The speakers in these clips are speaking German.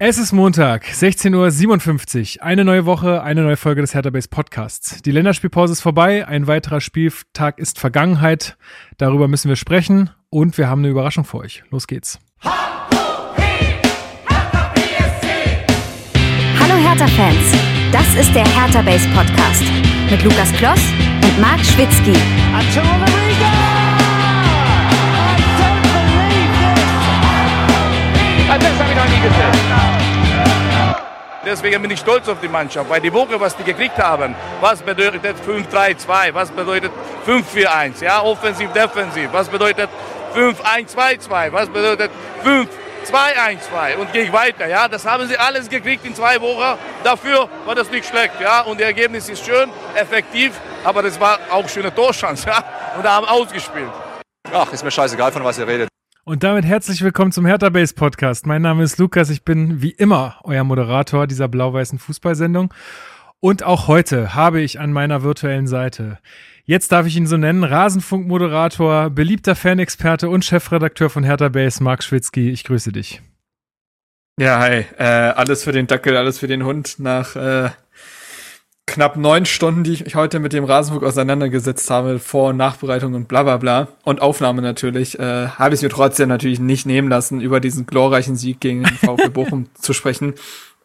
Es ist Montag, 16.57 Uhr. Eine neue Woche, eine neue Folge des Hertha Base Podcasts. Die Länderspielpause ist vorbei, ein weiterer Spieltag ist Vergangenheit. Darüber müssen wir sprechen und wir haben eine Überraschung für euch. Los geht's. Hallo Hertha-Fans, das ist der Hertha Base Podcast mit Lukas Kloss und Marc Schwitzky. Das habe ich noch nie gesehen. Deswegen bin ich stolz auf die Mannschaft, weil die Woche, was die gekriegt haben, was bedeutet 5-3-2, was bedeutet 5-4-1, ja, offensiv, defensiv, was bedeutet 5-1-2-2, was bedeutet 5-2-1-2 und gehe ich weiter, ja, das haben sie alles gekriegt in zwei Wochen, dafür war das nicht schlecht, ja, und das Ergebnis ist schön, effektiv, aber das war auch schöne Torschance, ja, und da haben ausgespielt. Ach, ist mir scheißegal, von was ihr redet. Und damit herzlich willkommen zum Hertha Base Podcast. Mein Name ist Lukas, ich bin wie immer euer Moderator dieser blau-weißen Fußballsendung. Und auch heute habe ich an meiner virtuellen Seite, jetzt darf ich ihn so nennen, Rasenfunk-Moderator, beliebter Fanexperte und Chefredakteur von Hertha Base, Marc Schwitzky. Ich grüße dich. Ja, hi. Äh, alles für den Dackel, alles für den Hund. Nach äh, knapp neun Stunden, die ich heute mit dem Rasenfunk auseinandergesetzt habe, Vor- und Nachbereitung und bla bla bla und Aufnahme natürlich, äh, habe ich mir trotzdem natürlich nicht nehmen lassen, über diesen glorreichen Sieg gegen den VfB Bochum zu sprechen.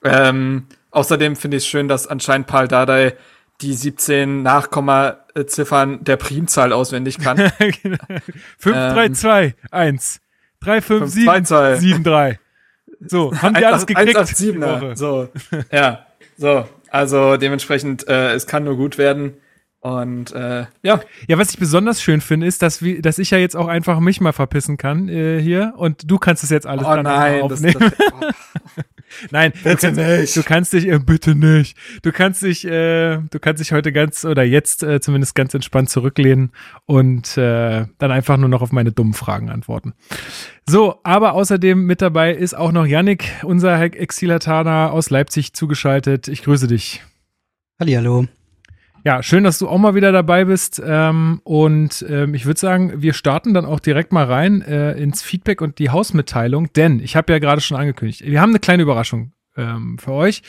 Ähm, außerdem finde ich es schön, dass anscheinend Paul Dardai die 17 Nachkommaziffern der Primzahl auswendig kann. 5, 3, 2, 1, 3, 5, 7, 7, 3. So, haben die alles gekriegt? 1, 8, 7, so, ja, so. Also dementsprechend, äh, es kann nur gut werden. Und äh, ja. Ja, was ich besonders schön finde, ist, dass, wir, dass ich ja jetzt auch einfach mich mal verpissen kann äh, hier und du kannst es jetzt alles oh, dann nein, aufnehmen. Das, das, oh. Nein, bitte du kannst, nicht. Du kannst dich, äh, bitte nicht. Du kannst dich, äh, du kannst dich heute ganz oder jetzt äh, zumindest ganz entspannt zurücklehnen und äh, dann einfach nur noch auf meine dummen Fragen antworten. So, aber außerdem mit dabei ist auch noch Yannick, unser Exilatana aus Leipzig zugeschaltet. Ich grüße dich. Hallihallo. Ja, schön, dass du auch mal wieder dabei bist. Ähm, und ähm, ich würde sagen, wir starten dann auch direkt mal rein äh, ins Feedback und die Hausmitteilung, denn ich habe ja gerade schon angekündigt, wir haben eine kleine Überraschung ähm, für euch.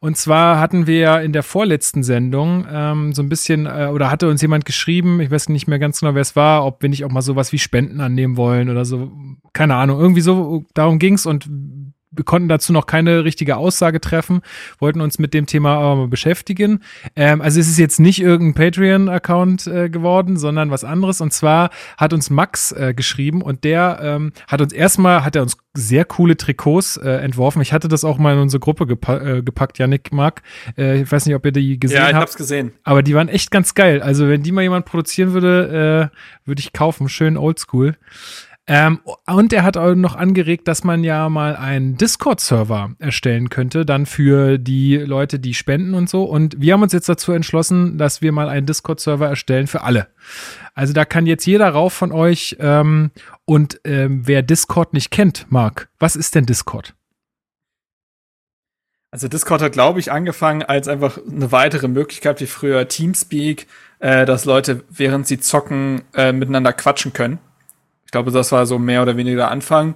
Und zwar hatten wir ja in der vorletzten Sendung ähm, so ein bisschen, äh, oder hatte uns jemand geschrieben, ich weiß nicht mehr ganz genau, wer es war, ob wir nicht auch mal sowas wie Spenden annehmen wollen oder so, keine Ahnung, irgendwie so, darum ging's und wir konnten dazu noch keine richtige Aussage treffen, wollten uns mit dem Thema aber mal beschäftigen. Ähm, also es ist jetzt nicht irgendein Patreon-Account äh, geworden, sondern was anderes. Und zwar hat uns Max äh, geschrieben und der ähm, hat uns erstmal, hat er uns sehr coole Trikots äh, entworfen. Ich hatte das auch mal in unsere Gruppe gepa äh, gepackt, Yannick Mark. Äh, ich weiß nicht, ob ihr die gesehen habt. Ja, ich hab's gesehen. Aber die waren echt ganz geil. Also wenn die mal jemand produzieren würde, äh, würde ich kaufen. Schön oldschool. Ähm, und er hat auch noch angeregt, dass man ja mal einen Discord-Server erstellen könnte, dann für die Leute, die spenden und so. Und wir haben uns jetzt dazu entschlossen, dass wir mal einen Discord-Server erstellen für alle. Also da kann jetzt jeder rauf von euch. Ähm, und ähm, wer Discord nicht kennt, Marc, was ist denn Discord? Also Discord hat, glaube ich, angefangen als einfach eine weitere Möglichkeit wie früher Teamspeak, äh, dass Leute, während sie zocken, äh, miteinander quatschen können. Ich glaube, das war so mehr oder weniger der Anfang.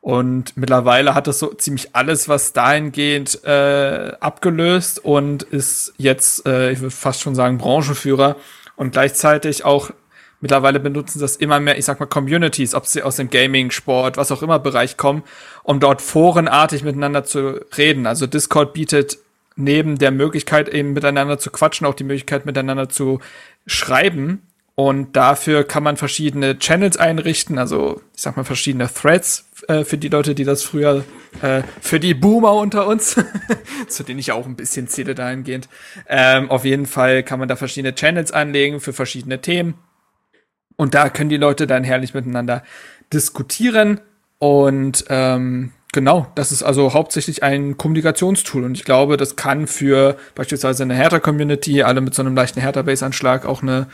Und mittlerweile hat es so ziemlich alles, was dahingehend äh, abgelöst und ist jetzt, äh, ich würde fast schon sagen, Branchenführer und gleichzeitig auch mittlerweile benutzen das immer mehr, ich sag mal, Communities, ob sie aus dem Gaming, Sport, was auch immer Bereich kommen, um dort forenartig miteinander zu reden. Also Discord bietet neben der Möglichkeit, eben miteinander zu quatschen, auch die Möglichkeit, miteinander zu schreiben. Und dafür kann man verschiedene Channels einrichten, also ich sag mal verschiedene Threads äh, für die Leute, die das früher, äh, für die Boomer unter uns, zu denen ich auch ein bisschen zähle dahingehend. Ähm, auf jeden Fall kann man da verschiedene Channels anlegen für verschiedene Themen. Und da können die Leute dann herrlich miteinander diskutieren. Und ähm, genau, das ist also hauptsächlich ein Kommunikationstool. Und ich glaube, das kann für beispielsweise eine Hertha-Community, alle mit so einem leichten Hertha-Base-Anschlag auch eine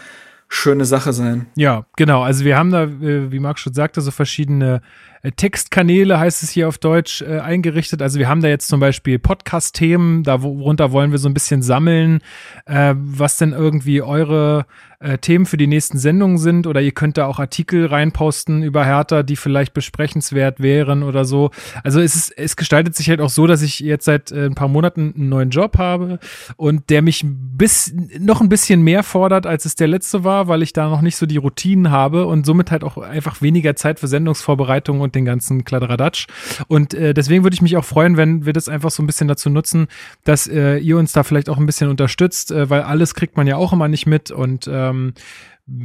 schöne Sache sein. Ja, genau. Also wir haben da, äh, wie Marc schon sagte, so verschiedene äh, Textkanäle, heißt es hier auf Deutsch, äh, eingerichtet. Also wir haben da jetzt zum Beispiel Podcast-Themen, darunter wollen wir so ein bisschen sammeln, was denn irgendwie eure äh, Themen für die nächsten Sendungen sind oder ihr könnt da auch Artikel reinposten über Hertha, die vielleicht besprechenswert wären oder so. Also es ist, es gestaltet sich halt auch so, dass ich jetzt seit äh, ein paar Monaten einen neuen Job habe und der mich bis noch ein bisschen mehr fordert, als es der letzte war, weil ich da noch nicht so die Routinen habe und somit halt auch einfach weniger Zeit für Sendungsvorbereitung und den ganzen Kladderadatsch. Und äh, deswegen würde ich mich auch freuen, wenn wir das einfach so ein bisschen dazu nutzen, dass äh, ihr uns da vielleicht auch ein bisschen unterstützt, äh, weil alles kriegt man ja auch immer nicht mit und äh, ähm,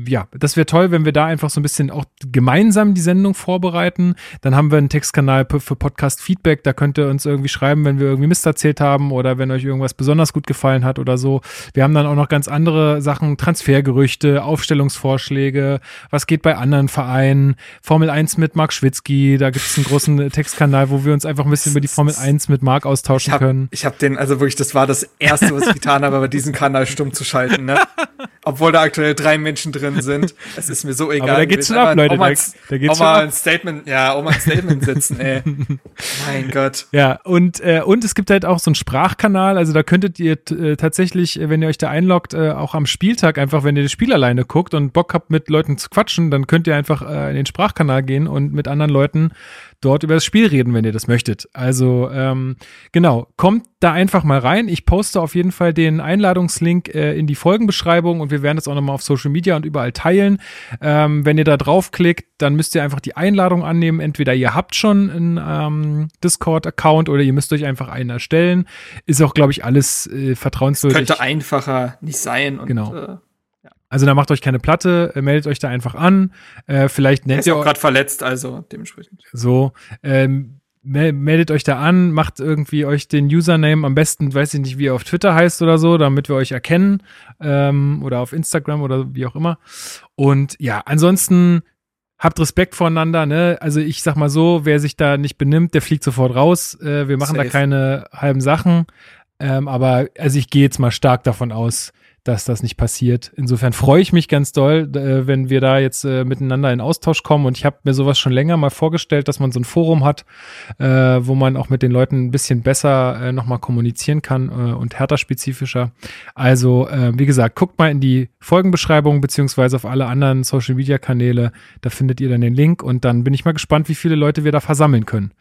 ja, das wäre toll, wenn wir da einfach so ein bisschen auch gemeinsam die Sendung vorbereiten. Dann haben wir einen Textkanal für Podcast Feedback. Da könnt ihr uns irgendwie schreiben, wenn wir irgendwie Mist erzählt haben oder wenn euch irgendwas besonders gut gefallen hat oder so. Wir haben dann auch noch ganz andere Sachen, Transfergerüchte, Aufstellungsvorschläge, was geht bei anderen Vereinen, Formel 1 mit Marc Schwitzky. Da gibt es einen großen Textkanal, wo wir uns einfach ein bisschen über die Formel 1 mit Marc austauschen ich hab, können. Ich habe den, also wirklich, das war das erste, was ich getan habe, aber diesen Kanal stumm zu schalten, ne? Obwohl da aktuell drei Menschen drin sind. Es ist mir so egal. Aber da geht's schon ab, Leute. Da, da geht's auch schon mal ab. ein Statement, ja, auch mal ein Statement setzen, ey. mein Gott. Ja, und, äh, und es gibt halt auch so einen Sprachkanal. Also da könntet ihr äh, tatsächlich, wenn ihr euch da einloggt, äh, auch am Spieltag einfach, wenn ihr das Spiel alleine guckt und Bock habt, mit Leuten zu quatschen, dann könnt ihr einfach äh, in den Sprachkanal gehen und mit anderen Leuten dort über das Spiel reden, wenn ihr das möchtet. Also ähm, genau, kommt da einfach mal rein. Ich poste auf jeden Fall den Einladungslink äh, in die Folgenbeschreibung und wir werden das auch nochmal auf Social Media und überall teilen. Ähm, wenn ihr da draufklickt, dann müsst ihr einfach die Einladung annehmen. Entweder ihr habt schon einen ähm, Discord-Account oder ihr müsst euch einfach einen erstellen. Ist auch, glaube ich, alles äh, vertrauenswürdig. könnte einfacher nicht sein. Und, genau. Äh also da macht euch keine Platte, äh, meldet euch da einfach an. Äh, vielleicht nennt ist ihr auch gerade verletzt, also dementsprechend. So, ähm, meldet euch da an, macht irgendwie euch den Username am besten, weiß ich nicht, wie ihr auf Twitter heißt oder so, damit wir euch erkennen ähm, oder auf Instagram oder wie auch immer. Und ja, ansonsten habt Respekt voneinander, ne? Also ich sag mal so, wer sich da nicht benimmt, der fliegt sofort raus. Äh, wir machen Safe. da keine halben Sachen. Ähm, aber also ich gehe jetzt mal stark davon aus, dass das nicht passiert. Insofern freue ich mich ganz doll, äh, wenn wir da jetzt äh, miteinander in Austausch kommen. Und ich habe mir sowas schon länger mal vorgestellt, dass man so ein Forum hat, äh, wo man auch mit den Leuten ein bisschen besser äh, nochmal kommunizieren kann äh, und härter spezifischer. Also, äh, wie gesagt, guckt mal in die Folgenbeschreibung beziehungsweise auf alle anderen Social-Media-Kanäle. Da findet ihr dann den Link und dann bin ich mal gespannt, wie viele Leute wir da versammeln können.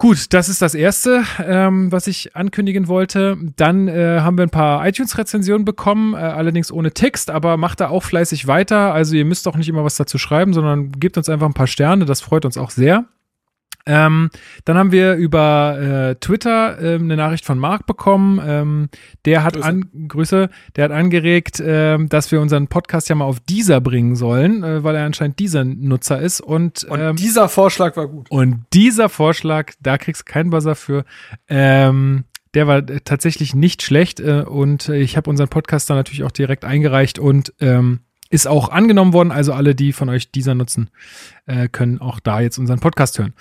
Gut, das ist das Erste, ähm, was ich ankündigen wollte. Dann äh, haben wir ein paar iTunes-Rezensionen bekommen, äh, allerdings ohne Text, aber macht da auch fleißig weiter. Also ihr müsst auch nicht immer was dazu schreiben, sondern gebt uns einfach ein paar Sterne, das freut uns auch sehr. Ähm, dann haben wir über äh, Twitter äh, eine Nachricht von Marc bekommen. Ähm, der hat Grüße. an Grüße, der hat angeregt, äh, dass wir unseren Podcast ja mal auf dieser bringen sollen, äh, weil er anscheinend dieser Nutzer ist. Und, und ähm, dieser Vorschlag war gut. Und dieser Vorschlag, da kriegst du keinen Buzzer für. Ähm, der war tatsächlich nicht schlecht äh, und ich habe unseren Podcast dann natürlich auch direkt eingereicht und ähm, ist auch angenommen worden. Also alle, die von euch dieser nutzen, äh, können auch da jetzt unseren Podcast hören.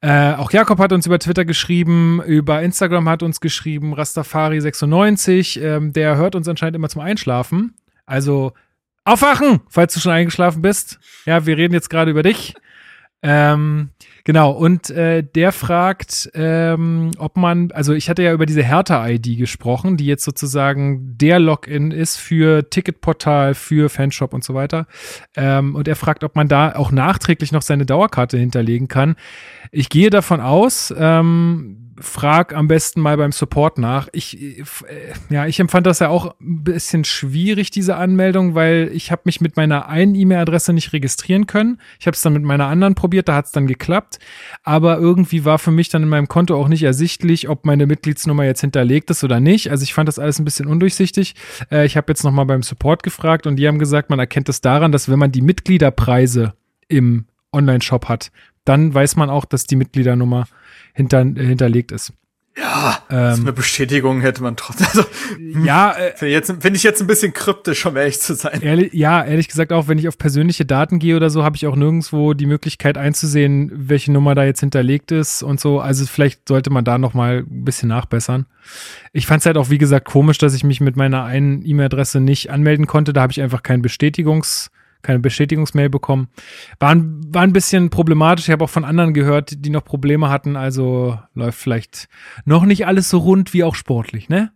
Äh, auch Jakob hat uns über Twitter geschrieben, über Instagram hat uns geschrieben, Rastafari96, ähm, der hört uns anscheinend immer zum Einschlafen. Also aufwachen, falls du schon eingeschlafen bist. Ja, wir reden jetzt gerade über dich. Ähm, genau, und äh, der fragt, ähm, ob man, also ich hatte ja über diese Hertha-ID gesprochen, die jetzt sozusagen der Login ist für Ticketportal, für Fanshop und so weiter. Ähm, und er fragt, ob man da auch nachträglich noch seine Dauerkarte hinterlegen kann. Ich gehe davon aus, ähm, frag am besten mal beim Support nach. Ich, äh, ja, ich empfand das ja auch ein bisschen schwierig, diese Anmeldung, weil ich habe mich mit meiner einen E-Mail-Adresse nicht registrieren können. Ich habe es dann mit meiner anderen probiert, da hat es dann geklappt. Aber irgendwie war für mich dann in meinem Konto auch nicht ersichtlich, ob meine Mitgliedsnummer jetzt hinterlegt ist oder nicht. Also ich fand das alles ein bisschen undurchsichtig. Äh, ich habe jetzt nochmal beim Support gefragt und die haben gesagt, man erkennt es das daran, dass wenn man die Mitgliederpreise im Online-Shop hat, dann weiß man auch, dass die Mitgliedernummer hinter, hinterlegt ist. Ja, ähm, so eine Bestätigung hätte man trotzdem. Also, ja, äh, finde ich, find ich, jetzt ein bisschen kryptisch, um ehrlich zu sein. Ehrlich, ja, ehrlich gesagt auch, wenn ich auf persönliche Daten gehe oder so, habe ich auch nirgendwo die Möglichkeit einzusehen, welche Nummer da jetzt hinterlegt ist und so. Also vielleicht sollte man da noch mal ein bisschen nachbessern. Ich fand es halt auch, wie gesagt, komisch, dass ich mich mit meiner einen E-Mail-Adresse nicht anmelden konnte. Da habe ich einfach keinen Bestätigungs- keine Bestätigungsmail bekommen. War, ein- war ein bisschen problematisch. Ich habe auch von anderen gehört, die noch Probleme hatten. Also läuft vielleicht noch nicht alles so rund wie auch sportlich, ne?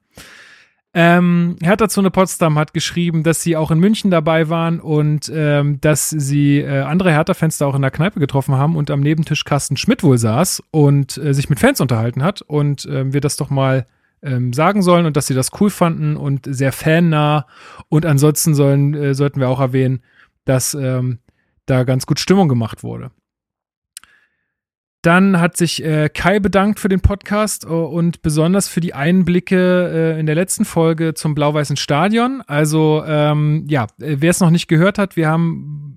Ähm, Hertha Zone Potsdam hat geschrieben, dass sie auch in München dabei waren und ähm, dass sie äh, andere Hertha-Fans da auch in der Kneipe getroffen haben und am Nebentisch Carsten Schmidt wohl saß und äh, sich mit Fans unterhalten hat und ähm, wir das doch mal ähm, sagen sollen und dass sie das cool fanden und sehr fannah und ansonsten sollen, äh, sollten wir auch erwähnen, dass ähm, da ganz gut Stimmung gemacht wurde. Dann hat sich äh, Kai bedankt für den Podcast äh, und besonders für die Einblicke äh, in der letzten Folge zum blau-weißen Stadion. Also ähm, ja, äh, wer es noch nicht gehört hat, wir haben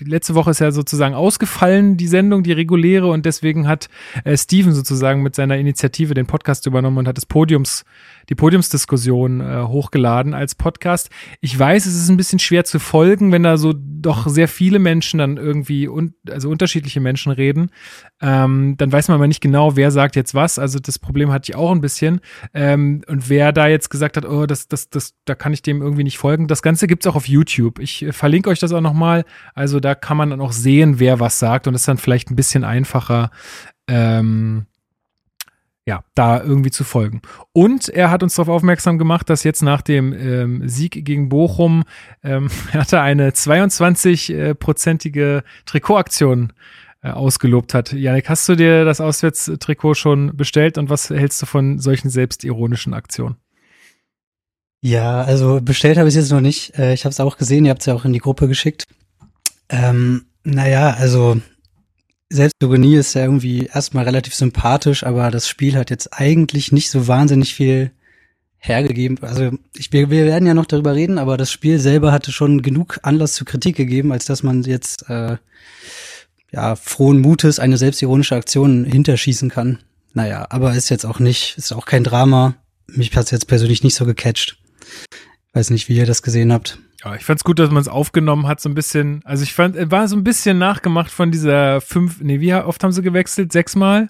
letzte Woche ist ja sozusagen ausgefallen, die Sendung, die reguläre, und deswegen hat äh, Steven sozusagen mit seiner Initiative den Podcast übernommen und hat das Podiums, die Podiumsdiskussion äh, hochgeladen als Podcast. Ich weiß, es ist ein bisschen schwer zu folgen, wenn da so doch sehr viele Menschen dann irgendwie, un also unterschiedliche Menschen reden. Ähm, dann weiß man aber nicht genau, wer sagt jetzt was. Also das Problem hatte ich auch ein bisschen. Ähm, und wer da jetzt gesagt hat, oh, das, das, das, da kann ich dem irgendwie nicht folgen. Das Ganze gibt's auch auf YouTube. Ich äh, verlinke euch das auch nochmal. Also da kann man dann auch sehen, wer was sagt und ist dann vielleicht ein bisschen einfacher. Ähm, ja, da irgendwie zu folgen. Und er hat uns darauf aufmerksam gemacht, dass jetzt nach dem ähm, Sieg gegen Bochum ähm, er hatte eine 22-prozentige Trikotaktion äh, ausgelobt hat. Janik, hast du dir das Auswärtstrikot schon bestellt und was hältst du von solchen selbstironischen Aktionen? Ja, also bestellt habe ich es jetzt noch nicht. Äh, Ich habe es auch gesehen, ihr habt es ja auch in die Gruppe geschickt. Ähm, naja, also Selbstironie ist ja irgendwie erstmal relativ sympathisch, aber das Spiel hat jetzt eigentlich nicht so wahnsinnig viel hergegeben. Also ich, wir, wir werden ja noch darüber reden, aber das Spiel selber hatte schon genug Anlass zur Kritik gegeben, als dass man jetzt äh, ja frohen Mutes eine selbstironische Aktion hinterschießen kann. Naja, aber ist jetzt auch nicht, ist auch kein Drama. Mich hat's jetzt persönlich nicht so gecatcht. Weiß nicht, wie ihr das gesehen habt. Ja, ich fand's gut, dass man es aufgenommen hat, so ein bisschen. Also ich fand, war so ein bisschen nachgemacht von dieser fünf, nee, wie oft haben sie gewechselt? Sechsmal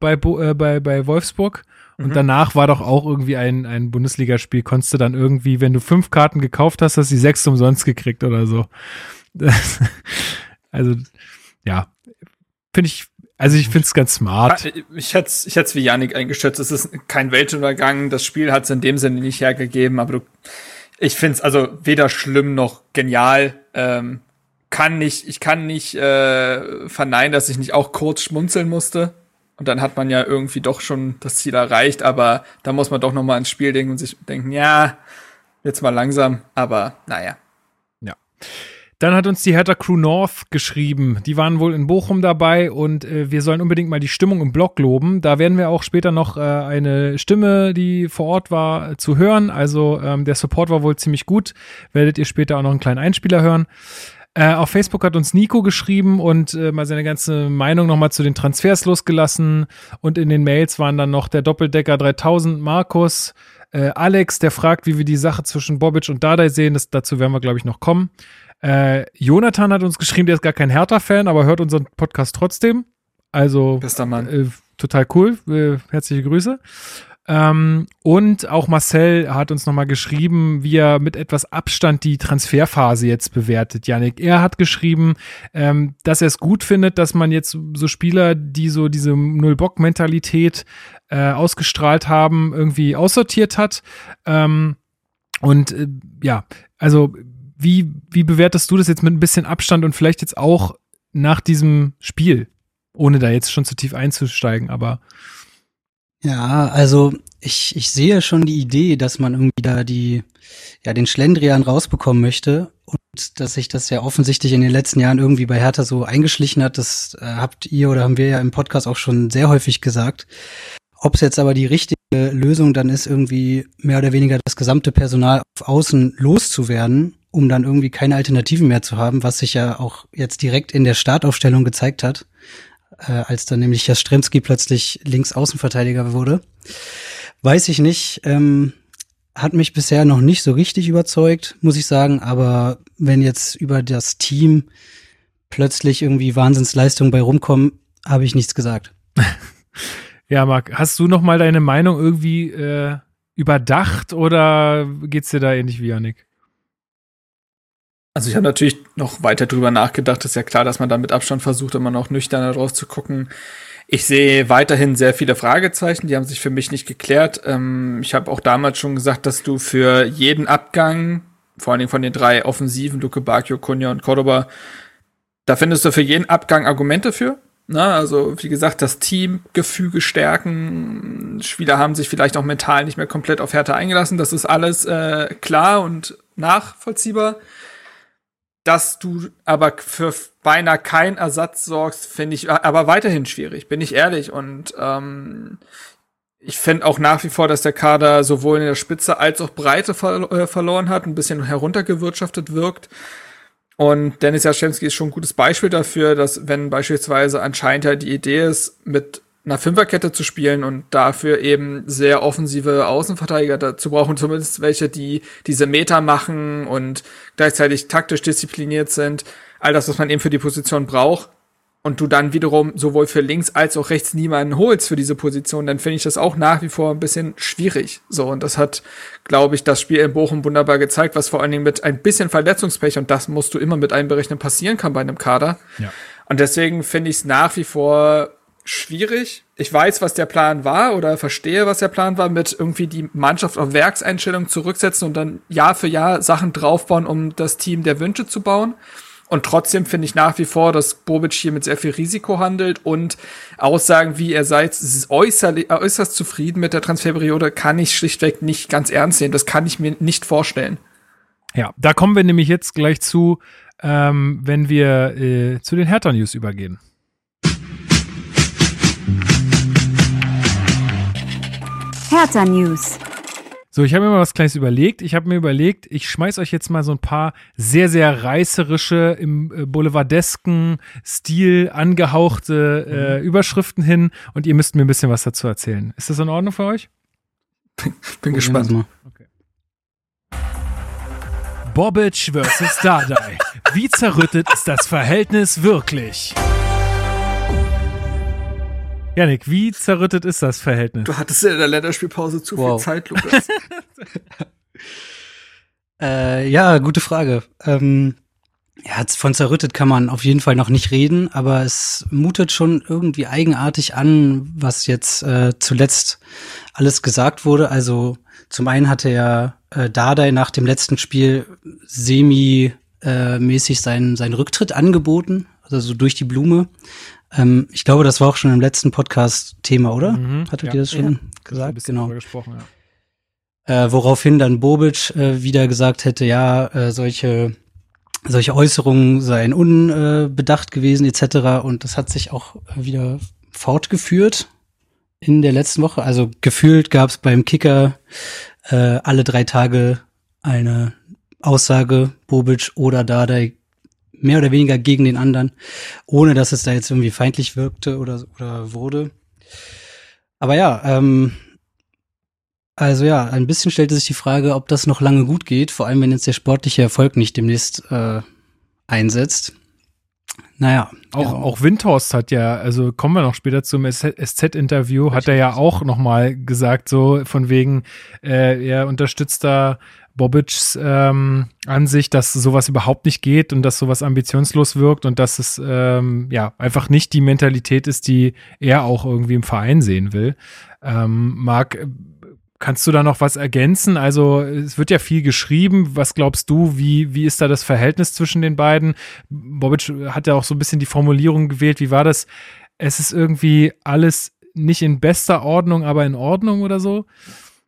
bei, Bo, äh, bei, bei Wolfsburg. Und danach war doch auch irgendwie ein, ein Bundesligaspiel, konntest du dann irgendwie, wenn du fünf Karten gekauft hast, hast du die sechs umsonst gekriegt oder so. Das, also, ja, finde ich, also ich finde es ganz smart. Ah, Ich hätte es ich hätt's wie Yannick eingeschätzt. Es ist kein Weltuntergang. Das Spiel hat es in dem Sinne nicht hergegeben, aber du, ich finde es also weder schlimm noch genial. Ähm, kann nicht, ich kann nicht äh, verneinen, dass ich nicht auch kurz schmunzeln musste. Und dann hat man ja irgendwie doch schon das Ziel erreicht, aber da muss man doch noch mal ins Spiel denken und sich denken, ja, jetzt mal langsam, aber naja. Dann hat uns die Hertha Crew North geschrieben. Die waren wohl in Bochum dabei und äh, wir sollen unbedingt mal die Stimmung im Blog loben. Da werden wir auch später noch äh, eine Stimme, die vor Ort war, zu hören. Also ähm, der Support war wohl ziemlich gut. Werdet ihr später auch noch einen kleinen Einspieler hören. Äh, auf Facebook hat uns Nico geschrieben und äh, mal seine ganze Meinung nochmal zu den Transfers losgelassen. Und in den Mails waren dann noch der Doppeldecker 3000 Markus, äh, Alex, der fragt, wie wir die Sache zwischen Bobic und Dardai sehen. Das, dazu werden wir, glaube ich, noch kommen. Äh, Jonathan hat uns geschrieben, der ist gar kein Hertha-Fan, aber hört unseren Podcast trotzdem. Also Bester Mann. äh, total cool. Äh, herzliche Grüße. Ähm, und auch Marcel hat uns nochmal geschrieben, wie er mit etwas Abstand die Transferphase jetzt bewertet, Yannick. Er hat geschrieben, ähm, dass er es gut findet, dass man jetzt so Spieler, die so diese Null-Bock-Mentalität äh, ausgestrahlt haben, irgendwie aussortiert hat. Ähm, und äh, ja, also wie, wie bewertest du das jetzt mit ein bisschen Abstand und vielleicht jetzt auch nach diesem Spiel? Ohne da jetzt schon zu tief einzusteigen, aber Ja, also ich, ich sehe schon die Idee, dass man irgendwie da die, ja, den Schlendrian rausbekommen möchte und dass sich das ja offensichtlich in den letzten Jahren irgendwie bei Hertha so eingeschlichen hat, das äh, habt ihr oder haben wir ja im Podcast auch schon sehr häufig gesagt. Ob es jetzt aber die richtige Lösung dann ist, irgendwie mehr oder weniger das gesamte Personal auf Außen loszuwerden, um dann irgendwie keine Alternativen mehr zu haben, was sich ja auch jetzt direkt in der Startaufstellung gezeigt hat, äh, als dann nämlich Jastremski plötzlich Linksaußenverteidiger wurde. Weiß ich nicht. Ähm, hat mich bisher noch nicht so richtig überzeugt, muss ich sagen. Aber wenn jetzt über das Team plötzlich irgendwie Wahnsinnsleistungen bei rumkommen, habe ich nichts gesagt. Ja, Marc, hast du noch mal deine Meinung irgendwie äh, überdacht oder geht's dir da ähnlich wie Janik? Also ich habe natürlich noch weiter drüber nachgedacht. Ist ja klar, dass man da mit Abstand versucht, immer noch nüchterner drauf zu gucken. Ich sehe weiterhin sehr viele Fragezeichen, die haben sich für mich nicht geklärt. Ähm, ich habe auch damals schon gesagt, dass du für jeden Abgang, vor allen Dingen von den drei Offensiven, Luke Bacchio, Cunha und Cordoba, da findest du für jeden Abgang Argumente für. Na, also wie gesagt, das Teamgefüge stärken. Spieler haben sich vielleicht auch mental nicht mehr komplett auf Härte eingelassen. Das ist alles äh, klar und nachvollziehbar. Dass du aber für beinahe keinen Ersatz sorgst, finde ich aber weiterhin schwierig, bin ich ehrlich. Und ähm, ich finde auch nach wie vor, dass der Kader sowohl in der Spitze als auch Breite ver äh, verloren hat, ein bisschen heruntergewirtschaftet wirkt. Und Dennis Jaschemski ist schon ein gutes Beispiel dafür, dass wenn beispielsweise anscheinend ja die Idee ist, mit einer Fünferkette zu spielen und dafür eben sehr offensive Außenverteidiger dazu brauchen, zumindest welche, die diese Meter machen und gleichzeitig taktisch diszipliniert sind. All das, was man eben für die Position braucht. Und du dann wiederum sowohl für links als auch rechts niemanden holst für diese Position, dann finde ich das auch nach wie vor ein bisschen schwierig. So, und das hat, glaube ich, das Spiel in Bochum wunderbar gezeigt, was vor allen Dingen mit ein bisschen Verletzungspech, und das musst du immer mit einberechnen, passieren kann bei einem Kader. Ja. Und deswegen finde ich es nach wie vor schwierig. Ich weiß, was der Plan war oder verstehe, was der Plan war, mit irgendwie die Mannschaft auf Werkseinstellung zurücksetzen und dann Jahr für Jahr Sachen draufbauen, um das Team der Wünsche zu bauen. Und trotzdem finde ich nach wie vor, dass Bobic hier mit sehr viel Risiko handelt und Aussagen wie er sei äußerlich, äußerst zufrieden mit der Transferperiode kann ich schlichtweg nicht ganz ernst sehen. Das kann ich mir nicht vorstellen. Ja, da kommen wir nämlich jetzt gleich zu, ähm, wenn wir äh, zu den Hertha-News übergehen. Hertha News. So, ich habe mir mal was Kleines überlegt. Ich habe mir überlegt, ich schmeiß euch jetzt mal so ein paar sehr, sehr reißerische, im äh, boulevardesken Stil angehauchte äh, mhm. Überschriften hin und ihr müsst mir ein bisschen was dazu erzählen. Ist das in Ordnung für euch? Bin, bin gespannt. Okay. Bobic versus Dardai. Wie zerrüttet ist das Verhältnis wirklich? Janik, wie zerrüttet ist das Verhältnis? Du hattest in der Länderspielpause zu wow. viel Zeit, Lukas. äh, ja, gute Frage. Ähm, ja, von zerrüttet kann man auf jeden Fall noch nicht reden, aber es mutet schon irgendwie eigenartig an, was jetzt äh, zuletzt alles gesagt wurde. Also zum einen hatte ja äh, Dardai nach dem letzten Spiel semi-mäßig äh, seinen, seinen Rücktritt angeboten, also so durch die Blume. Ähm, ich glaube, das war auch schon im letzten Podcast Thema, oder? Mhm, Hattet ja. ihr das schon ja. gesagt? Genau. Ja. Äh, woraufhin dann Bobic äh, wieder gesagt hätte, ja, äh, solche solche Äußerungen seien unbedacht gewesen etc. Und das hat sich auch wieder fortgeführt in der letzten Woche. Also gefühlt gab es beim Kicker äh, alle drei Tage eine Aussage, Bobic oder Dardai mehr oder weniger gegen den anderen, ohne dass es da jetzt irgendwie feindlich wirkte oder, oder wurde. Aber ja, ähm, also ja, ein bisschen stellte sich die Frage, ob das noch lange gut geht, vor allem wenn jetzt der sportliche Erfolg nicht demnächst äh, einsetzt. Naja. Auch, ja. auch Windhorst hat ja, also kommen wir noch später zum SZ-Interview, hat er ja auch nochmal gesagt, so von wegen, äh, er unterstützt da Bobics ähm, Ansicht, dass sowas überhaupt nicht geht und dass sowas ambitionslos wirkt und dass es ähm, ja einfach nicht die Mentalität ist, die er auch irgendwie im Verein sehen will. Ähm, Marc, kannst du da noch was ergänzen? Also es wird ja viel geschrieben. Was glaubst du, wie, wie ist da das Verhältnis zwischen den beiden? Bobic hat ja auch so ein bisschen die Formulierung gewählt. Wie war das? Es ist irgendwie alles nicht in bester Ordnung, aber in Ordnung oder so?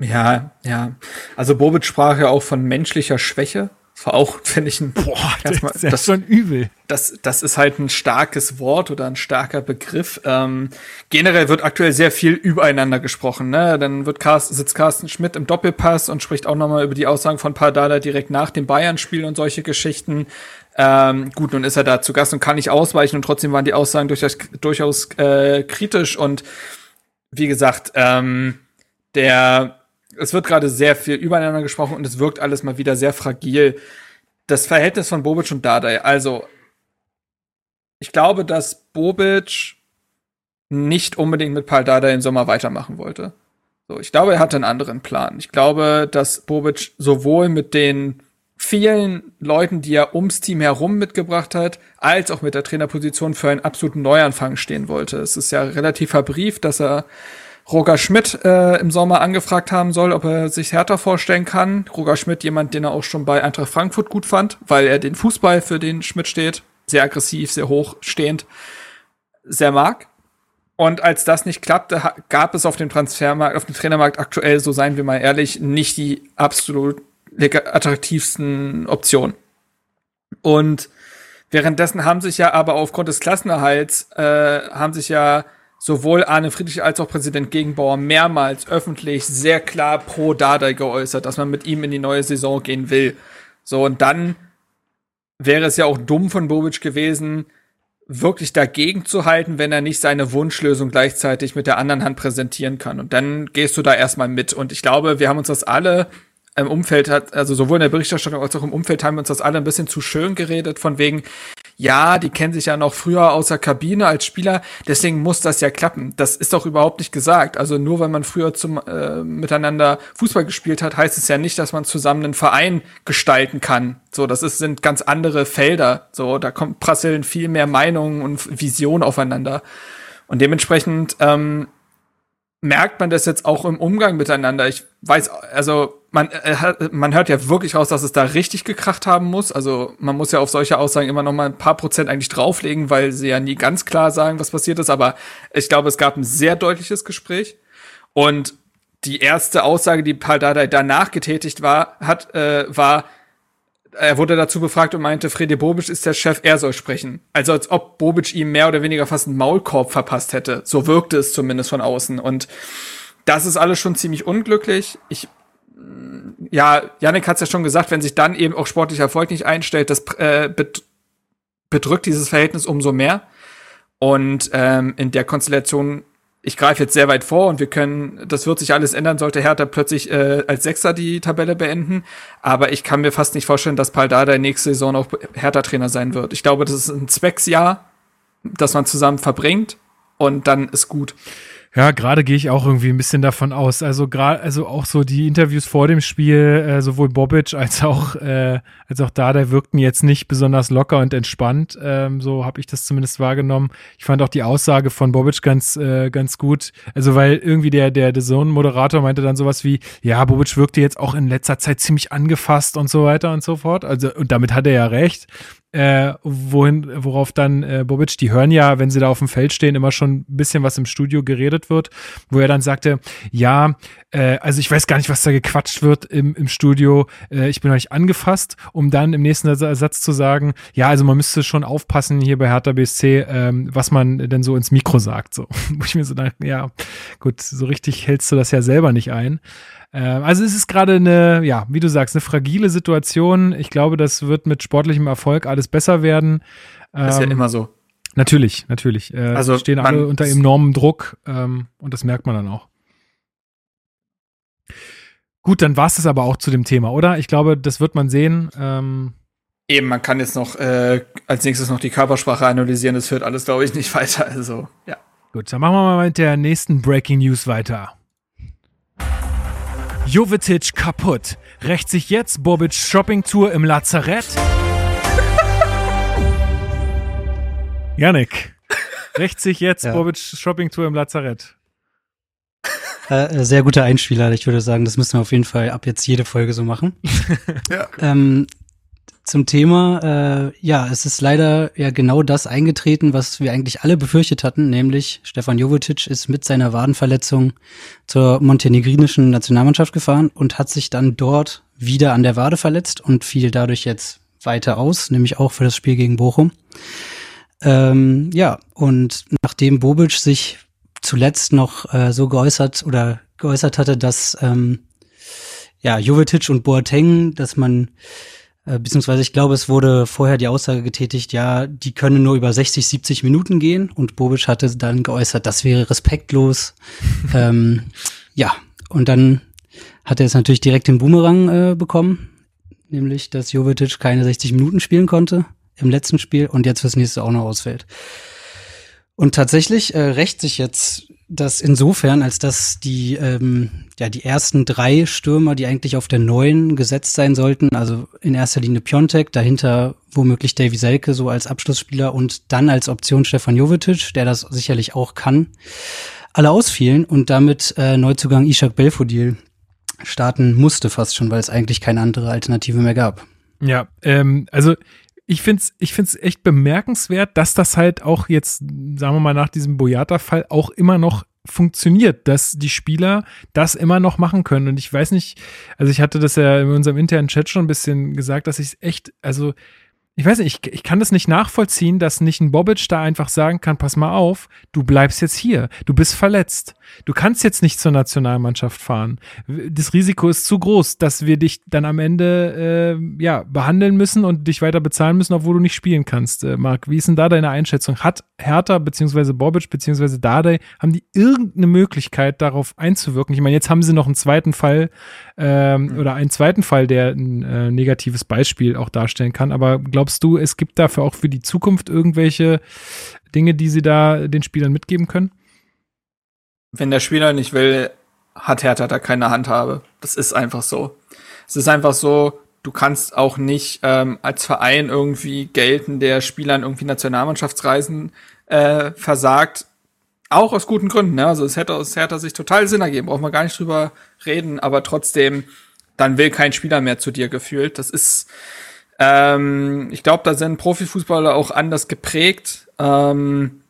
Ja, ja. Also Bobic sprach ja auch von menschlicher Schwäche. Das war auch, finde ich, ein Boah, erstmal, das ist das, schon übel. Das, das ist halt ein starkes Wort oder ein starker Begriff. Ähm, generell wird aktuell sehr viel übereinander gesprochen. Ne? Dann wird Carsten, sitzt Carsten Schmidt im Doppelpass und spricht auch nochmal über die Aussagen von Pardada direkt nach dem Bayern-Spiel und solche Geschichten. Ähm, gut, nun ist er da zu Gast und kann nicht ausweichen und trotzdem waren die Aussagen durchaus, durchaus äh, kritisch und wie gesagt, ähm, der es wird gerade sehr viel übereinander gesprochen und es wirkt alles mal wieder sehr fragil. Das Verhältnis von Bobic und Dardai, also ich glaube, dass Bobic nicht unbedingt mit Paul Dardai im Sommer weitermachen wollte. So, ich glaube, er hatte einen anderen Plan. Ich glaube, dass Bobic sowohl mit den vielen Leuten, die er ums Team herum mitgebracht hat, als auch mit der Trainerposition für einen absoluten Neuanfang stehen wollte. Es ist ja relativ verbrieft, dass er Roger Schmidt äh, im Sommer angefragt haben soll, ob er sich härter vorstellen kann. Roger Schmidt, jemand, den er auch schon bei Eintracht Frankfurt gut fand, weil er den Fußball, für den Schmidt steht, sehr aggressiv, sehr hochstehend, sehr mag. Und als das nicht klappte, gab es auf dem Transfermarkt, auf dem Trainermarkt aktuell, so seien wir mal ehrlich, nicht die absolut attraktivsten Optionen. Und währenddessen haben sich ja aber aufgrund des Klassenerhalts, äh, haben sich ja sowohl Arne Friedrich als auch Präsident Gegenbauer mehrmals öffentlich sehr klar pro Dardai geäußert, dass man mit ihm in die neue Saison gehen will. So, und dann wäre es ja auch dumm von Bobic gewesen, wirklich dagegen zu halten, wenn er nicht seine Wunschlösung gleichzeitig mit der anderen Hand präsentieren kann. Und dann gehst du da erstmal mit. Und ich glaube, wir haben uns das alle im Umfeld hat, also sowohl in der Berichterstattung als auch im Umfeld haben wir uns das alle ein bisschen zu schön geredet, von wegen, ja, die kennen sich ja noch früher aus der Kabine als Spieler, deswegen muss das ja klappen. Das ist doch überhaupt nicht gesagt. Also nur weil man früher zum äh, miteinander Fußball gespielt hat, heißt es ja nicht, dass man zusammen einen Verein gestalten kann. So, das ist, sind ganz andere Felder. So, da kommt prasseln viel mehr Meinungen und Visionen aufeinander. Und dementsprechend ähm, merkt man das jetzt auch im Umgang miteinander. Ich weiß, also man, äh, man hört ja wirklich raus, dass es da richtig gekracht haben muss. Also man muss ja auf solche Aussagen immer noch mal ein paar Prozent eigentlich drauflegen, weil sie ja nie ganz klar sagen, was passiert ist. Aber ich glaube, es gab ein sehr deutliches Gespräch. Und die erste Aussage, die Paldada danach getätigt war, hat, äh, war, er wurde dazu befragt und meinte, Frede Bobic ist der Chef, er soll sprechen. Also als ob Bobic ihm mehr oder weniger fast einen Maulkorb verpasst hätte. So wirkte es zumindest von außen. Und das ist alles schon ziemlich unglücklich. Ich ja, Yannick hat es ja schon gesagt, wenn sich dann eben auch sportlicher Erfolg nicht einstellt, das äh, bedrückt dieses Verhältnis umso mehr. Und ähm, in der Konstellation, ich greife jetzt sehr weit vor und wir können, das wird sich alles ändern, sollte Hertha plötzlich äh, als Sechster die Tabelle beenden. Aber ich kann mir fast nicht vorstellen, dass Paldada nächste Saison auch Hertha-Trainer sein wird. Ich glaube, das ist ein Zwecksjahr, das man zusammen verbringt und dann ist gut. Ja, gerade gehe ich auch irgendwie ein bisschen davon aus. Also gerade, also auch so die Interviews vor dem Spiel, äh, sowohl Bobic als auch äh, als auch da, der wirkten jetzt nicht besonders locker und entspannt. Ähm, so habe ich das zumindest wahrgenommen. Ich fand auch die Aussage von Bobic ganz äh, ganz gut. Also weil irgendwie der der der Zone Moderator meinte dann sowas wie, ja, Bobic wirkte jetzt auch in letzter Zeit ziemlich angefasst und so weiter und so fort. Also und damit hat er ja recht äh, wohin, worauf dann äh, Bobic, die hören ja, wenn sie da auf dem Feld stehen, immer schon ein bisschen was im Studio geredet wird, wo er dann sagte, ja, äh, also ich weiß gar nicht, was da gequatscht wird im, im Studio, äh, ich bin euch angefasst, um dann im nächsten Satz zu sagen, ja, also man müsste schon aufpassen hier bei Hertha BSC, ähm, was man denn so ins Mikro sagt, so, wo ich mir so dachte, ja, gut, so richtig hältst du das ja selber nicht ein. Ähm, also es ist gerade eine, ja, wie du sagst, eine fragile Situation. Ich glaube, das wird mit sportlichem Erfolg alles besser werden. Das ist ja ähm, immer so. Natürlich, natürlich. Äh, also stehen alle unter enormem Druck ähm, und das merkt man dann auch. Gut, dann war es das aber auch zu dem Thema, oder? Ich glaube, das wird man sehen. Ähm, Eben, man kann jetzt noch äh, als nächstes noch die Körpersprache analysieren. Das führt alles, glaube ich, nicht weiter. Also, ja. Gut, dann machen wir mal mit der nächsten Breaking News weiter. Jovetic kaputt. Rächt sich jetzt Bobic Shoppingtour im Lazarett? Janik, rächt sich jetzt ja. Bobic Shoppingtour im Lazarett? Äh, äh, sehr guter Einspieler. Ich würde sagen, das müssen wir auf jeden Fall ab jetzt jede Folge so machen. ja. Ähm, zum Thema, äh, ja, es ist leider ja genau das eingetreten, was wir eigentlich alle befürchtet hatten, nämlich Stefan Jovetic ist mit seiner Wadenverletzung zur montenegrinischen Nationalmannschaft gefahren und hat sich dann dort wieder an der Wade verletzt und fiel dadurch jetzt weiter aus, nämlich auch für das Spiel gegen Bochum. Ähm, ja, und nachdem Bobic sich zuletzt noch äh, so geäußert oder geäußert hatte, dass ähm, ja Jovetic und Boateng, dass man beziehungsweise ich glaube, es wurde vorher die Aussage getätigt, ja, die können nur über 60, 70 Minuten gehen und Bobic hatte dann geäußert, das wäre respektlos. ähm, ja, und dann hat er es natürlich direkt den Boomerang äh, bekommen, nämlich, dass Jovetic keine 60 Minuten spielen konnte im letzten Spiel und jetzt fürs nächste auch noch ausfällt. Und tatsächlich äh, rächt sich jetzt das insofern, als dass die, ähm, ja, die ersten drei Stürmer, die eigentlich auf der neuen gesetzt sein sollten, also in erster Linie Piontek, dahinter womöglich Davy Selke so als Abschlussspieler und dann als Option Stefan Jovetic, der das sicherlich auch kann, alle ausfielen und damit äh, Neuzugang Ishak Belfodil starten musste fast schon, weil es eigentlich keine andere Alternative mehr gab. Ja, ähm, also ich find's, ich find's echt bemerkenswert, dass das halt auch jetzt, sagen wir mal, nach diesem Boyata-Fall auch immer noch funktioniert, dass die Spieler das immer noch machen können. Und ich weiß nicht, also ich hatte das ja in unserem internen Chat schon ein bisschen gesagt, dass ich echt, also ich weiß nicht, ich, ich kann das nicht nachvollziehen, dass nicht ein Bobic da einfach sagen kann, pass mal auf, du bleibst jetzt hier, du bist verletzt. Du kannst jetzt nicht zur Nationalmannschaft fahren. Das Risiko ist zu groß, dass wir dich dann am Ende äh, ja, behandeln müssen und dich weiter bezahlen müssen, obwohl du nicht spielen kannst. Äh, Marc, wie ist denn da deine Einschätzung? Hat Hertha beziehungsweise Bobic beziehungsweise Dade, haben die irgendeine Möglichkeit darauf einzuwirken? Ich meine, jetzt haben sie noch einen zweiten Fall ähm, mhm. oder einen zweiten Fall, der ein äh, negatives Beispiel auch darstellen kann. Aber glaubst du, es gibt dafür auch für die Zukunft irgendwelche Dinge, die sie da den Spielern mitgeben können? wenn der Spieler nicht will, hat Hertha da keine Handhabe. Das ist einfach so. Es ist einfach so, du kannst auch nicht ähm, als Verein irgendwie gelten, der Spielern irgendwie Nationalmannschaftsreisen äh, versagt. Auch aus guten Gründen. Ne? Also es hätte aus Hertha sich total Sinn ergeben, braucht man gar nicht drüber reden, aber trotzdem, dann will kein Spieler mehr zu dir gefühlt. Das ist, ähm, ich glaube, da sind Profifußballer auch anders geprägt. Ähm,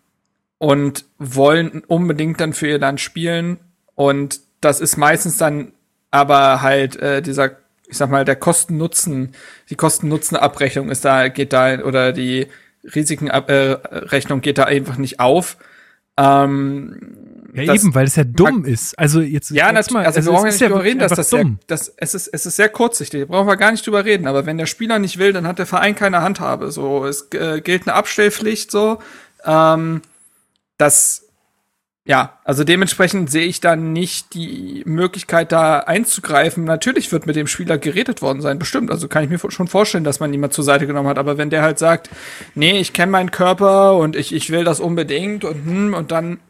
und wollen unbedingt dann für ihr Land spielen. Und das ist meistens dann aber halt äh, dieser, ich sag mal, der Kosten-Nutzen, die Kosten-Nutzen-Abrechnung ist da, geht da, oder die Risikenrechnung äh, geht da einfach nicht auf. Ähm, ja, das, eben, weil es ja dumm ist. Also jetzt. Ja, natürlich. Mal, also, also wir brauchen ja nicht drüber reden, dass das dumm. Sehr, das, es ist, es ist sehr kurzsichtig. Da brauchen wir gar nicht drüber reden. Aber wenn der Spieler nicht will, dann hat der Verein keine Handhabe. So, es äh, gilt eine Abstellpflicht, so. Ähm, das ja, also dementsprechend sehe ich da nicht die Möglichkeit, da einzugreifen. Natürlich wird mit dem Spieler geredet worden sein, bestimmt. Also kann ich mir schon vorstellen, dass man ihn mal zur Seite genommen hat. Aber wenn der halt sagt, nee, ich kenne meinen Körper und ich, ich will das unbedingt und hm, und dann,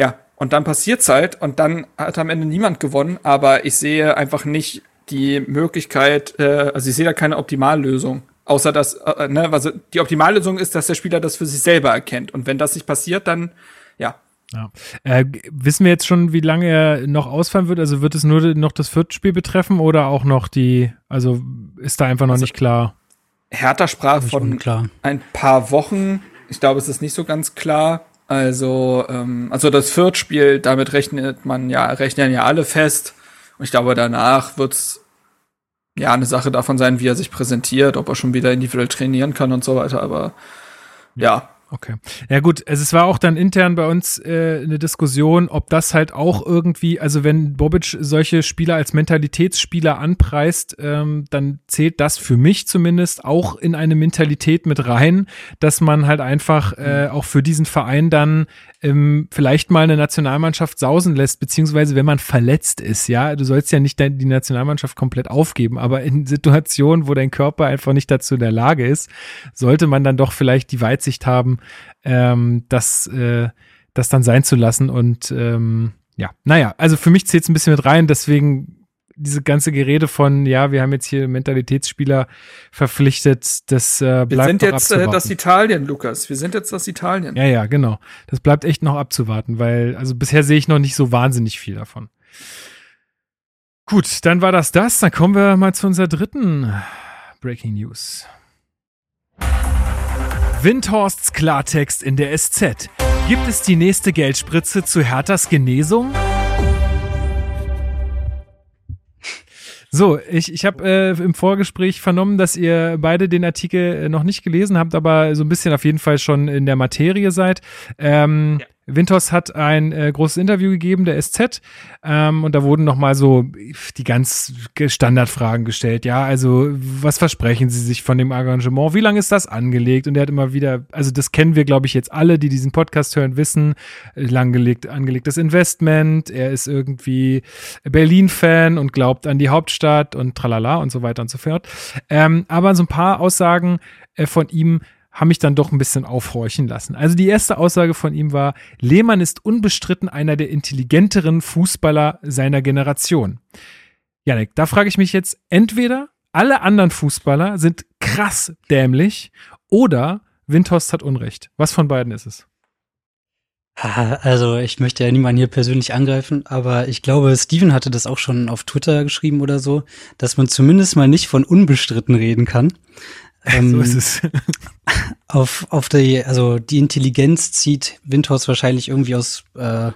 ja, und dann passiert's halt und dann hat am Ende niemand gewonnen. Aber ich sehe einfach nicht die Möglichkeit, äh, also ich sehe da keine Optimallösung. Außer dass, äh, ne, also die Optimallösung ist, dass der Spieler das für sich selber erkennt. Und wenn das nicht passiert, dann ja. Ja. Äh, wissen wir jetzt schon, wie lange er noch ausfallen wird? Also wird es nur noch das Viertspiel betreffen oder auch noch die, also ist da einfach noch also, nicht klar? Hertha sprach von klar. ein paar Wochen. Ich glaube, es ist nicht so ganz klar. Also, ähm, also das Viertspiel, damit rechnet man ja, rechnen ja alle fest. Und ich glaube, danach wird's ja eine Sache davon sein, wie er sich präsentiert, ob er schon wieder individuell trainieren kann und so weiter. Aber ja, Okay. Ja gut, also es war auch dann intern bei uns äh, eine Diskussion, ob das halt auch irgendwie, also wenn Bobic solche Spieler als Mentalitätsspieler anpreist, ähm, dann zählt das für mich zumindest auch in eine Mentalität mit rein, dass man halt einfach äh, auch für diesen Verein dann ähm, vielleicht mal eine Nationalmannschaft sausen lässt, beziehungsweise wenn man verletzt ist, ja, du sollst ja nicht die Nationalmannschaft komplett aufgeben, aber in Situationen, wo dein Körper einfach nicht dazu in der Lage ist, sollte man dann doch vielleicht die Weitsicht haben, ähm, das, äh, das dann sein zu lassen. Und ähm, ja, naja, also für mich zählt es ein bisschen mit rein, deswegen diese ganze Gerede von, ja, wir haben jetzt hier Mentalitätsspieler verpflichtet, das äh, bleibt Wir sind jetzt äh, das Italien, Lukas. Wir sind jetzt das Italien. Ja, ja, genau. Das bleibt echt noch abzuwarten, weil, also bisher sehe ich noch nicht so wahnsinnig viel davon. Gut, dann war das das. Dann kommen wir mal zu unserer dritten Breaking News. Windhorsts Klartext in der SZ. Gibt es die nächste Geldspritze zu Herthas Genesung? So, ich, ich habe äh, im Vorgespräch vernommen, dass ihr beide den Artikel äh, noch nicht gelesen habt, aber so ein bisschen auf jeden Fall schon in der Materie seid. Ähm, ja. Winters hat ein äh, großes Interview gegeben, der SZ, ähm, und da wurden nochmal so die ganz Standardfragen gestellt. Ja, also was versprechen Sie sich von dem Engagement? Wie lange ist das angelegt? Und er hat immer wieder, also das kennen wir, glaube ich, jetzt alle, die diesen Podcast hören, wissen, langgelegt, angelegtes Investment. Er ist irgendwie Berlin-Fan und glaubt an die Hauptstadt und tralala und so weiter und so fort. Ähm, aber so ein paar Aussagen äh, von ihm haben mich dann doch ein bisschen aufhorchen lassen. Also die erste Aussage von ihm war, Lehmann ist unbestritten einer der intelligenteren Fußballer seiner Generation. Janik, da frage ich mich jetzt, entweder alle anderen Fußballer sind krass dämlich oder Windhorst hat Unrecht. Was von beiden ist es? Also ich möchte ja niemanden hier persönlich angreifen, aber ich glaube, Steven hatte das auch schon auf Twitter geschrieben oder so, dass man zumindest mal nicht von unbestritten reden kann. Ähm, so ist es. auf, auf die, also die Intelligenz zieht Windhorst wahrscheinlich irgendwie aus äh,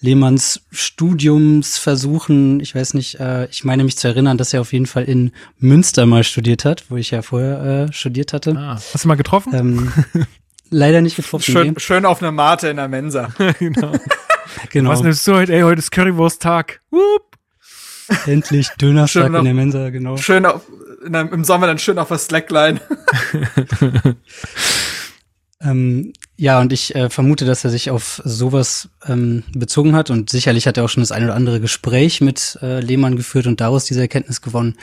Lehmanns Studiumsversuchen. Ich weiß nicht, äh, ich meine mich zu erinnern, dass er auf jeden Fall in Münster mal studiert hat, wo ich ja vorher äh, studiert hatte. Ah, hast du mal getroffen? Ähm, leider nicht getroffen. Schön, schön auf einer Mate in der Mensa. genau. genau. Was nimmst du heute? Ey, heute ist Currywurst-Tag. Endlich Dönerstag in der Mensa, genau. Schön auf, der, im Sommer dann schön auf der Slackline. ähm, ja, und ich äh, vermute, dass er sich auf sowas ähm, bezogen hat und sicherlich hat er auch schon das ein oder andere Gespräch mit äh, Lehmann geführt und daraus diese Erkenntnis gewonnen.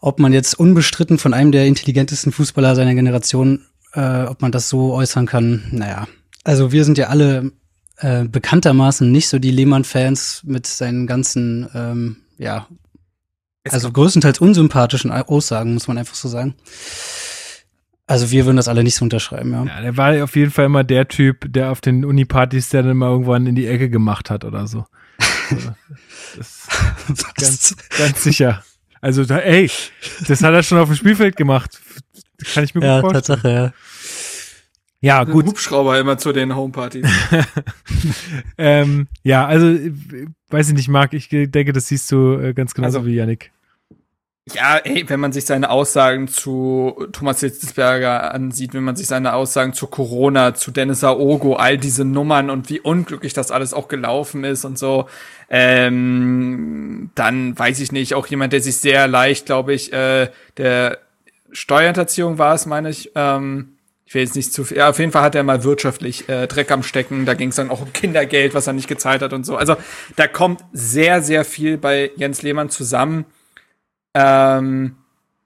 Ob man jetzt unbestritten von einem der intelligentesten Fußballer seiner Generation, äh, ob man das so äußern kann, naja. Also wir sind ja alle äh, bekanntermaßen nicht so die Lehmann-Fans mit seinen ganzen, ähm, ja, also größtenteils unsympathischen Aussagen, muss man einfach so sagen. Also wir würden das alle nicht so unterschreiben, ja. Ja, der war auf jeden Fall immer der Typ, der auf den Uni-Partys der dann mal irgendwann in die Ecke gemacht hat oder so. ganz, ganz sicher. Also, da, ey, das hat er schon auf dem Spielfeld gemacht. Kann ich mir ja, gut vorstellen. Tatsache, ja. Ja, gut. Hubschrauber immer zu den Homepartys. ähm, ja, also, weiß ich nicht, Marc, ich denke, das siehst du äh, ganz genauso Also- wie Yannick. Ja, ey, wenn man sich seine Aussagen zu Thomas Hitzelsberger ansieht, wenn man sich seine Aussagen zu Corona, zu Dennis Aogo, all diese Nummern und wie unglücklich das alles auch gelaufen ist und so, ähm, dann weiß ich nicht, auch jemand, der sich sehr leicht, glaube ich, äh, der Steuerhinterziehung war es, meine ich, ähm, ich will jetzt nicht zu viel, ja, auf jeden Fall hat er mal wirtschaftlich äh, Dreck am Stecken, da ging es dann auch um Kindergeld, was er nicht gezahlt hat und so. Also da kommt sehr, sehr viel bei Jens Lehmann zusammen ähm,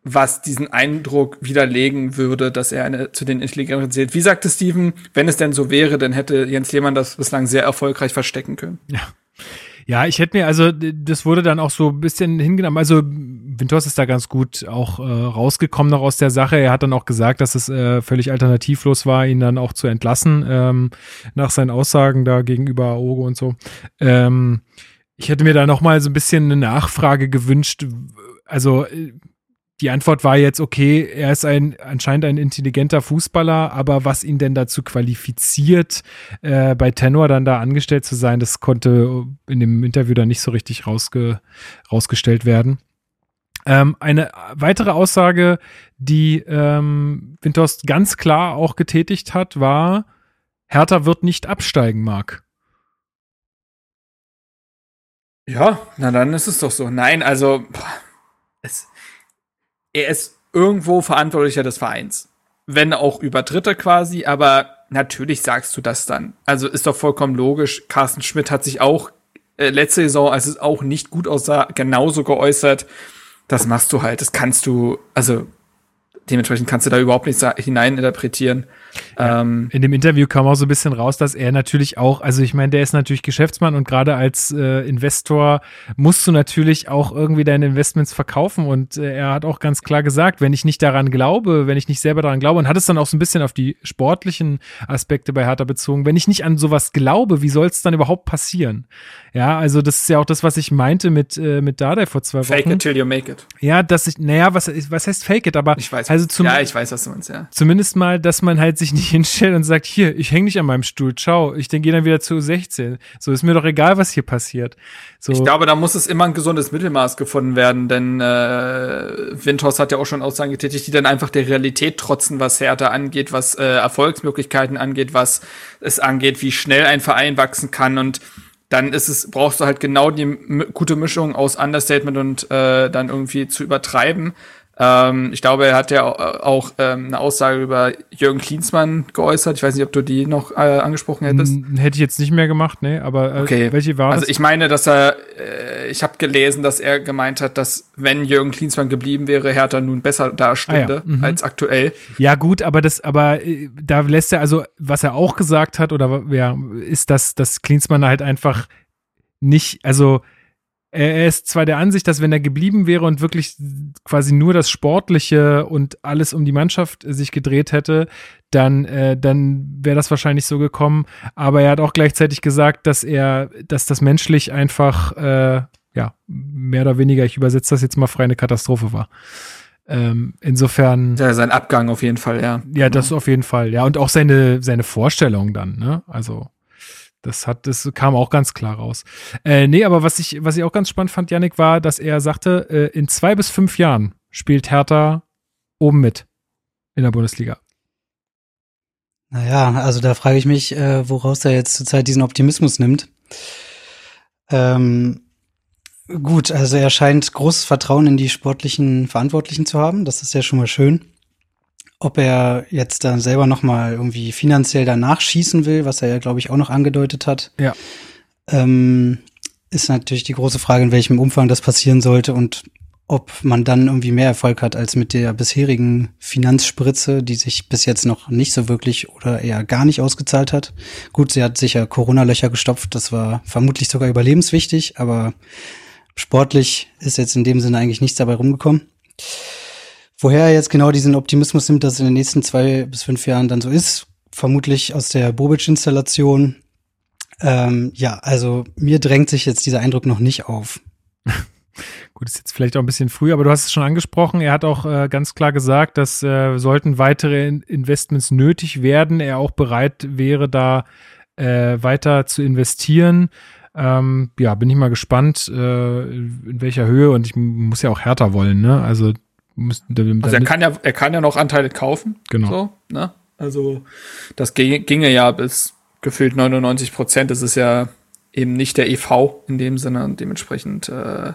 was diesen Eindruck widerlegen würde, dass er eine zu den Intelligenten zählt. Wie sagte Steven, wenn es denn so wäre, dann hätte Jens Lehmann das bislang sehr erfolgreich verstecken können. Ja, ich hätte mir, also das wurde dann auch so ein bisschen hingenommen. Also Winters ist da ganz gut auch äh, rausgekommen noch aus der Sache. Er hat dann auch gesagt, dass es äh, völlig alternativlos war, ihn dann auch zu entlassen, ähm, nach seinen Aussagen da gegenüber Aogo und so. Ähm, ich hätte mir da noch mal so ein bisschen eine Nachfrage gewünscht. Also äh, die Antwort war jetzt, okay, er ist ein anscheinend ein intelligenter Fußballer, aber was ihn denn dazu qualifiziert, äh, bei Tenor dann da angestellt zu sein, das konnte in dem Interview dann nicht so richtig rausge rausgestellt werden. Ähm, eine weitere Aussage, die ähm, Windhorst ganz klar auch getätigt hat, war, Hertha wird nicht absteigen, Marc. Ja, na dann ist es doch so. Nein, also es, er ist irgendwo Verantwortlicher des Vereins. Wenn auch über Dritte quasi, aber natürlich sagst du das dann. Also ist doch vollkommen logisch. Carsten Schmidt hat sich auch äh, letzte Saison, als es auch nicht gut aussah, genauso geäußert. Das machst du halt. Das kannst du, also dementsprechend kannst du da überhaupt nichts sa- Ähm, In dem Interview kam auch so ein bisschen raus, dass er natürlich auch, also ich meine, der ist natürlich Geschäftsmann und gerade als äh, Investor musst du natürlich auch irgendwie deine Investments verkaufen und äh, er hat auch ganz klar gesagt, wenn ich nicht daran glaube, wenn ich nicht selber daran glaube und hat es dann auch so ein bisschen auf die sportlichen Aspekte bei Hertha bezogen, wenn ich nicht an sowas glaube, wie soll es dann überhaupt passieren? Ja, also das ist ja auch das, was ich meinte mit, äh, mit Dardai vor zwei fake Wochen. it till you make it. Ja, dass ich, naja, was, was heißt Fake it, aber Ich weiß. also zum, ja, ich weiß, was du meinst, ja. zumindest mal, dass man halt sich nicht hinstellt und sagt, hier, ich hänge nicht an meinem Stuhl, ciao, ich gehe dann wieder zu 16. So ist mir doch egal, was hier passiert. So, Ich glaube, da muss es immer ein gesundes Mittelmaß gefunden werden, denn äh, Windhorst hat ja auch schon Aussagen getätigt, die dann einfach der Realität trotzen, was Hertha angeht, was äh, Erfolgsmöglichkeiten angeht, was es angeht, wie schnell ein Verein wachsen kann und dann ist es, brauchst du halt genau die gute Mischung aus Understatement und äh, dann irgendwie zu übertreiben. Ähm, ich glaube, er hat ja au- auch ähm, eine Aussage über Jürgen Klinsmann geäußert. Ich weiß nicht, ob du die noch äh, angesprochen hättest. hätte ich jetzt nicht mehr gemacht, ne, aber äh, Okay. welche war Also das? ich meine, dass er äh, ich habe gelesen, dass er gemeint hat, dass wenn Jürgen Klinsmann geblieben wäre, Hertha nun besser dastünde Ah ja, mhm. als aktuell. Ja, gut, aber das, aber äh, da lässt er, also, was er auch gesagt hat, oder ja, ist, dass, dass Klinsmann halt einfach nicht, also er ist zwar der Ansicht, dass wenn er geblieben wäre und wirklich quasi nur das Sportliche und alles um die Mannschaft sich gedreht hätte, dann, äh, dann wäre das wahrscheinlich so gekommen. Aber er hat auch gleichzeitig gesagt, dass er, dass das menschlich einfach, äh, ja, mehr oder weniger, ich übersetze das jetzt mal frei, eine Katastrophe war. Ähm, insofern. Ja, sein Abgang auf jeden Fall, ja. Ja, das auf jeden Fall. Ja, und auch seine, seine Vorstellung dann, ne? Also, das hat, das kam auch ganz klar raus. Äh, nee, aber was ich, was ich auch ganz spannend fand, Yannick, war, dass er sagte, äh, in zwei bis fünf Jahren spielt Hertha oben mit in der Bundesliga. Naja, also da frage ich mich, äh, woraus er jetzt zurzeit diesen Optimismus nimmt. Ähm, gut, also er scheint großes Vertrauen in die sportlichen Verantwortlichen zu haben. Das ist ja schon mal schön. Ob er jetzt dann selber noch mal irgendwie finanziell danach schießen will, was er ja, glaube ich, auch noch angedeutet hat, Ja. ähm, ist natürlich die große Frage, in welchem Umfang das passieren sollte und ob man dann irgendwie mehr Erfolg hat als mit der bisherigen Finanzspritze, die sich bis jetzt noch nicht so wirklich oder eher gar nicht ausgezahlt hat. Gut, sie hat sicher Corona-Löcher gestopft, das war vermutlich sogar überlebenswichtig, aber sportlich ist jetzt in dem Sinne eigentlich nichts dabei rumgekommen. Woher er jetzt genau diesen Optimismus nimmt, dass es in den nächsten zwei bis fünf Jahren dann so ist, vermutlich aus der Bobic-Installation. Ähm, ja, also mir drängt sich jetzt dieser Eindruck noch nicht auf. Gut, ist jetzt vielleicht auch ein bisschen früh, aber du hast es schon angesprochen. Er hat auch äh, ganz klar gesagt, dass äh, sollten weitere In Investments nötig werden, er auch bereit wäre, da äh, weiter zu investieren. Ähm, ja, bin ich mal gespannt, äh, in welcher Höhe und ich muss ja auch härter wollen, ne? Also, muss, Also er kann ja, er kann ja noch Anteile kaufen. Genau. So, ne? Also das ging- ginge ja bis gefühlt 99 Prozent. Das ist ja eben nicht der EV in dem Sinne und dementsprechend äh,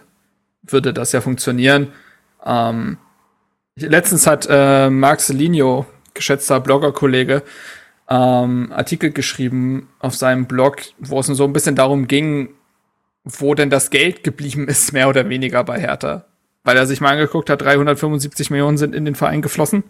würde das ja funktionieren. Ähm, letztens hat äh, Marc Celinio, geschätzter Blogger-Kollege, ähm, Artikel geschrieben auf seinem Blog, wo es so ein bisschen darum ging, wo denn das Geld geblieben ist, mehr oder weniger bei Hertha. Weil er sich mal angeguckt hat, 375 Millionen sind in den Verein geflossen.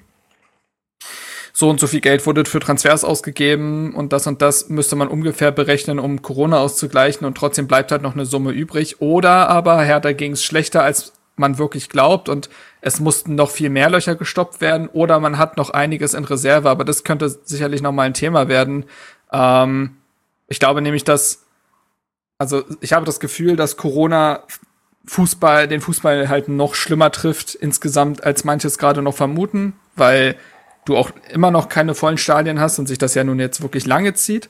So und so viel Geld wurde für Transfers ausgegeben und das und das müsste man ungefähr berechnen, um Corona auszugleichen und trotzdem bleibt halt noch eine Summe übrig. Oder aber Hertha ging es schlechter, als man wirklich glaubt und es mussten noch viel mehr Löcher gestoppt werden oder man hat noch einiges in Reserve, aber das könnte sicherlich noch mal ein Thema werden. Ähm, ich glaube nämlich, dass also ich habe das Gefühl, dass Corona Fußball, den Fußball halt noch schlimmer trifft insgesamt, als manches gerade noch vermuten, weil du auch immer noch keine vollen Stadien hast und sich das ja nun jetzt wirklich lange zieht.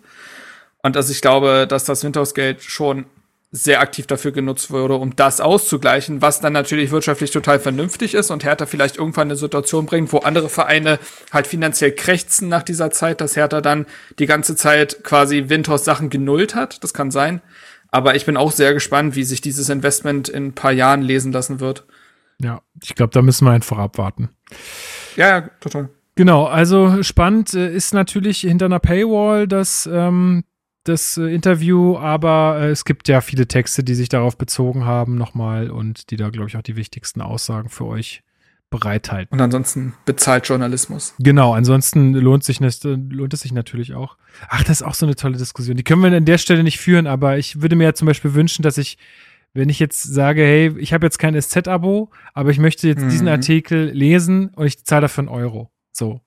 Und dass ich glaube, dass das Winterhausgeld schon sehr aktiv dafür genutzt wurde, um das auszugleichen, was dann natürlich wirtschaftlich total vernünftig ist und Hertha vielleicht irgendwann eine Situation bringt, wo andere Vereine halt finanziell krächzen nach dieser Zeit, dass Hertha dann die ganze Zeit quasi Windhaus Sachen genullt hat. Das kann sein. Aber ich bin auch sehr gespannt, wie sich dieses Investment in ein paar Jahren lesen lassen wird. Ja, ich glaube, da müssen wir einfach abwarten. Ja, ja, total. Genau, also spannend äh, ist natürlich hinter einer Paywall das, ähm, das äh, Interview, aber äh, es gibt ja viele Texte, die sich darauf bezogen haben nochmal und die da, glaube ich, auch die wichtigsten Aussagen für euch bereithalten. Und ansonsten bezahlt Journalismus. Genau, ansonsten lohnt, sich, lohnt es sich natürlich auch. Ach, das ist auch so eine tolle Diskussion. Die können wir an der Stelle nicht führen, aber ich würde mir ja zum Beispiel wünschen, dass ich, wenn ich jetzt sage, hey, ich habe jetzt kein SZ-Abo, aber ich möchte jetzt diesen Mhm. Artikel lesen und ich zahle dafür einen Euro. So.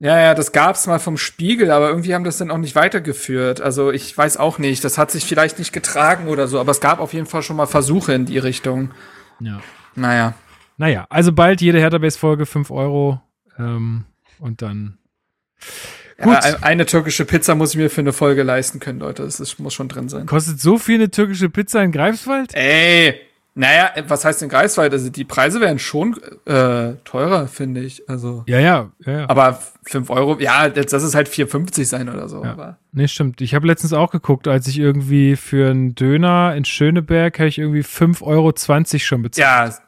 Ja, ja, das gab's mal vom Spiegel, aber irgendwie haben das dann auch nicht weitergeführt. Also ich weiß auch nicht, das hat sich vielleicht nicht getragen oder so, aber es gab auf jeden Fall schon mal Versuche in die Richtung. Ja. Naja. Naja, also bald jede Hertha-Base-Folge 5 Euro ähm, und dann. Gut. Ja, ein- eine türkische Pizza muss ich mir für eine Folge leisten können, Leute. Das ist, muss schon drin sein. Kostet so viel eine türkische Pizza in Greifswald? Ey, naja, was heißt in Greifswald? Also die Preise wären schon äh, teurer, finde ich. Also, Ja, ja, ja. ja. aber 5 Euro, ja, das, das ist halt 4,50 sein oder so. Ja. Aber Nee, stimmt. Ich habe letztens auch geguckt, als ich irgendwie für einen Döner in Schöneberg habe ich irgendwie 5,20 Euro schon bezahlt. ja,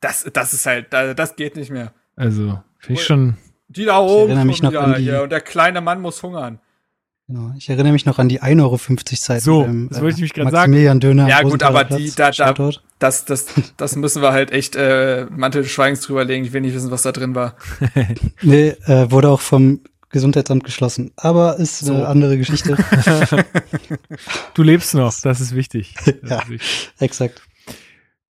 das, das ist halt, da- das geht nicht mehr. Also, finde ich schon. Die da oben erinnere mich schon noch an die- hier und der kleine Mann muss hungern. Genau. Ich erinnere mich noch an die 1,50 Euro Zeit. So, beim, das wollte ich nämlich gerade sagen. Maximilian Döner. Ja, gut, aber die, da, da, das, das, das müssen wir halt echt äh, Mantel des Schweigens drüberlegen. Ich will nicht wissen, was da drin war. Nee, äh, wurde auch vom Gesundheitsamt geschlossen. Aber ist So. eine andere Geschichte. Du lebst noch, das ist wichtig. Das Ja. ist wichtig. Exakt.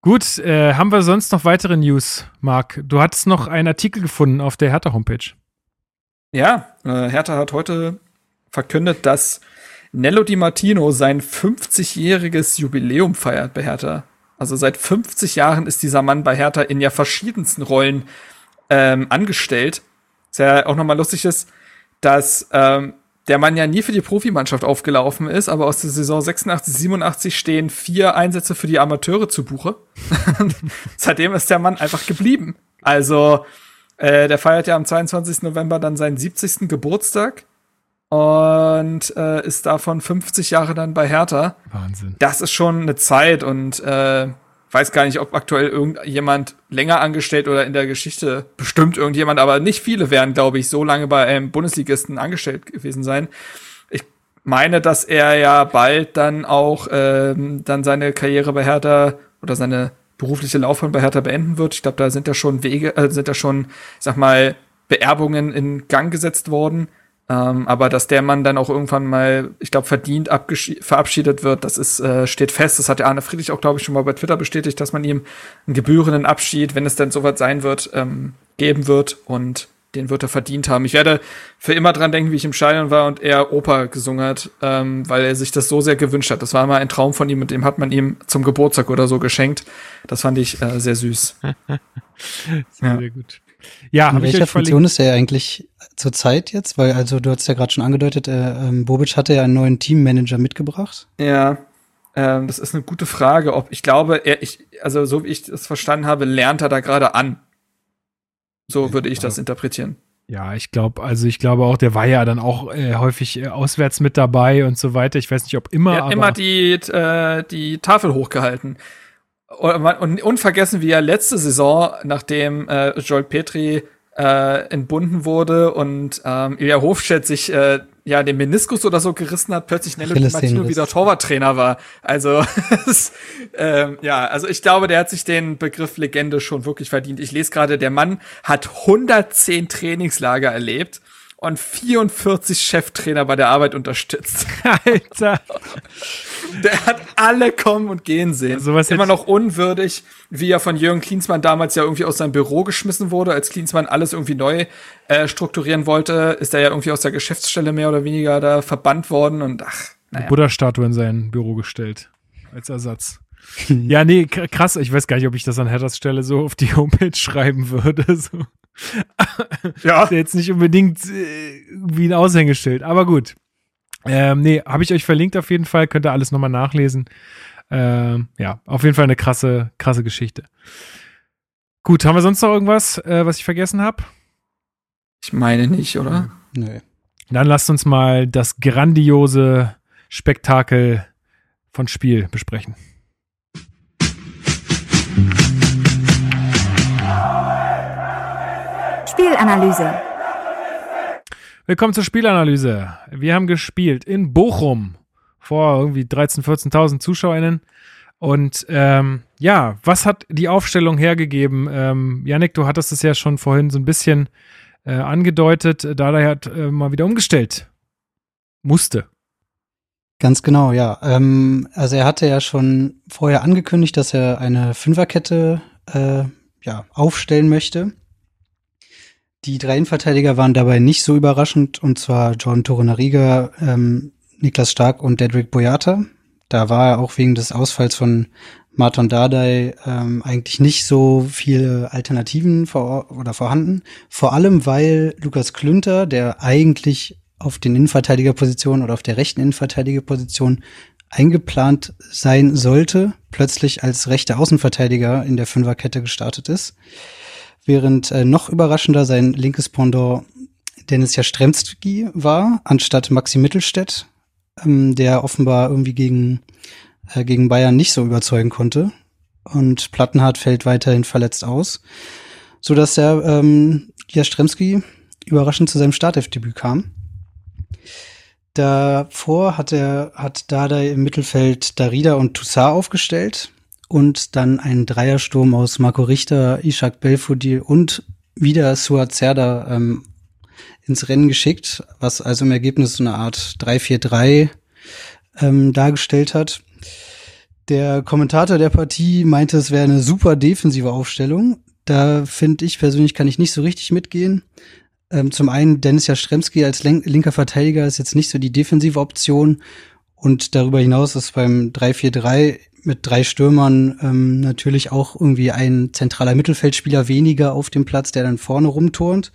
Gut, äh, haben wir sonst noch weitere News, Marc? Du hattest noch einen Artikel gefunden auf der Hertha-Homepage. Ja, äh, Hertha hat heute verkündet, dass Nello Di Martino sein 50-jähriges Jubiläum feiert bei Hertha. Also seit 50 Jahren ist dieser Mann bei Hertha in ja verschiedensten Rollen ähm, angestellt. Was ja auch nochmal lustig ist, dass ähm, der Mann ja nie für die Profimannschaft aufgelaufen ist, aber aus der Saison 86, 87 stehen vier Einsätze für die Amateure zu Buche. Seitdem ist der Mann einfach geblieben. Also, äh, der feiert ja am 22. November dann seinen 70. Geburtstag und äh, ist davon 50 Jahre dann bei Hertha. Wahnsinn. Das ist schon eine Zeit und äh, weiß gar nicht, ob aktuell irgendjemand länger angestellt oder in der Geschichte bestimmt irgendjemand, aber nicht viele werden, glaube ich, so lange bei einem Bundesligisten angestellt gewesen sein. Ich meine, dass er ja bald dann auch ähm, dann seine Karriere bei Hertha oder seine berufliche Laufbahn bei Hertha beenden wird. Ich glaube, da sind ja schon Wege, äh, sind ja schon, sag mal, Beerbungen in Gang gesetzt worden. Ähm, aber dass der Mann dann auch irgendwann mal, ich glaube, verdient verabschiedet wird, das ist, äh, steht fest. Das hat der Arne Friedrich auch, glaube ich, schon mal bei Twitter bestätigt, dass man ihm einen gebührenden Abschied, wenn es denn soweit sein wird, ähm, geben wird. Und den wird er verdient haben. Ich werde für immer dran denken, wie ich im Stadion war und er Oper gesungen hat, ähm, weil er sich das so sehr gewünscht hat. Das war mal ein Traum von ihm und dem hat man ihm zum Geburtstag oder so geschenkt. Das fand ich äh, sehr süß. Sehr, sehr gut. Ja, In habe ich welcher Funktion verlinkt. ist er eigentlich zur Zeit jetzt? Weil, also du hast ja gerade schon angedeutet, äh, ähm, Bobic hatte ja einen neuen Teammanager mitgebracht. Ja, ähm, das ist eine gute Frage. Ob ich glaube, er, ich, also so wie ich das verstanden habe, lernt er da gerade an. So würde ich das interpretieren. Ja, ich glaube, also ich glaube auch, der war ja dann auch äh, häufig äh, auswärts mit dabei und so weiter. Ich weiß nicht, ob immer, Er hat aber immer die, äh, die Tafel hochgehalten. Und, und unvergessen, wie er letzte Saison, nachdem äh, Joel Petri äh, entbunden wurde und ähm, Ilja Hofstedt sich äh, ja den Meniskus oder so gerissen hat, plötzlich Nello Di Martino wieder Torwarttrainer war. Also ähm, ja, also ich glaube, der hat sich den Begriff Legende schon wirklich verdient. Ich lese gerade, der Mann hat 110 Trainingslager erlebt und 44 Cheftrainer bei der Arbeit unterstützt. Alter. Der hat alle kommen und gehen sehen. Sowas Immer hätte- noch unwürdig, wie er von Jürgen Klinsmann damals ja irgendwie aus seinem Büro geschmissen wurde, als Klinsmann alles irgendwie neu äh, strukturieren wollte, ist er ja irgendwie aus der Geschäftsstelle mehr oder weniger da verbannt worden und ach, Eine naja. Buddha-Statue in sein Büro gestellt. Als Ersatz. ja, nee, krass. Ich weiß gar nicht, ob ich das an Herthas Stelle so auf die Homepage schreiben würde. So. Ja. Ist ja jetzt nicht unbedingt äh, wie ein Aushängeschild, aber gut. Ähm, nee, habe ich euch verlinkt auf jeden Fall. Könnt ihr alles nochmal nachlesen. Ähm, ja, auf jeden Fall eine krasse, krasse Geschichte. Gut, haben wir sonst noch irgendwas, äh, was ich vergessen habe? Ich meine nicht, oder? Nö. Dann lasst uns mal das grandiose Spektakel von Spiel besprechen. Spielanalyse. Willkommen zur Spielanalyse. Wir haben gespielt in Bochum vor irgendwie 13.000, 14.000 ZuschauerInnen. Und ähm, ja, was hat die Aufstellung hergegeben? Ähm, Yannick, du hattest es ja schon vorhin so ein bisschen äh, angedeutet. Dada hat äh, mal wieder umgestellt. Musste. Ganz genau, ja. Ähm, also er hatte ja schon vorher angekündigt, dass er eine Fünferkette äh, ja, aufstellen möchte. Die drei Innenverteidiger waren dabei nicht so überraschend, und zwar John Torunariga, ähm, Niklas Stark und Dedrick Boyata. Da war auch wegen des Ausfalls von Martin Dardai ähm, eigentlich nicht so viele Alternativen vor, oder vorhanden. Vor allem, weil Lukas Klünter, der eigentlich auf den Innenverteidigerpositionen oder auf der rechten Innenverteidigerposition eingeplant sein sollte, plötzlich als rechter Außenverteidiger in der Fünferkette gestartet ist. Während äh, noch überraschender sein linkes Pendant Dennis Jastremski war, anstatt Maxi Mittelstädt, ähm, der offenbar irgendwie gegen, äh, gegen Bayern nicht so überzeugen konnte. Und Plattenhardt fällt weiterhin verletzt aus, so dass er ähm, Jastremski überraschend zu seinem Startelfdebüt kam. Davor hat er, hat Dada im Mittelfeld Darida und Toussaint aufgestellt und dann einen Dreiersturm aus Marco Richter, Ishak Belfodil und wieder Suat Zerda ähm, ins Rennen geschickt, was also im Ergebnis so eine Art 3-4-3 ähm, dargestellt hat. Der Kommentator der Partie meinte, es wäre eine super defensive Aufstellung. Da finde ich persönlich kann ich nicht so richtig mitgehen. Ähm, zum einen Dennis Jastremski als linker Verteidiger ist jetzt nicht so die defensive Option und darüber hinaus ist beim 3-4-3 mit drei Stürmern ähm, natürlich auch irgendwie ein zentraler Mittelfeldspieler weniger auf dem Platz, der dann vorne rumturnt.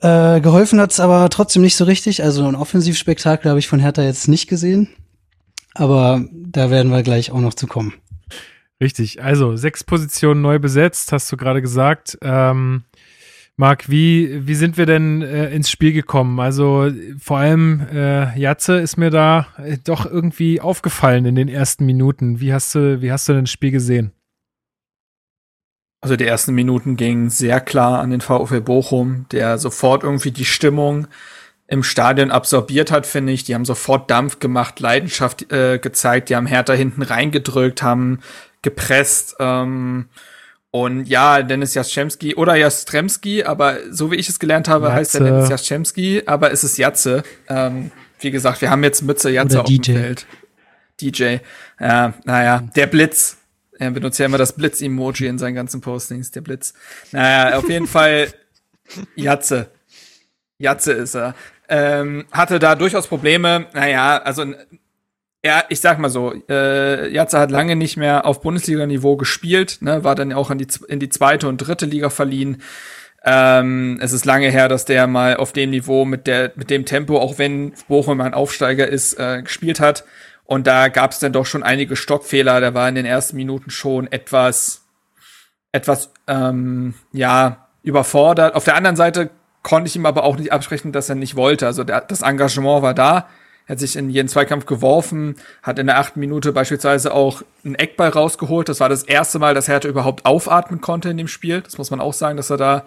Äh, geholfen hat's aber trotzdem nicht so richtig. Also ein Offensivspektakel habe ich von Hertha jetzt nicht gesehen. Aber da werden wir gleich auch noch zu kommen. Richtig, also sechs Positionen neu besetzt, hast du gerade gesagt. Ähm, Marc, wie, wie sind wir denn äh, ins Spiel gekommen? Also vor allem äh, Jatze ist mir da äh, doch irgendwie aufgefallen in den ersten Minuten. Wie hast du, wie hast du denn das Spiel gesehen? Also die ersten Minuten gingen sehr klar an den VfL Bochum, der sofort irgendwie die Stimmung im Stadion absorbiert hat, finde ich. Die haben sofort Dampf gemacht, Leidenschaft äh, gezeigt, die haben Hertha hinten reingedrückt, haben gepresst. Ähm, und ja, Dennis Jaschemski oder Jastremski, aber so wie ich es gelernt habe, Jatze. heißt er Dennis Jaschemski, aber es ist Jatze. Ähm, wie gesagt, wir haben jetzt Mütze Jatze auf dem Feld. DJ. Ja, naja, der Blitz. Er benutzt ja immer das Blitz-Emoji in seinen ganzen Postings, der Blitz. Naja, auf jeden Fall Jatze. Jatze ist er. Ähm, hatte da durchaus Probleme. Naja, also ja, ich sag mal so, äh, Jatze hat lange nicht mehr auf Bundesliga-Niveau gespielt, ne, war dann auch in die, in die zweite und dritte Liga verliehen. Ähm, es ist lange her, dass der mal auf dem Niveau mit der mit dem Tempo, auch wenn Bochum ein Aufsteiger ist, äh, gespielt hat. Und da gab es dann doch schon einige Stockfehler. Der war in den ersten Minuten schon etwas etwas ähm, ja überfordert. Auf der anderen Seite konnte ich ihm aber auch nicht absprechen, dass er nicht wollte. Also der, das Engagement war da hat sich in jeden Zweikampf geworfen, hat in der achten Minute beispielsweise auch einen Eckball rausgeholt. Das war das erste Mal, dass Hertha überhaupt aufatmen konnte in dem Spiel. Das muss man auch sagen, dass er da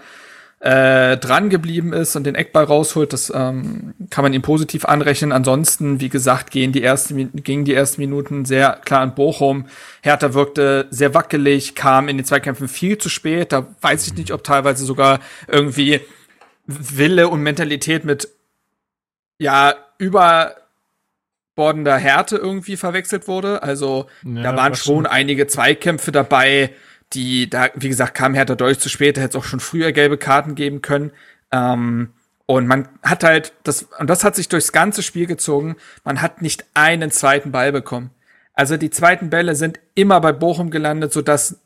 äh, dran geblieben ist und den Eckball rausholt. Das ähm, kann man ihm positiv anrechnen. Ansonsten, wie gesagt, gehen die ersten, gingen die ersten Minuten sehr klar an Bochum. Hertha wirkte sehr wackelig, kam in den Zweikämpfen viel zu spät. Da weiß ich nicht, ob teilweise sogar irgendwie Wille und Mentalität mit ja über bordender Härte irgendwie verwechselt wurde. Also ja, da waren schon einige Zweikämpfe dabei, die da, wie gesagt, kam Hertha deutlich zu spät, da hätte es auch schon früher gelbe Karten geben können. Ähm, und man hat halt, das, und das hat sich durchs ganze Spiel gezogen, man hat nicht einen zweiten Ball bekommen. Also die zweiten Bälle sind immer bei Bochum gelandet, sodass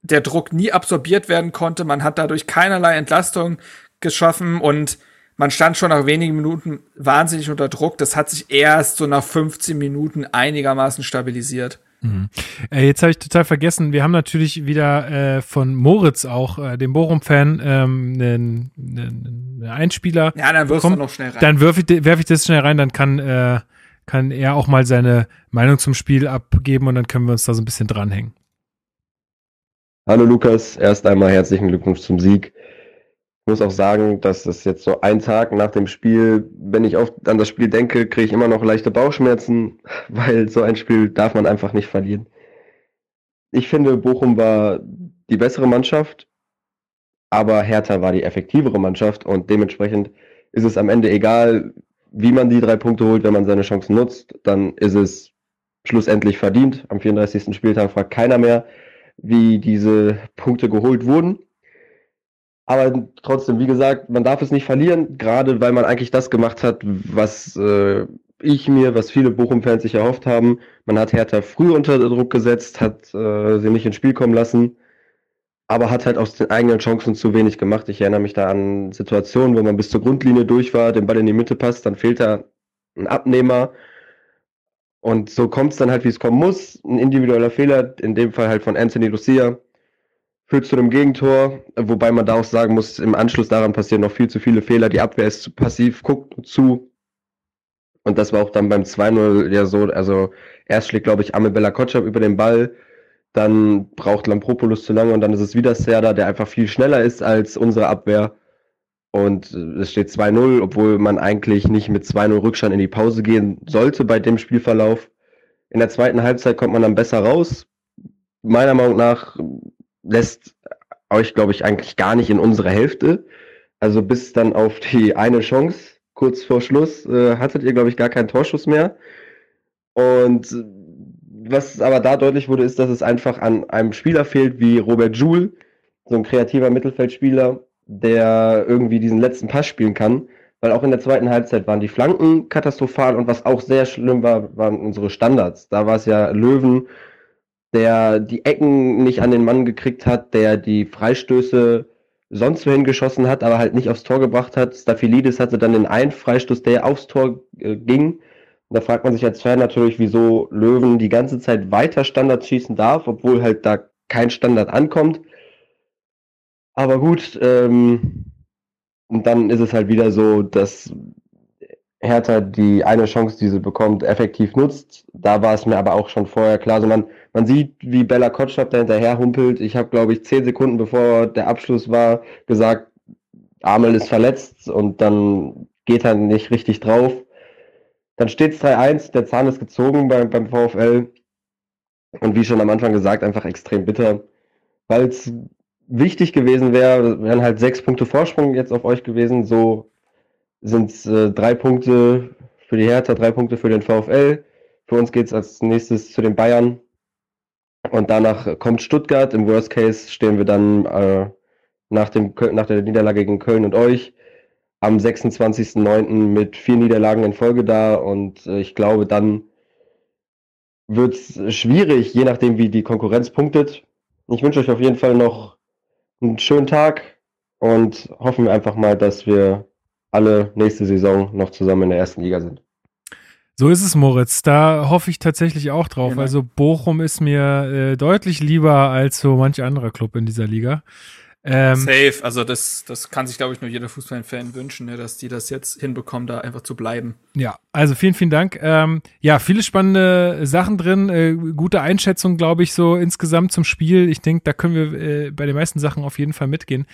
der Druck nie absorbiert werden konnte. Man hat dadurch keinerlei Entlastung geschaffen und man stand schon nach wenigen Minuten wahnsinnig unter Druck. Das hat sich erst so nach 15 Minuten einigermaßen stabilisiert. Mhm. Äh, jetzt habe ich total vergessen, wir haben natürlich wieder äh, von Moritz auch, äh, dem Bochum-Fan, ähm, einen, einen Einspieler. Ja, dann wirfst bekommen. du noch schnell rein. Dann werfe ich, werf ich das schnell rein, dann kann, äh, kann er auch mal seine Meinung zum Spiel abgeben und dann können wir uns da so ein bisschen dranhängen. Hallo Lukas, erst einmal herzlichen Glückwunsch zum Sieg. Ich muss auch sagen, dass es jetzt so ein Tag nach dem Spiel, wenn ich oft an das Spiel denke, kriege ich immer noch leichte Bauchschmerzen, weil so ein Spiel darf man einfach nicht verlieren. Ich finde, Bochum war die bessere Mannschaft, aber Hertha war die effektivere Mannschaft und dementsprechend ist es am Ende egal, wie man die drei Punkte holt, wenn man seine Chancen nutzt, dann ist es schlussendlich verdient. Am 34. Spieltag fragt keiner mehr, wie diese Punkte geholt wurden. Aber trotzdem, wie gesagt, man darf es nicht verlieren, gerade weil man eigentlich das gemacht hat, was äh, ich mir, was viele Bochum-Fans sich erhofft haben. Man hat Hertha früh unter Druck gesetzt, hat äh, sie nicht ins Spiel kommen lassen, aber hat halt aus den eigenen Chancen zu wenig gemacht. Ich erinnere mich da an Situationen, wo man bis zur Grundlinie durch war, den Ball in die Mitte passt, dann fehlt da ein Abnehmer. Und so kommt es dann halt, wie es kommen muss. Ein individueller Fehler, in dem Fall halt von Anthony Lucia, führt zu einem Gegentor, wobei man da auch sagen muss, im Anschluss daran passieren noch viel zu viele Fehler. Die Abwehr ist zu passiv, guckt zu. Und das war auch dann beim 2-0 ja so, also erst schlägt, glaube ich, Amebella Kotschap über den Ball, dann braucht Lampropoulos zu lange und dann ist es wieder Serda, der einfach viel schneller ist als unsere Abwehr. und es steht 2-0, obwohl man eigentlich nicht mit 2-0 Rückstand in die Pause gehen sollte bei dem Spielverlauf. In der zweiten Halbzeit kommt man dann besser raus. Meiner Meinung nach lässt euch, glaube ich, eigentlich gar nicht in unsere Hälfte. Also bis dann auf die eine Chance, kurz vor Schluss, äh, hattet ihr, glaube ich, gar keinen Torschuss mehr. Und äh, was aber da deutlich wurde, ist, dass es einfach an einem Spieler fehlt wie Robert Joule, so ein kreativer Mittelfeldspieler, der irgendwie diesen letzten Pass spielen kann. Weil auch in der zweiten Halbzeit waren die Flanken katastrophal und was auch sehr schlimm war, waren unsere Standards. Da war es ja Löwen, der die Ecken nicht an den Mann gekriegt hat, der die Freistöße sonst wohin geschossen hat, aber halt nicht aufs Tor gebracht hat. Stafilidis hatte dann den einen Freistoß, der aufs Tor äh, ging. Und da fragt man sich als Fan natürlich, wieso Löwen die ganze Zeit weiter Standards schießen darf, obwohl halt da kein Standard ankommt. Aber gut, ähm, und dann ist es halt wieder so, dass Hertha die eine Chance, die sie bekommt, effektiv nutzt. Da war es mir aber auch schon vorher klar. Also man, man sieht, wie Bella Kotschap da hinterher humpelt. Ich habe, glaube ich, zehn Sekunden bevor der Abschluss war, gesagt, Amel ist verletzt und dann geht er nicht richtig drauf. Dann steht es 3-1, der Zahn ist gezogen beim, beim VfL. Und wie schon am Anfang gesagt, einfach extrem bitter, weil es wichtig gewesen wäre, wären halt sechs Punkte Vorsprung jetzt auf euch gewesen. So sind es äh, drei Punkte für die Hertha, drei Punkte für den VfL. Für uns geht es als nächstes zu den Bayern. Und danach kommt Stuttgart. Im Worst Case stehen wir dann äh, nach, dem, nach der Niederlage gegen Köln und euch am 26.09. mit vier Niederlagen in Folge da. Und äh, ich glaube, dann wird es schwierig, je nachdem, wie die Konkurrenz punktet. Ich wünsche euch auf jeden Fall noch einen schönen Tag und hoffen wir einfach mal, dass wir alle nächste Saison noch zusammen in der ersten Liga sind. So ist es, Moritz. Da hoffe ich tatsächlich auch drauf. Genau. Also Bochum ist mir äh, deutlich lieber als so manch anderer Club in dieser Liga. Ähm, Safe, also das, das kann sich, glaube ich, nur jeder Fußballfan wünschen, ne, dass die das jetzt hinbekommen, da einfach zu bleiben. Ja, also vielen, vielen Dank. Ähm, ja, viele spannende Sachen drin, äh, gute Einschätzung, glaube ich, so insgesamt zum Spiel. Ich denke, da können wir äh, bei den meisten Sachen auf jeden Fall mitgehen.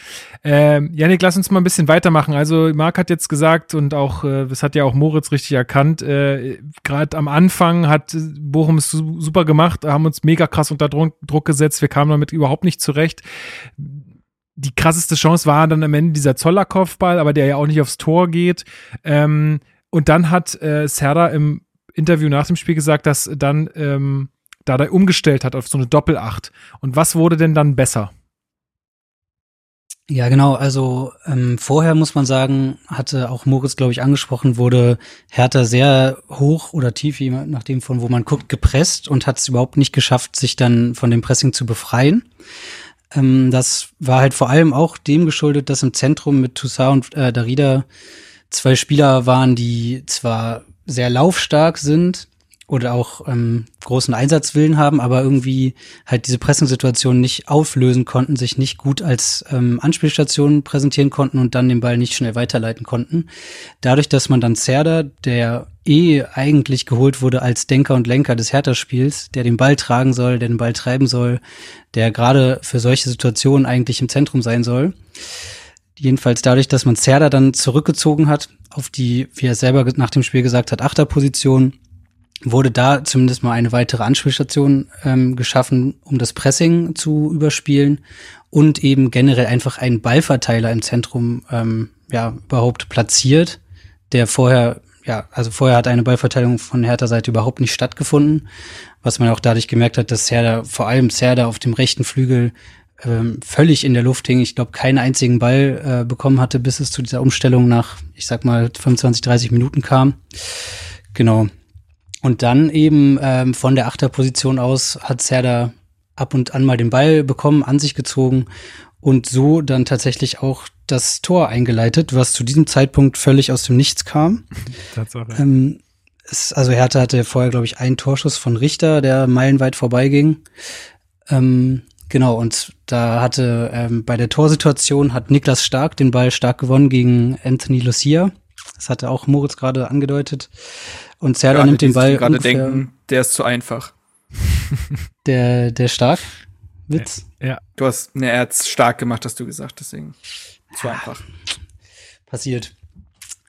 Ähm, Janik, lass uns mal ein bisschen weitermachen. Also Marc hat jetzt gesagt und auch, äh, das hat ja auch Moritz richtig erkannt, äh, gerade am Anfang hat Bochum es super gemacht, haben uns mega krass unter Druck, Druck gesetzt, wir kamen damit überhaupt nicht zurecht die krasseste Chance war dann am Ende dieser Zollerkopfball, aber der ja auch nicht aufs Tor geht. Ähm, und dann hat äh, Serda im Interview nach dem Spiel gesagt, dass dann ähm, Dada umgestellt hat auf so eine Doppelacht. Und was wurde denn dann besser? Ja, genau. Also ähm, vorher muss man sagen, hatte auch Moritz, glaube ich, angesprochen, wurde Hertha sehr hoch oder tief, je nachdem von wo man guckt, gepresst und hat es überhaupt nicht geschafft, sich dann von dem Pressing zu befreien. Ähm, das war halt vor allem auch dem geschuldet, dass im Zentrum mit Toussaint und äh, Darida zwei Spieler waren, die zwar sehr laufstark sind oder auch ähm, großen Einsatzwillen haben, aber irgendwie halt diese Pressing-Situation nicht auflösen konnten, sich nicht gut als ähm, Anspielstation präsentieren konnten und dann den Ball nicht schnell weiterleiten konnten. Dadurch, dass man dann Zerda, der eh eigentlich geholt wurde als Denker und Lenker des Hertha-Spiels, der den Ball tragen soll, der den Ball treiben soll, der gerade für solche Situationen eigentlich im Zentrum sein soll. Jedenfalls dadurch, dass man Zerda dann zurückgezogen hat auf die, wie er selber nach dem Spiel gesagt hat, Achterposition, wurde da zumindest mal eine weitere Anspielstation ähm, geschaffen, um das Pressing zu überspielen und eben generell einfach einen Ballverteiler im Zentrum ähm, ja überhaupt platziert, der vorher ja, also vorher hat eine Ballverteilung von Hertha Seite überhaupt nicht stattgefunden, was man auch dadurch gemerkt hat, dass Serda, vor allem Serda auf dem rechten Flügel ähm, völlig in der Luft hing. Ich glaube, keinen einzigen Ball äh, bekommen hatte, bis es zu dieser Umstellung nach, ich sag mal, 25, 30 Minuten kam. Genau. Und dann eben ähm, von der Achterposition aus hat Serda ab und an mal den Ball bekommen, an sich gezogen und so dann tatsächlich auch das Tor eingeleitet, was zu diesem Zeitpunkt völlig aus dem Nichts kam. Tatsache. Ähm, es, also Hertha hatte vorher, glaube ich, einen Torschuss von Richter, der meilenweit vorbeiging. Ähm, genau, und da hatte ähm, bei der Torsituation hat Niklas Stark den Ball stark gewonnen gegen Anthony Lucia. Das hatte auch Moritz gerade angedeutet. Und Serda nimmt den Ball. gerade denken, der ist zu einfach. Der, der stark? Witz? Ja. Du hast, ne, er hat's stark gemacht, hast du gesagt, deswegen. Zu einfach. passiert.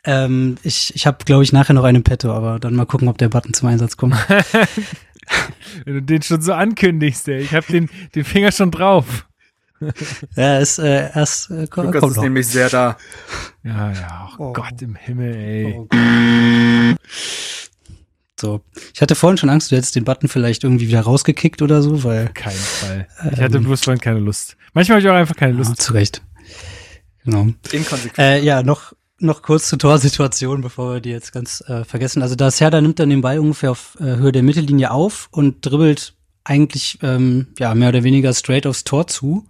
Ähm, ich ich habe, glaube ich, nachher noch einen Petto, aber dann mal gucken, ob der Button zum Einsatz kommt. Wenn du den schon so ankündigst, ey. Ich habe den, den Finger schon drauf. ja, ist äh, erst äh, ko- Lukas kommt ist noch. nämlich sehr da. Ja, ja, oh, Oh. Gott im Himmel, ey. Oh. So, ich hatte vorhin schon Angst, du hättest den Button vielleicht irgendwie wieder rausgekickt oder so, weil Kein Fall. Ich hatte bloß vorhin keine Lust. Manchmal habe ich auch einfach keine ja, Lust. zu Recht. Genau. Inkonsequent. Äh, ja, noch, noch kurz zur Torsituation, bevor wir die jetzt ganz äh, vergessen. Also da Serda nimmt dann den Ball ungefähr auf äh, Höhe der Mittellinie auf und dribbelt eigentlich ähm, ja mehr oder weniger straight aufs Tor zu.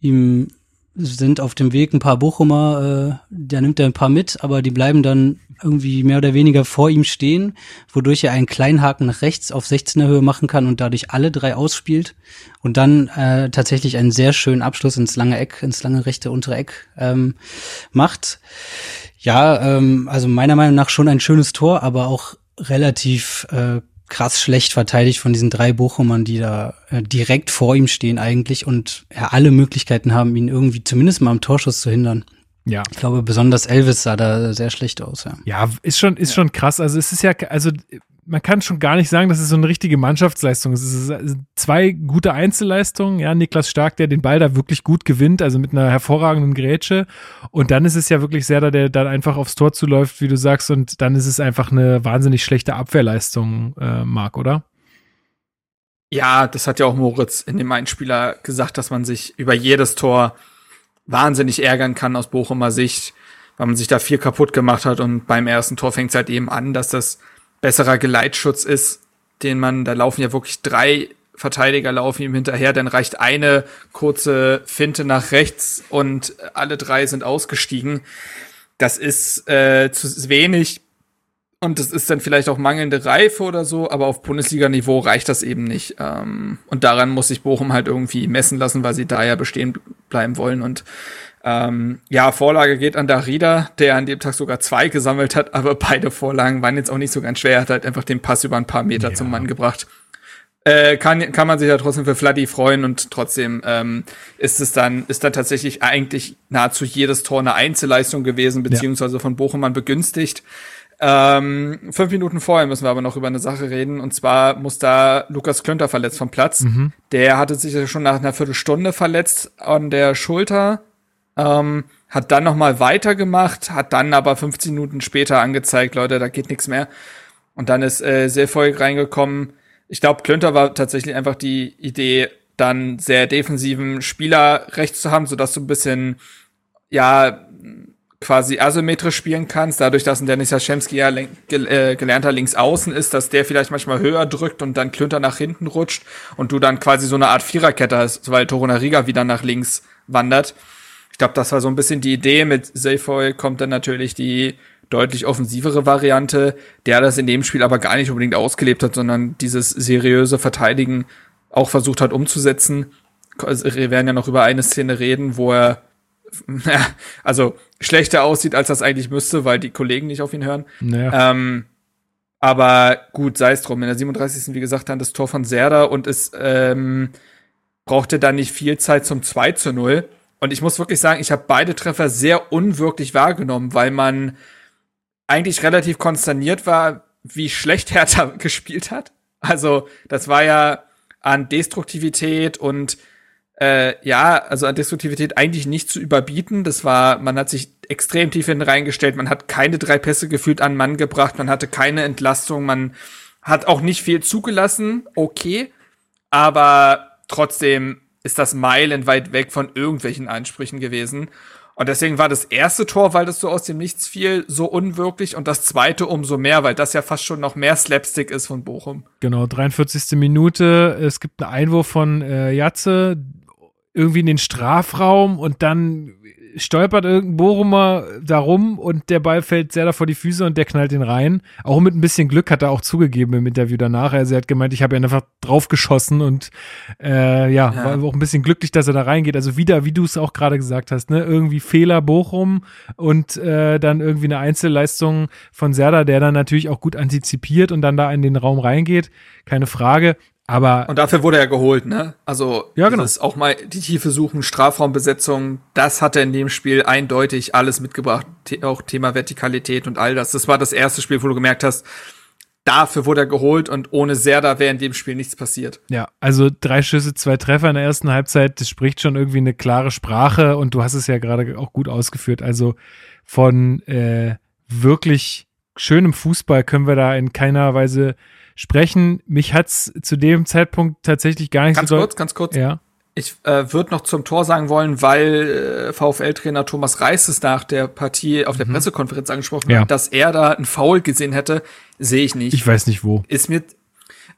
Ihm sind auf dem Weg ein paar Bochumer, äh, der nimmt er ein paar mit, aber die bleiben dann irgendwie mehr oder weniger vor ihm stehen, wodurch er einen kleinen Haken nach rechts auf 16er Höhe machen kann und dadurch alle drei ausspielt und dann äh, tatsächlich einen sehr schönen Abschluss ins lange Eck, ins lange rechte untere Eck ähm, macht. Ja, ähm, also meiner Meinung nach schon ein schönes Tor, aber auch relativ äh, krass schlecht verteidigt von diesen drei Bochumern, die da äh, direkt vor ihm stehen eigentlich und ja, alle Möglichkeiten haben, ihn irgendwie zumindest mal am Torschuss zu hindern. Ja. Ich glaube, besonders Elvis sah da sehr schlecht aus, ja. Ja, ist schon, ist schon krass. Also es ist ja, also man kann schon gar nicht sagen, dass es so eine richtige Mannschaftsleistung ist. Es ist äh, zwei gute Einzelleistungen. Ja, Niklas Stark, der den Ball da wirklich gut gewinnt, also mit einer hervorragenden Grätsche. Und dann ist es ja wirklich Serda, der dann einfach aufs Tor zuläuft, wie du sagst. Und dann ist es einfach eine wahnsinnig schlechte Abwehrleistung, äh, Marc, oder? Ja, das hat ja auch Moritz in dem Einspieler gesagt, dass man sich über jedes Tor wahnsinnig ärgern kann aus Bochumer Sicht, weil man sich da viel kaputt gemacht hat und beim ersten Tor fängt es halt eben an, dass das besserer Geleitschutz ist, den man, da laufen ja wirklich drei Verteidiger laufen ihm hinterher, dann reicht eine kurze Finte nach rechts und alle drei sind ausgestiegen. Das ist äh, zu wenig und das ist dann vielleicht auch mangelnde Reife oder so, aber auf Bundesliga-Niveau reicht das eben nicht. Ähm, und daran muss sich Bochum halt irgendwie messen lassen, weil sie da ja bestehen bleiben wollen. Und ähm, ja, Vorlage geht an Darida, der an dem Tag sogar zwei gesammelt hat, aber beide Vorlagen waren jetzt auch nicht so ganz schwer. Er hat halt einfach den Pass über ein paar Meter Ja. zum Mann gebracht. Äh, kann, kann man sich ja trotzdem für Fladdy freuen und trotzdem ähm, ist es dann, ist dann tatsächlich eigentlich nahezu jedes Tor eine Einzelleistung gewesen, beziehungsweise von Bochum begünstigt. Ähm, fünf Minuten vorher müssen wir aber noch über eine Sache reden. Und zwar muss da Lukas Klönter verletzt vom Platz. Mhm. Der hatte sich ja schon nach einer Viertelstunde verletzt an der Schulter. Ähm, hat dann noch mal weitergemacht, hat dann aber 15 Minuten später angezeigt, Leute, da geht nichts mehr. Und dann ist äh, Seefolk reingekommen. Ich glaube, Klönter war tatsächlich einfach die Idee, dann sehr defensiven Spieler rechts zu haben, sodass du ein bisschen, ja, quasi asymmetrisch spielen kannst, dadurch, dass ein Dennis Jaschemski ja gel äh, gelernter Linksaußen ist, dass der vielleicht manchmal höher drückt und dann Klünter nach hinten rutscht und du dann quasi so eine Art Viererkette hast, weil Torunariga wieder nach links wandert. Ich glaube, das war so ein bisschen die Idee. Mit Seyfoy kommt dann natürlich die deutlich offensivere Variante, der das in dem Spiel aber gar nicht unbedingt ausgelebt hat, sondern dieses seriöse Verteidigen auch versucht hat umzusetzen. Also, Wir werden ja noch über eine Szene reden, wo er also schlechter aussieht, als das eigentlich müsste, weil die Kollegen nicht auf ihn hören. Naja. Ähm, aber gut, sei es drum. In der 37. wie gesagt dann das Tor von Serda und es ähm, brauchte dann nicht viel Zeit zum 2 zu 0. Und ich muss wirklich sagen, ich habe beide Treffer sehr unwirklich wahrgenommen, weil man eigentlich relativ konsterniert war, wie schlecht Hertha gespielt hat. Also das war ja an Destruktivität und äh, ja, also an Destruktivität eigentlich nicht zu überbieten. Das war, man hat sich extrem tief hinten reingestellt, man hat keine drei Pässe gefühlt an Mann gebracht, man hatte keine Entlastung, man hat auch nicht viel zugelassen, okay, aber trotzdem ist das meilenweit weg von irgendwelchen Ansprüchen gewesen. Und deswegen war das erste Tor, weil das so aus dem Nichts fiel, so unwirklich und das zweite umso mehr, weil das ja fast schon noch mehr Slapstick ist von Bochum. Genau, 43. Minute. Es gibt einen Einwurf von äh, Jatze irgendwie in den Strafraum und dann stolpert irgendein Bochumer darum und der Ball fällt sehr da vor die Füße und der knallt ihn rein. Auch mit ein bisschen Glück hat er auch zugegeben im Interview danach. Also er hat gemeint, ich habe ihn einfach draufgeschossen und äh, ja, Ja. war auch ein bisschen glücklich, dass er da reingeht. Also wieder, wie du es auch gerade gesagt hast, ne, irgendwie Fehler Bochum und äh, dann irgendwie eine Einzelleistung von Serda, der dann natürlich auch gut antizipiert und dann da in den Raum reingeht. Keine Frage. Aber Und dafür wurde er geholt, ne? Also, Ja, genau. auch mal die Tiefe suchen, Strafraumbesetzung, das hat er in dem Spiel eindeutig alles mitgebracht. Auch Thema Vertikalität und all das. Das war das erste Spiel, wo du gemerkt hast, dafür wurde er geholt und ohne Serda wäre in dem Spiel nichts passiert. Ja, also drei Schüsse, zwei Treffer in der ersten Halbzeit, das spricht schon irgendwie eine klare Sprache und du hast es ja gerade auch gut ausgeführt. Also von äh, wirklich schönem Fußball können wir da in keiner Weise sprechen. Mich hat's zu dem Zeitpunkt tatsächlich gar nicht Ganz so kurz, ganz kurz. Ja, Ich äh, würde noch zum Tor sagen wollen, weil äh, VfL-Trainer Thomas Reis es nach der Partie auf der Pressekonferenz angesprochen Mhm. Ja. hat, dass er da einen Foul gesehen hätte, sehe ich nicht. ich weiß nicht wo. ist mir,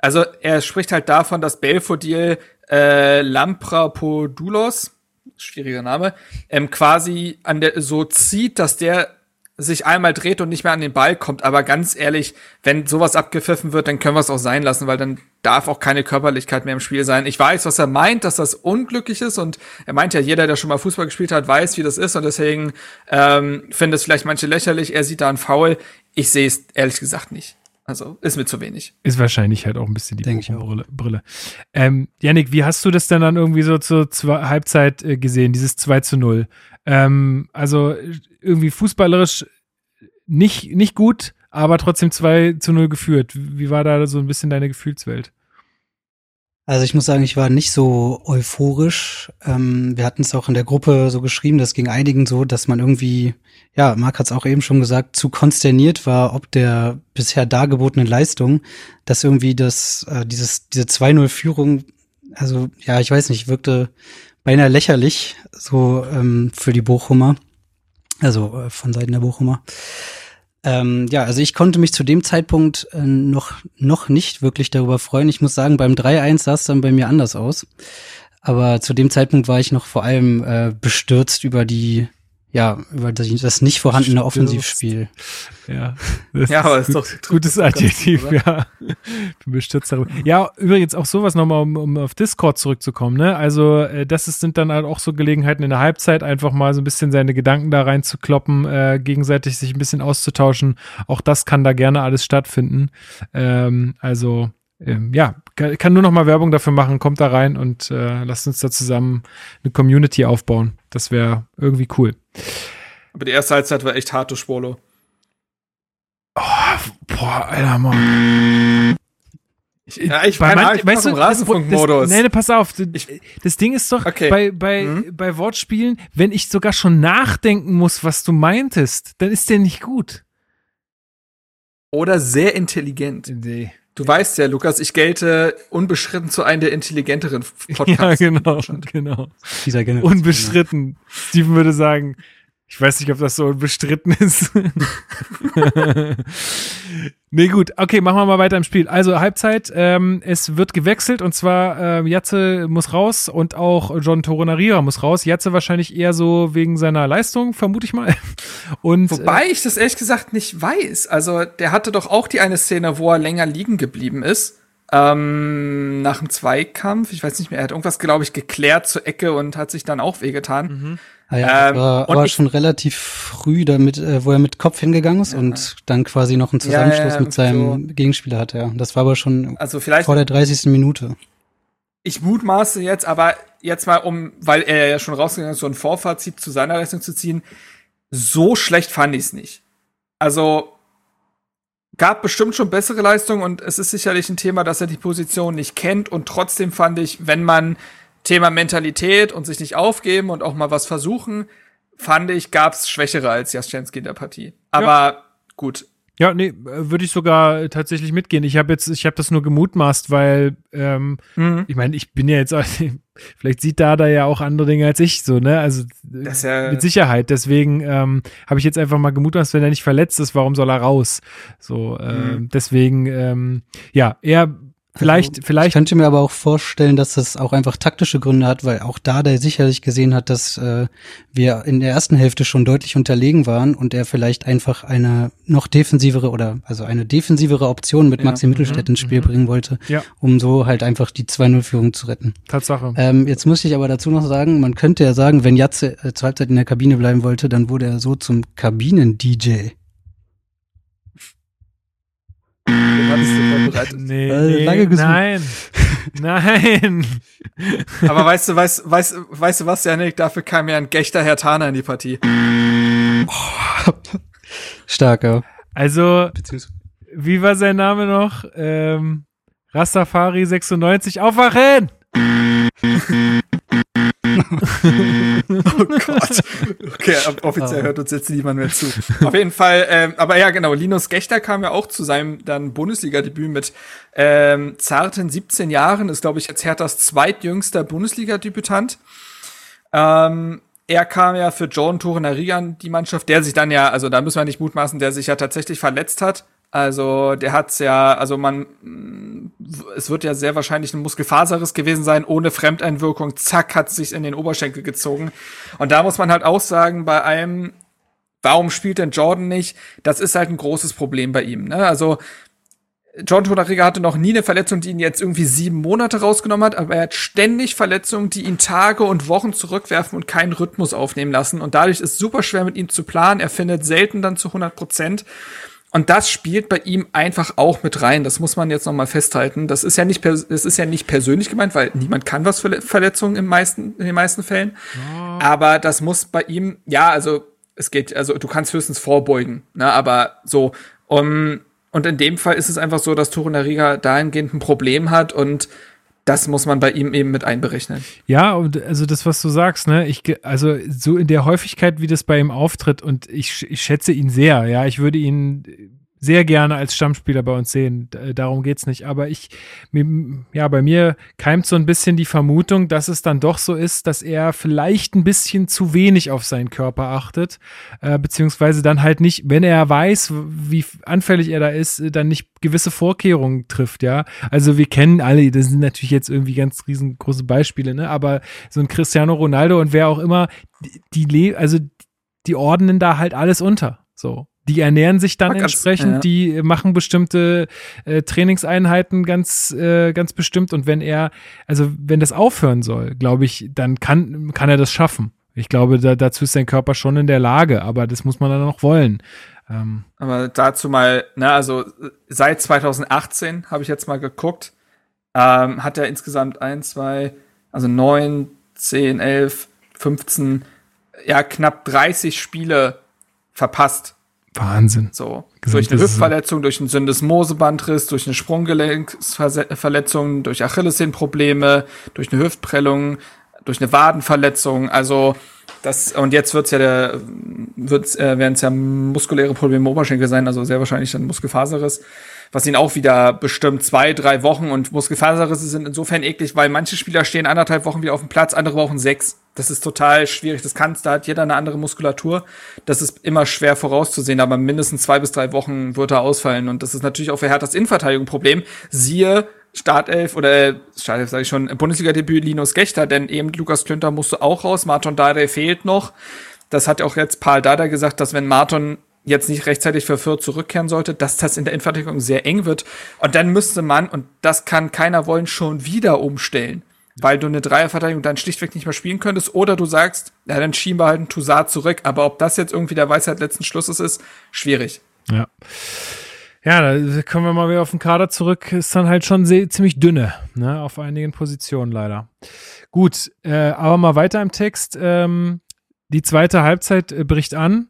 also er spricht halt davon, dass Belfodil äh, Lamprapodoulos, schwieriger Name, ähm, quasi an der so zieht, dass der sich einmal dreht und nicht mehr an den Ball kommt. Aber ganz ehrlich, wenn sowas abgepfiffen wird, dann können wir es auch sein lassen, weil dann darf auch keine Körperlichkeit mehr im Spiel sein. Ich weiß, was er meint, dass das unglücklich ist und er meint ja, jeder, der schon mal Fußball gespielt hat, weiß, wie das ist und deswegen ähm, finden es vielleicht manche lächerlich. Er sieht da einen Foul. Ich sehe es ehrlich gesagt nicht. Also ist mir zu wenig. Ist wahrscheinlich halt auch ein bisschen die Denk ich auch. Brille. Brille. Ähm, Yannick, wie hast du das denn dann irgendwie so zur zwei, Halbzeit äh, gesehen, dieses 2 zu 0? Ähm, also irgendwie fußballerisch nicht, nicht gut, aber trotzdem 2 zu 0 geführt. Wie war da so ein bisschen deine Gefühlswelt? Also ich muss sagen, ich war nicht so euphorisch. Ähm, wir hatten es auch in der Gruppe so geschrieben, das ging einigen so, dass man irgendwie, ja, Marc hat es auch eben schon gesagt, zu konsterniert war, ob der bisher dargebotenen Leistung, dass irgendwie das, äh, dieses, diese 2-0-Führung, also ja, ich weiß nicht, wirkte beinahe lächerlich, so ähm, für die Bochumer. Also äh, von Seiten der Bochumer. Ähm, ja, also ich konnte mich zu dem Zeitpunkt äh, noch, noch nicht wirklich darüber freuen. Ich muss sagen, beim 3-1 sah es dann bei mir anders aus. Aber zu dem Zeitpunkt war ich noch vor allem äh, bestürzt über die, ja, über das, nicht vorhandene. Offensivspiel. Ja, das Ja, aber ist gut, doch- gutes doch ganz Adjektiv, gut, ja. Bin bestürzt darüber. Ja, übrigens auch sowas nochmal, um, um auf Discord zurückzukommen, ne? Also, äh, das ist, sind dann halt auch so Gelegenheiten in der Halbzeit, einfach mal so ein bisschen seine Gedanken da reinzukloppen, äh, gegenseitig sich ein bisschen auszutauschen. Auch das kann da gerne alles stattfinden. Ähm, also, ähm, ja, kann, kann nur noch mal Werbung dafür machen, kommt da rein und äh, lasst uns da zusammen eine Community aufbauen. Das wäre irgendwie cool. Aber die erste Halbzeit war echt hart, du Spolo. Boah, Alter, Mann. Ja, ich Bei manch- weißt du, Rasenfunkmodus. Das, nee, nee, pass auf. Das, Ich- das Ding ist doch, Okay. bei, bei, Mhm. bei Wortspielen, wenn ich sogar schon nachdenken muss, was du meintest, dann ist der nicht gut. Oder sehr intelligent. Nee. Du weißt ja, Lukas, ich gelte unbeschritten zu einem der intelligenteren Ja, Podcasts. genau, genau. Dieser Generation. Unbestritten. Steven würde sagen, ich weiß nicht, ob das so unbestritten ist. nee, gut. Okay, machen wir mal weiter im Spiel. Also Halbzeit, ähm, es wird gewechselt und zwar ähm, Jatze muss raus und auch John Toronariera muss raus. Jatze wahrscheinlich eher so wegen seiner Leistung, vermute ich mal. Und Wobei ich das ehrlich gesagt nicht weiß. Also, der hatte doch auch die eine Szene, wo er länger liegen geblieben ist. Ähm, nach dem Zweikampf. Ich weiß nicht mehr, er hat irgendwas, glaube ich, geklärt zur Ecke und hat sich dann auch wehgetan. Ah ja, Ähm, war ich- schon relativ früh damit, äh, wo er mit Kopf hingegangen ist und dann quasi noch einen Ja, ja, Zusammenschluss ja, mit seinem Gegenspieler hatte. Ja. Das war aber schon Also, vielleicht vor der 30. Minute. ich mutmaße jetzt, aber jetzt mal um, weil er ja schon rausgegangen ist, so ein Vorfazit zu seiner Leistung zu ziehen, so schlecht fand ich es nicht. Also gab bestimmt schon bessere Leistungen und es ist sicherlich ein Thema, dass er die Position nicht kennt und trotzdem fand ich, wenn man Thema Mentalität und sich nicht aufgeben und auch mal was versuchen, fand ich, gab es Schwächere als Jaschenski in der Partie. Aber gut, Ja, nee, äh, würde ich sogar äh, tatsächlich mitgehen. Ich habe jetzt, ich habe das nur gemutmaßt, weil ähm, Mhm. ich meine, ich bin ja jetzt, vielleicht sieht da da ja auch andere Dinge als ich, so ne, also ja- mit Sicherheit. Deswegen ähm, habe ich jetzt einfach mal gemutmaßt, wenn er nicht verletzt ist, warum soll er raus? So, ähm, Mhm. deswegen, ähm, ja, er vielleicht, Also, Ich vielleicht könnte mir aber auch vorstellen, dass das auch einfach taktische Gründe hat, weil auch da der sicherlich gesehen hat, dass äh, wir in der ersten Hälfte schon deutlich unterlegen waren und er vielleicht einfach eine noch defensivere oder also eine defensivere Option mit Ja, Maxi Mittelstädt ins Spiel bringen wollte, Ja. um so halt einfach die 2-0-Führung zu retten. Tatsache. Ähm, jetzt muss ich aber dazu noch sagen, man könnte ja sagen, wenn Jatze äh, zur Halbzeit in der Kabine bleiben wollte, dann wurde er so zum Kabinen-DJ. Den hattest du vorbereitet. Nee, Äh, nee lange gesucht. nein. nein. Aber weißt du, weißt, weißt, weißt du was, Janik? Dafür kam ja ein Gechter Hertaner in die Partie. Starker. Also, wie war sein Name noch? Ähm, Rastafari 96, aufwachen! Oh Gott. Okay, offiziell hört uns jetzt niemand mehr zu. Auf jeden Fall, ähm, aber ja, genau, Linus Gechter kam ja auch zu seinem dann Bundesliga-Debüt mit ähm, zarten 17 Jahren, ist, glaube ich, jetzt Herthas zweitjüngster Bundesliga-Debütant. Ähm, er kam ja für Jordan Torunariga an die Mannschaft, der sich dann ja, also da müssen wir nicht mutmaßen, der sich ja tatsächlich verletzt hat. Also der hat's ja, also man, es wird ja sehr wahrscheinlich ein Muskelfaserriss gewesen sein, ohne Fremdeinwirkung. Zack, hat sich in den Oberschenkel gezogen. Und da muss man halt auch sagen, bei einem, warum spielt denn Jordan nicht? Das ist halt ein großes Problem bei ihm. Ne? Also John Tonariga hatte noch nie eine Verletzung, die ihn jetzt irgendwie sieben Monate rausgenommen hat, aber er hat ständig Verletzungen, die ihn Tage und Wochen zurückwerfen und keinen Rhythmus aufnehmen lassen. Und dadurch ist es super schwer mit ihm zu planen. Er findet selten dann zu 100 Prozent. Und das spielt bei ihm einfach auch mit rein. Das muss man jetzt noch mal festhalten. Das ist ja nicht, das ist ja nicht persönlich gemeint, weil niemand kann was für Le- Verletzungen im meisten, in den meisten Fällen. Aber das muss bei ihm, ja, also es geht, also du kannst höchstens vorbeugen, ne, aber so, um, und in dem Fall ist es einfach so, dass Torunariga dahingehend ein Problem hat und das muss man bei ihm eben mit einberechnen. Ja, und also das, was du sagst, ne, ich, also so in der Häufigkeit, wie das bei ihm auftritt, und ich, ich schätze ihn sehr, ja, ich würde ihn sehr gerne als Stammspieler bei uns sehen. D- Darum geht's nicht. Aber ich, ja, bei mir keimt so ein bisschen die Vermutung, dass es dann doch so ist, dass er vielleicht ein bisschen zu wenig auf seinen Körper achtet, äh, beziehungsweise dann halt nicht, wenn er weiß, wie anfällig er da ist, äh, dann nicht gewisse Vorkehrungen trifft, ja. Also wir kennen alle, das sind natürlich jetzt irgendwie ganz riesengroße Beispiele, ne? Aber so ein Cristiano Ronaldo und wer auch immer, die, die also die ordnen da halt alles unter. So. Die ernähren sich dann entsprechend, ja. die machen bestimmte äh, Trainingseinheiten ganz, äh, ganz bestimmt. Und wenn er, also wenn das aufhören soll, glaube ich, dann kann, kann er das schaffen. Ich glaube, da, dazu ist sein Körper schon in der Lage, aber das muss man dann noch wollen. Ähm, Aber dazu mal, ne, also seit 2018 habe ich jetzt mal geguckt, ähm, hat er insgesamt ein, zwei, also neun, zehn, elf, 15, ja, knapp 30 Spiele verpasst. Wahnsinn. So. Durch eine. Hüftverletzung, durch einen Syndesmosebandriss, durch eine Sprunggelenksverletzung, durch Achillessehnenprobleme, durch eine Hüftprellung, durch eine Wadenverletzung. Also das, und jetzt wird's ja der, wird's, äh, werden es ja muskuläre Probleme im Oberschenkel sein, also sehr wahrscheinlich dann Muskelfaserriss, was ihn auch wieder bestimmt zwei, drei Wochen und Muskelfaserrisse sind insofern eklig, weil manche Spieler stehen anderthalb Wochen wieder auf dem Platz, andere brauchen sechs. Das ist total schwierig. Das kannst, da hat jeder eine andere Muskulatur. Das ist immer schwer vorauszusehen, aber mindestens zwei bis drei Wochen wird er ausfallen. Und das ist natürlich auch für Herthas Innenverteidigung Problem. Siehe Startelf oder äh, Startelf sage ich schon, Bundesliga-Debüt Linus Gechter, denn eben Lukas Klünter musste auch raus, Marton Dardai fehlt noch. Das hat auch jetzt Paul Dardai gesagt, dass wenn Marton jetzt nicht rechtzeitig für Fürth zurückkehren sollte, dass das in der Innenverteidigung sehr eng wird. Und dann müsste man, und das kann keiner wollen, schon wieder umstellen. Weil du eine Dreierverteidigung dann schlichtweg nicht mehr spielen könntest. Oder du sagst, ja, dann schieben wir halt einen Toussaint zurück. Aber ob das jetzt irgendwie der Weisheit letzten Schlusses ist, schwierig. Ja. Ja, da kommen wir mal wieder auf den Kader zurück. Ist dann halt schon ziemlich dünne, ne, auf einigen Positionen leider. Gut, äh, aber mal weiter im Text. Ähm, die zweite Halbzeit äh, bricht an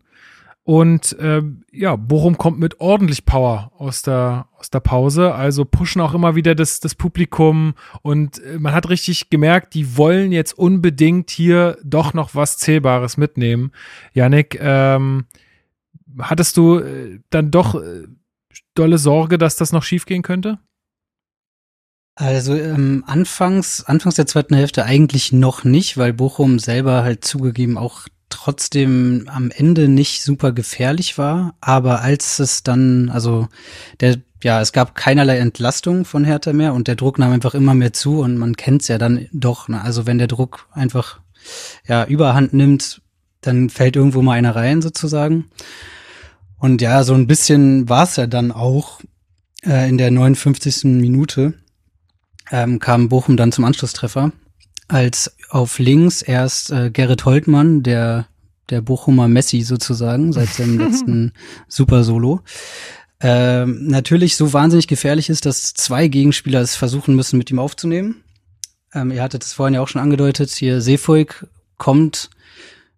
und ähm, ja, Bochum kommt mit ordentlich Power aus der, aus der Pause. Also pushen auch immer wieder das, das Publikum und äh, man hat richtig gemerkt, die wollen jetzt unbedingt hier doch noch was Zählbares mitnehmen. Yannick, ähm, hattest du äh, dann doch äh, dolle Sorge, dass das noch schiefgehen könnte? Also ähm, anfangs, anfangs der zweiten Hälfte eigentlich noch nicht, weil Bochum selber halt zugegeben auch trotzdem am Ende nicht super gefährlich war. Aber als es dann, also der, ja, es gab keinerlei Entlastung von Hertha mehr und der Druck nahm einfach immer mehr zu und man kennt's ja dann doch. Ne? Also wenn der Druck einfach ja Überhand nimmt, dann fällt irgendwo mal einer rein sozusagen. Und ja, so ein bisschen war es ja dann auch äh, in der 59. Minute ähm, kam Bochum dann zum Anschlusstreffer, als auf links erst äh, Gerrit Holtmann, der der Bochumer Messi sozusagen, seit seinem letzten Super Solo, ähm, natürlich so wahnsinnig gefährlich ist, dass zwei Gegenspieler es versuchen müssen, mit ihm aufzunehmen. Ähm, ihr hattet es vorhin ja auch schon angedeutet, hier Seefuig kommt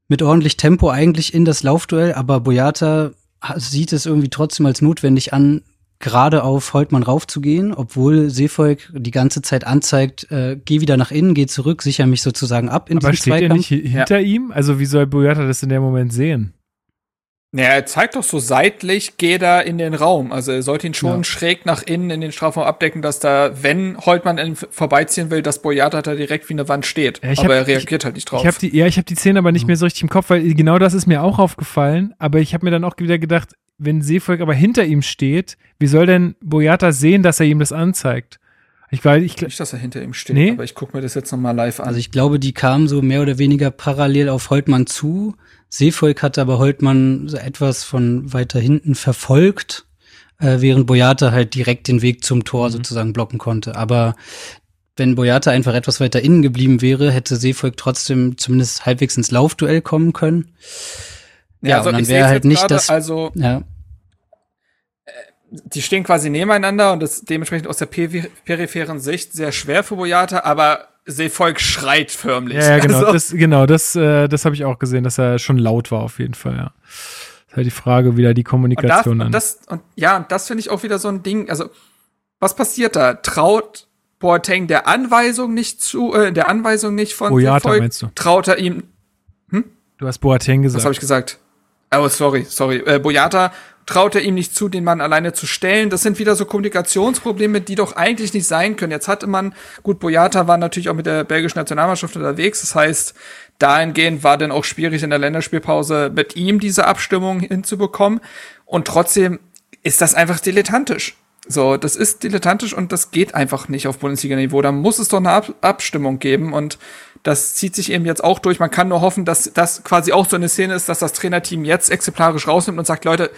mit ordentlich Tempo eigentlich in das Laufduell, aber Boyata sieht es irgendwie trotzdem als notwendig an, gerade auf Holtmann raufzugehen, obwohl Seefolk die ganze Zeit anzeigt, äh, geh wieder nach innen, geh zurück, sicher mich sozusagen ab in Aber diesem steht er Zweikampf. nicht hi- hinter ihm? Also wie soll Boyata das in dem Moment sehen? Ja, er zeigt doch so seitlich, geh da in den Raum. Also er sollte ihn schon Ja. schräg nach innen in den Strafraum abdecken, dass da, wenn Holtmann ihn vorbeiziehen will, dass Boyata da direkt wie eine Wand steht. Ja, ich aber hab- er reagiert halt nicht drauf. Ich habe die, ja, ich habe die Szene aber nicht mehr so richtig im Kopf, weil genau das ist mir auch aufgefallen. Aber ich habe mir dann auch wieder gedacht, wenn Seevolk aber hinter ihm steht, wie soll denn Boyata sehen, dass er ihm das anzeigt? Ich weil ich nicht, dass er hinter ihm steht, Nee. aber ich gucke mir das jetzt noch mal live an. Also ich glaube, die kamen so mehr oder weniger parallel auf Holtmann zu. Seefolk hat aber Holtmann so etwas von weiter hinten verfolgt, äh, während Boyata halt direkt den Weg zum Tor Mhm. sozusagen blocken konnte. Aber wenn Boyata einfach etwas weiter innen geblieben wäre, hätte Seefolk trotzdem zumindest halbwegs ins Laufduell kommen können. Ja, und dann also ich wäre seh's halt nicht das- Also Ja, die stehen quasi nebeneinander und das ist dementsprechend aus der peri- peripheren Sicht sehr schwer für Boyata, aber Seevolk schreit förmlich. ja, ja genau, Also, das genau, das äh, das habe ich auch gesehen, dass er schon laut war auf jeden Fall, ja. ist halt die Frage wieder die und, das, Kommunikation und an. das und ja, und das finde ich auch wieder so ein Ding. Also was passiert da? Traut Boateng der Anweisung nicht zu, äh, der Anweisung nicht von Boyata Seevolk? meinst du? Traut er ihm Du hast Boateng Was gesagt. habe ich gesagt? Oh, sorry, sorry. Äh, Boyata traut er ihm nicht zu, den Mann alleine zu stellen. Das sind wieder so Kommunikationsprobleme, die doch eigentlich nicht sein können. Jetzt hatte man, gut, Boyata war natürlich auch mit der belgischen Nationalmannschaft unterwegs. Das heißt, dahingehend war dann auch schwierig in der Länderspielpause mit ihm diese Abstimmung hinzubekommen. Und trotzdem ist das einfach dilettantisch. So, das ist dilettantisch und das geht einfach nicht auf Bundesliga-Niveau. Da muss es doch eine Ab Abstimmung geben und das zieht sich eben jetzt auch durch. Man kann nur hoffen, dass das quasi auch so eine Szene ist, dass das Trainerteam jetzt exemplarisch rausnimmt und sagt, Leute,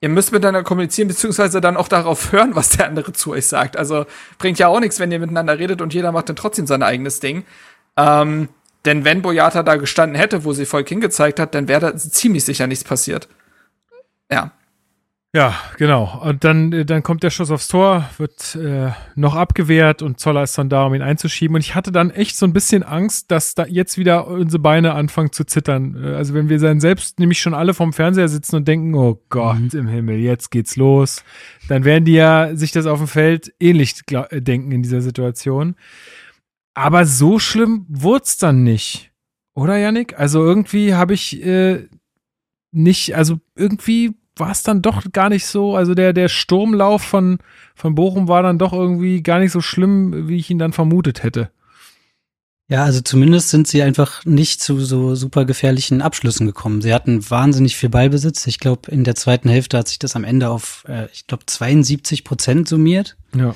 ihr müsst miteinander kommunizieren, beziehungsweise dann auch darauf hören, was der andere zu euch sagt. Also bringt ja auch nichts, wenn ihr miteinander redet und jeder macht dann trotzdem sein eigenes Ding. Ähm, denn wenn Boyata da gestanden hätte, wo sie Volk hingezeigt hat, dann wäre da ziemlich sicher nichts passiert. Ja. Ja, genau. Und dann, äh, dann kommt der Schuss aufs Tor, wird äh, noch abgewehrt und Zoller ist dann da, um ihn einzuschieben. Und ich hatte dann echt so ein bisschen Angst, dass da jetzt wieder unsere Beine anfangen zu zittern. Äh, Also wenn wir dann selbst nämlich schon alle vorm Fernseher sitzen und denken, oh Gott im Himmel, jetzt geht's los, dann werden die ja sich das auf dem Feld ähnlich äh, denken in dieser Situation. Aber so schlimm wurd's dann nicht. Oder, Yannick? Also irgendwie habe ich äh, nicht, also irgendwie war es dann doch gar nicht so, also der, der Sturmlauf von, von Bochum war dann doch irgendwie gar nicht so schlimm, wie ich ihn dann vermutet hätte. Ja, also zumindest sind sie einfach nicht zu so super gefährlichen Abschlüssen gekommen. Sie hatten wahnsinnig viel Ballbesitz. Ich glaube, in der zweiten Hälfte hat sich das am Ende auf, äh, ich glaube, 72 Prozent summiert. Ja.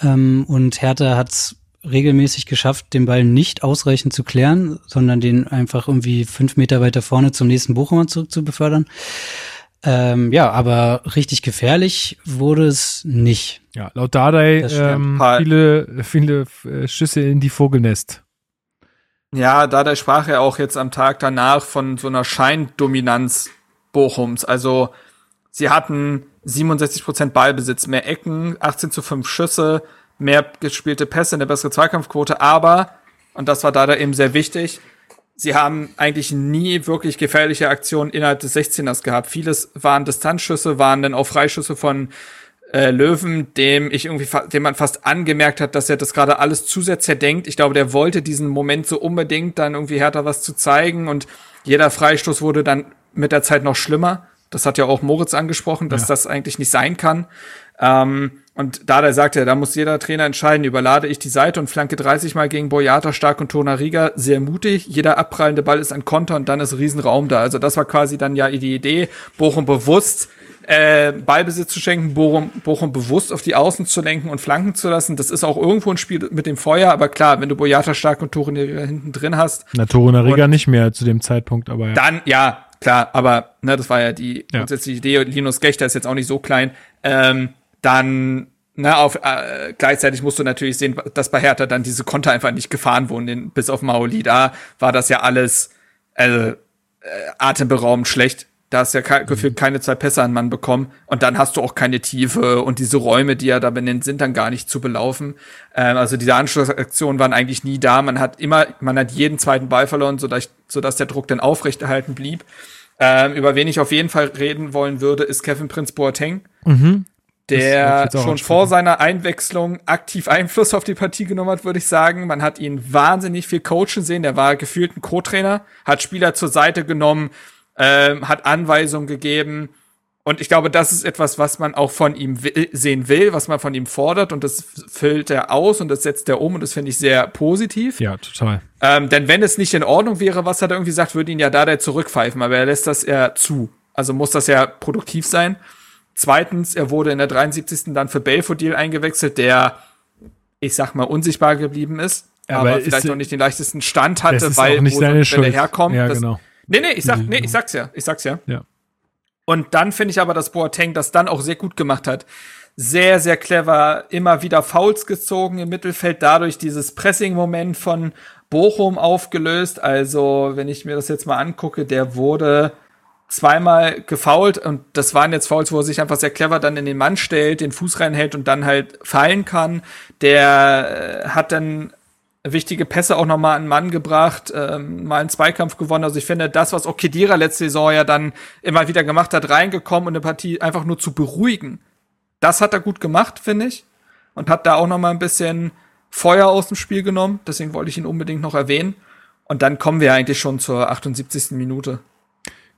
Ähm, und Hertha hat es regelmäßig geschafft, den Ball nicht ausreichend zu klären, sondern den einfach irgendwie fünf Meter weiter vorne zum nächsten Bochumer zurück zu befördern. Ähm, ja, aber richtig gefährlich wurde es nicht. Ja, laut Dardai ähm, viele, viele äh, Schüsse in die Vogelnest. Ja, da der sprach er auch jetzt am Tag danach von so einer Scheindominanz Bochums. Also sie hatten 67% Ballbesitz, mehr Ecken, 18 zu 5 Schüsse, mehr gespielte Pässe, eine bessere Zweikampfquote, aber, und das war da eben sehr wichtig, sie haben eigentlich nie wirklich gefährliche Aktionen innerhalb des 16ers gehabt. Vieles waren Distanzschüsse, waren dann auch Freischüsse von äh, Löwen, dem ich irgendwie, dem man fast angemerkt hat, dass er das gerade alles zu sehr zerdenkt. Ich glaube, der wollte diesen Moment so unbedingt dann irgendwie härter was zu zeigen und jeder Freistoß wurde dann mit der Zeit noch schlimmer. Das hat ja auch Moritz angesprochen, dass Ja. das eigentlich nicht sein kann. Ähm, und da der sagte, da muss jeder Trainer entscheiden, überlade ich die Seite und flanke 30 Mal gegen Boyata, Stark und Tonariga, sehr mutig. Jeder abprallende Ball ist ein Konter und dann ist Riesenraum da. Also das war quasi dann ja die Idee, Bochum bewusst äh, Ballbesitz zu schenken, Bochum, Bochum bewusst auf die Außen zu lenken und flanken zu lassen. Das ist auch irgendwo ein Spiel mit dem Feuer, aber klar, wenn du Boyata, Stark und Tonariga hinten drin hast, Na, Torunariga nicht mehr zu dem Zeitpunkt, aber ja. dann, ja, klar, aber ne, das war ja die Ja. grundsätzliche Idee. Und Linus Gechter ist jetzt auch nicht so klein. Ähm, dann, ne, auf, äh, gleichzeitig musst du natürlich sehen, dass bei Hertha dann diese Konter einfach nicht gefahren wurden, den, bis auf Maoli. Da war das ja alles äh, äh, atemberaubend schlecht. Da hast du ja ke gefühlt keine zwei Pässe an Mann bekommen. Und dann hast du auch keine Tiefe. Und diese Räume, die er da benennt, sind dann gar nicht zu belaufen. Ähm, also diese Anschlussaktionen waren eigentlich nie da. Man hat immer, man hat jeden zweiten Ball verloren, sodass, sodass der Druck dann aufrechterhalten blieb. Ähm, über wen ich auf jeden Fall reden wollen würde, ist Kevin Prince Boateng. Mhm. Der schon vor seiner Einwechslung aktiv Einfluss auf die Partie genommen hat, würde ich sagen. Man hat ihn wahnsinnig viel coachen sehen. Der war gefühlt ein Co-Trainer, hat Spieler zur Seite genommen, ähm, hat Anweisungen gegeben. Und ich glaube, das ist etwas, was man auch von ihm will, sehen will, was man von ihm fordert. Und das füllt er aus und das setzt er um. Und das finde ich sehr positiv. Ja, total. Ähm, denn wenn es nicht in Ordnung wäre, was er da irgendwie sagt, würde ihn ja da der zurückpfeifen. Aber er lässt das ja zu. Also muss das ja produktiv sein. Zweitens, er wurde in der 73. dann für Belfodil eingewechselt, der, ich sag mal, unsichtbar geblieben ist. Aber, aber vielleicht noch nicht den leichtesten Stand hatte, weil nicht wo seine so Bälle herkommt. Ja, das, genau. Nee, nee, ich sag, nee, ich sag's ja. Ich sag's ja. Ja. Und dann finde ich aber, dass Boateng das dann auch sehr gut gemacht hat. Sehr, sehr clever, immer wieder Fouls gezogen im Mittelfeld, dadurch dieses Pressing-Moment von Bochum aufgelöst. Also, wenn ich mir das jetzt mal angucke, der wurde zweimal gefault und das waren jetzt Fouls, wo er sich einfach sehr clever dann in den Mann stellt, den Fuß reinhält und dann halt fallen kann. Der äh, hat dann wichtige Pässe auch nochmal an den Mann gebracht, ähm, mal einen Zweikampf gewonnen. Also ich finde, das, was auch Kedira letzte Saison ja dann immer wieder gemacht hat, reingekommen und eine Partie einfach nur zu beruhigen, das hat er gut gemacht, finde ich. Und hat da auch nochmal ein bisschen Feuer aus dem Spiel genommen. Deswegen wollte ich ihn unbedingt noch erwähnen. Und dann kommen wir eigentlich schon zur 78. Minute.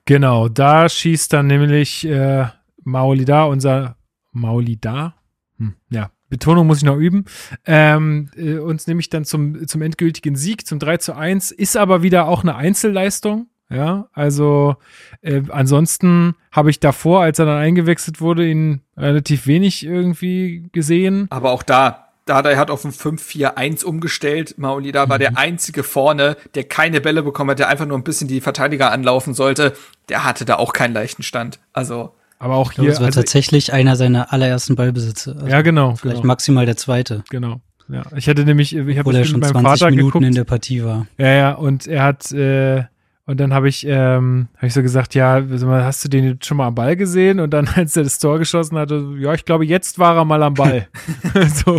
Genau, da schießt dann nämlich äh, Maolida, unser Maolida, hm, ja, Betonung muss ich noch üben, ähm, äh, uns nämlich dann zum, zum endgültigen Sieg, zum 3 zu 1, ist aber wieder auch eine Einzelleistung. Ja, also äh, ansonsten habe ich davor, als er dann eingewechselt wurde, ihn relativ wenig irgendwie gesehen. Aber auch da, Dardai hat auf ein 5-4-1 umgestellt. Maolida mhm. war der einzige vorne, der keine Bälle bekommen hat, der einfach nur ein bisschen die Verteidiger anlaufen sollte. Der hatte da auch keinen leichten Stand. Also. Aber auch hier. Das war also, tatsächlich einer seiner allerersten Ballbesitze. Also ja, genau. Vielleicht genau. maximal der zweite. Genau. Ja, ich hatte nämlich, ich habe schon mit meinem 20 Vater Minuten geguckt. in der Partie war. Ja, ja, und er hat, äh, und dann habe ich, ähm, habe ich so gesagt, ja, hast du den schon mal am Ball gesehen? Und dann, als er das Tor geschossen hatte, ja, ich glaube, jetzt war er mal am Ball. so,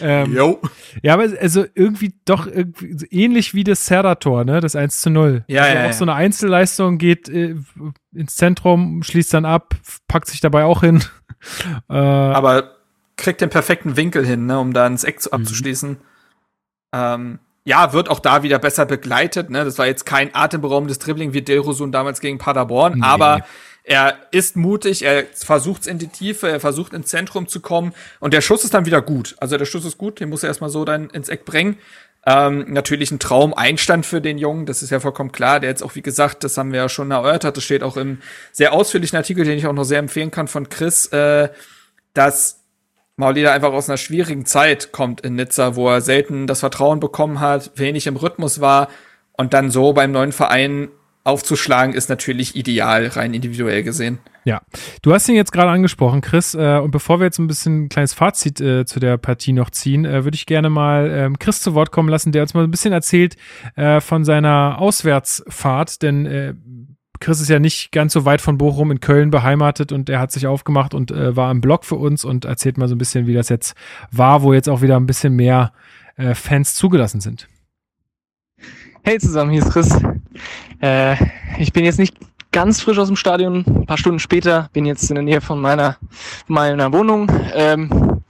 ähm, Jo. ja, aber also irgendwie doch irgendwie so ähnlich wie das Serra-Tor, ne? Das 1 zu 0. Ja, also ja, auch ja. so eine Einzelleistung geht äh, ins Zentrum, schließt dann ab, packt sich dabei auch hin. äh, Aber kriegt den perfekten Winkel hin, ne, um da ins Eck zu, abzuschließen. Ähm, ja, wird auch da wieder besser begleitet. Ne? Das war jetzt kein atemberaubendes Dribbling wie Delrosun damals gegen Paderborn, Nee. aber er ist mutig, er versucht in die Tiefe, er versucht ins Zentrum zu kommen und der Schuss ist dann wieder gut. Also der Schuss ist gut, den muss er erstmal so dann ins Eck bringen. Ähm, natürlich ein Traum-Einstand für den Jungen, das ist ja vollkommen klar. Der jetzt auch, wie gesagt, das haben wir ja schon erörtert, das steht auch im sehr ausführlichen Artikel, den ich auch noch sehr empfehlen kann von Chris, äh, dass Maulida einfach aus einer schwierigen Zeit kommt in Nizza, wo er selten das Vertrauen bekommen hat, wenig im Rhythmus war und dann so beim neuen Verein aufzuschlagen, ist natürlich ideal, rein individuell gesehen. Ja, du hast ihn jetzt gerade angesprochen, Chris. Äh, und bevor wir jetzt ein bisschen ein kleines Fazit äh, zu der Partie noch ziehen, äh, würde ich gerne mal ähm, Chris zu Wort kommen lassen, der uns mal ein bisschen erzählt äh, von seiner Auswärtsfahrt. Denn Chris ist ja nicht ganz so weit von Bochum in Köln beheimatet und er hat sich aufgemacht und äh, war im Blog für uns und erzählt mal so ein bisschen, wie das jetzt war, wo jetzt auch wieder ein bisschen mehr äh, Fans zugelassen sind. Hey zusammen, hier ist Chris. Äh, ich bin jetzt nicht ganz frisch aus dem Stadion, ein paar Stunden später, bin jetzt in der Nähe von meiner, meiner Wohnung. Ähm,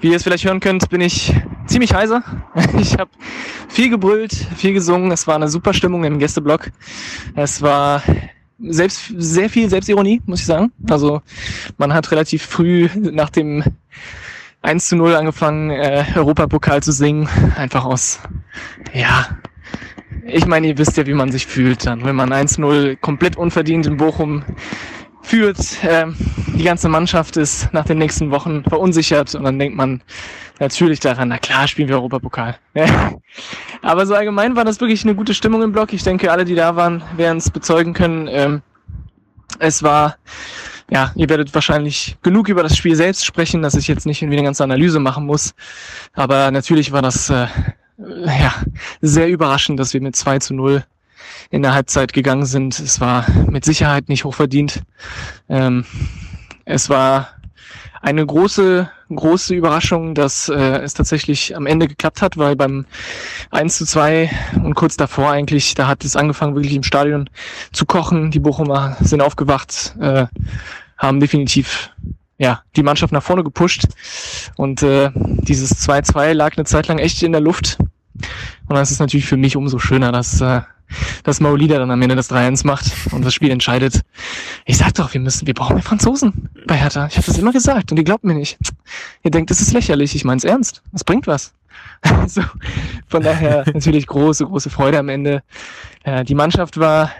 wie ihr es vielleicht hören könnt, bin ich ziemlich heiser. Ich habe viel gebrüllt, viel gesungen. Es war eine super Stimmung im Gästeblock. Es war selbst sehr viel Selbstironie, muss ich sagen. Also man hat relativ früh nach dem 1 zu 0 angefangen, äh, Europapokal zu singen. Einfach aus, ja, ich meine, ihr wisst ja, wie man sich fühlt dann, wenn man 1-0 komplett unverdient in Bochum führt. Ähm, die ganze Mannschaft ist nach den nächsten Wochen verunsichert und dann denkt man natürlich daran, na klar, spielen wir Europapokal. Aber so allgemein war das wirklich eine gute Stimmung im Block. Ich denke, alle, die da waren, werden es bezeugen können. Ähm, es war, ja, ihr werdet wahrscheinlich genug über das Spiel selbst sprechen, dass ich jetzt nicht irgendwie eine ganze Analyse machen muss. Aber natürlich war das äh, ja, sehr überraschend, dass wir mit 2 zu 0 in der Halbzeit gegangen sind. Es war mit Sicherheit nicht hochverdient. Ähm, es war eine große, große Überraschung, dass äh, es tatsächlich am Ende geklappt hat, weil beim 1 zu 2 und kurz davor eigentlich, da hat es angefangen, wirklich im Stadion zu kochen. Die Bochumer sind aufgewacht, äh, haben definitiv ja, die Mannschaft nach vorne gepusht. Und äh, dieses 2-2 lag eine Zeit lang echt in der Luft. Und das ist natürlich für mich umso schöner, dass, äh, dass Maulida dann am Ende das 3-1 macht und das Spiel entscheidet. Ich sag doch, wir müssen, wir brauchen mehr Franzosen bei Hertha. Ich habe das immer gesagt und ihr glaubt mir nicht. Ihr denkt, das ist lächerlich. Ich mein's ernst. Das bringt was. Also, von daher natürlich große, große Freude am Ende. Äh, die Mannschaft war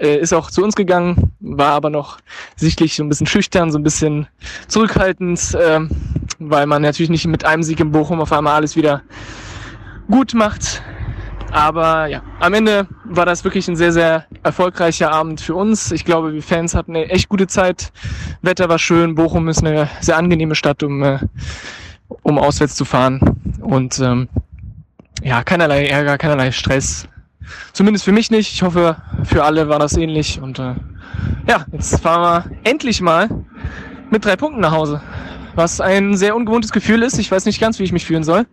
äh, ist auch zu uns gegangen, war aber noch sichtlich so ein bisschen schüchtern, so ein bisschen zurückhaltend, äh, weil man natürlich nicht mit einem Sieg in Bochum auf einmal alles wieder gut macht. Aber ja, am Ende war das wirklich ein sehr, sehr erfolgreicher Abend für uns. Ich glaube, wir Fans hatten eine echt gute Zeit. Wetter war schön. Bochum ist eine sehr angenehme Stadt, um, äh, um auswärts zu fahren. Und ähm, ja, keinerlei Ärger, keinerlei Stress. Zumindest für mich nicht. Ich hoffe, für alle war das ähnlich. Und äh, ja, jetzt fahren wir endlich mal mit drei Punkten nach Hause. Was ein sehr ungewohntes Gefühl ist. Ich weiß nicht ganz, wie ich mich fühlen soll.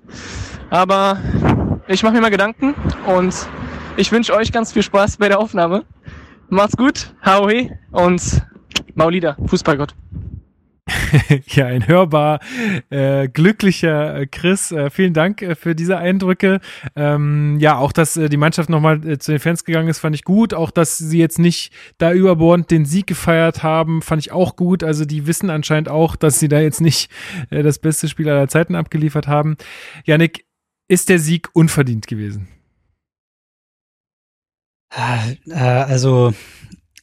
Aber ich mache mir mal Gedanken und ich wünsche euch ganz viel Spaß bei der Aufnahme. Macht's gut, Howie und Maulida, Fußballgott. ja, ein hörbar äh, glücklicher äh, Chris. Äh, vielen Dank äh, für diese Eindrücke. Ähm, ja, auch, dass äh, die Mannschaft nochmal äh, zu den Fans gegangen ist, fand ich gut. Auch, dass sie jetzt nicht da überbordend den Sieg gefeiert haben, fand ich auch gut. Also die wissen anscheinend auch, dass sie da jetzt nicht das beste Spiel aller Zeiten abgeliefert haben. Janik, ist der Sieg unverdient gewesen? Äh, also,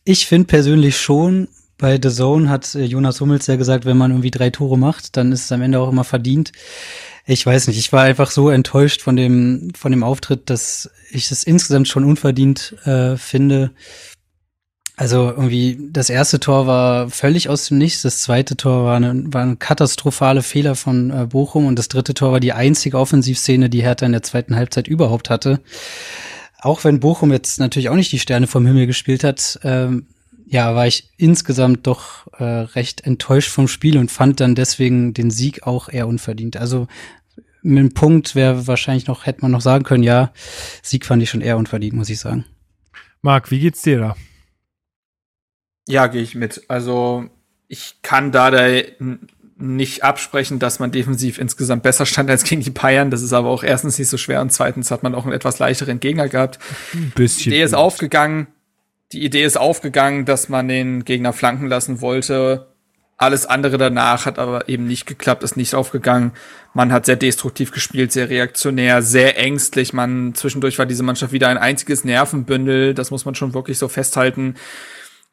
ich finde persönlich schon, bei The Zone hat äh, Jonas Hummels ja gesagt, wenn man irgendwie drei Tore macht, dann ist es am Ende auch immer verdient. Ich weiß nicht, ich war einfach so enttäuscht von dem, von dem Auftritt, dass ich es insgesamt schon unverdient äh, finde. Also irgendwie, das erste Tor war völlig aus dem Nichts, das zweite Tor war eine, war ein katastrophale Fehler von äh, Bochum und das dritte Tor war die einzige Offensivszene, die Hertha in der zweiten Halbzeit überhaupt hatte. Auch wenn Bochum jetzt natürlich auch nicht die Sterne vom Himmel gespielt hat, ähm, ja, war ich insgesamt doch äh, recht enttäuscht vom Spiel und fand dann deswegen den Sieg auch eher unverdient. Also mit einem Punkt wäre wahrscheinlich noch, hätte man noch sagen können, ja, Sieg fand ich schon eher unverdient, muss ich sagen. Marc, wie geht's dir da? Ja, gehe ich mit. Also ich kann da, nicht absprechen, dass man defensiv insgesamt besser stand als gegen die Bayern. Das ist aber auch erstens nicht so schwer und zweitens hat man auch einen etwas leichteren Gegner gehabt. Ein bisschen. Die Idee ist aufgegangen. Die Idee ist aufgegangen, dass man den Gegner flanken lassen wollte. Alles andere danach hat aber eben nicht geklappt, ist nicht aufgegangen. Man hat sehr destruktiv gespielt, sehr reaktionär, sehr ängstlich. Man zwischendurch war diese Mannschaft wieder ein einziges Nervenbündel. Das muss man schon wirklich so festhalten.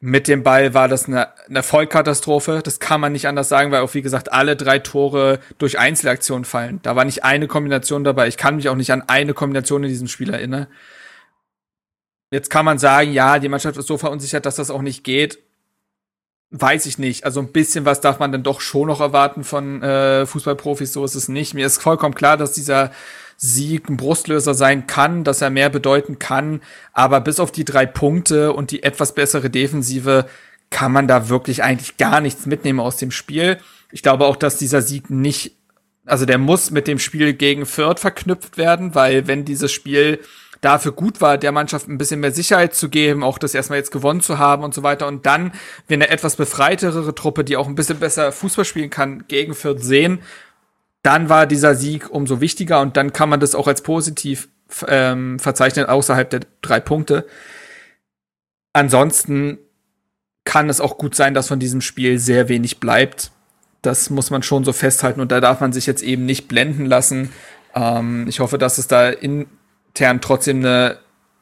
Mit dem Ball war das eine, eine Vollkatastrophe. Das kann man nicht anders sagen, weil auch wie gesagt alle drei Tore durch Einzelaktionen fallen. Da war nicht eine Kombination dabei. Ich kann mich auch nicht an eine Kombination in diesem Spiel erinnern. Jetzt kann man sagen, ja, die Mannschaft ist so verunsichert, dass das auch nicht geht. Weiß ich nicht. Also ein bisschen was darf man dann doch schon noch erwarten von äh, Fußballprofis. So ist es nicht. Mir ist vollkommen klar, dass dieser Sieg ein Brustlöser sein kann, dass er mehr bedeuten kann. Aber bis auf die drei Punkte und die etwas bessere Defensive kann man da wirklich eigentlich gar nichts mitnehmen aus dem Spiel. Ich glaube auch, dass dieser Sieg nicht, also der muss mit dem Spiel gegen Fürth verknüpft werden, weil wenn dieses Spiel dafür gut war, der Mannschaft ein bisschen mehr Sicherheit zu geben, auch das erstmal jetzt gewonnen zu haben und so weiter. Und dann, wenn eine etwas befreiterere Truppe, die auch ein bisschen besser Fußball spielen kann, gegen Fürth sehen, dann war dieser Sieg umso wichtiger und dann kann man das auch als positiv ähm, verzeichnen, außerhalb der drei Punkte. Ansonsten kann es auch gut sein, dass von diesem Spiel sehr wenig bleibt. Das muss man schon so festhalten und da darf man sich jetzt eben nicht blenden lassen. Ähm, ich hoffe, dass es da intern trotzdem eine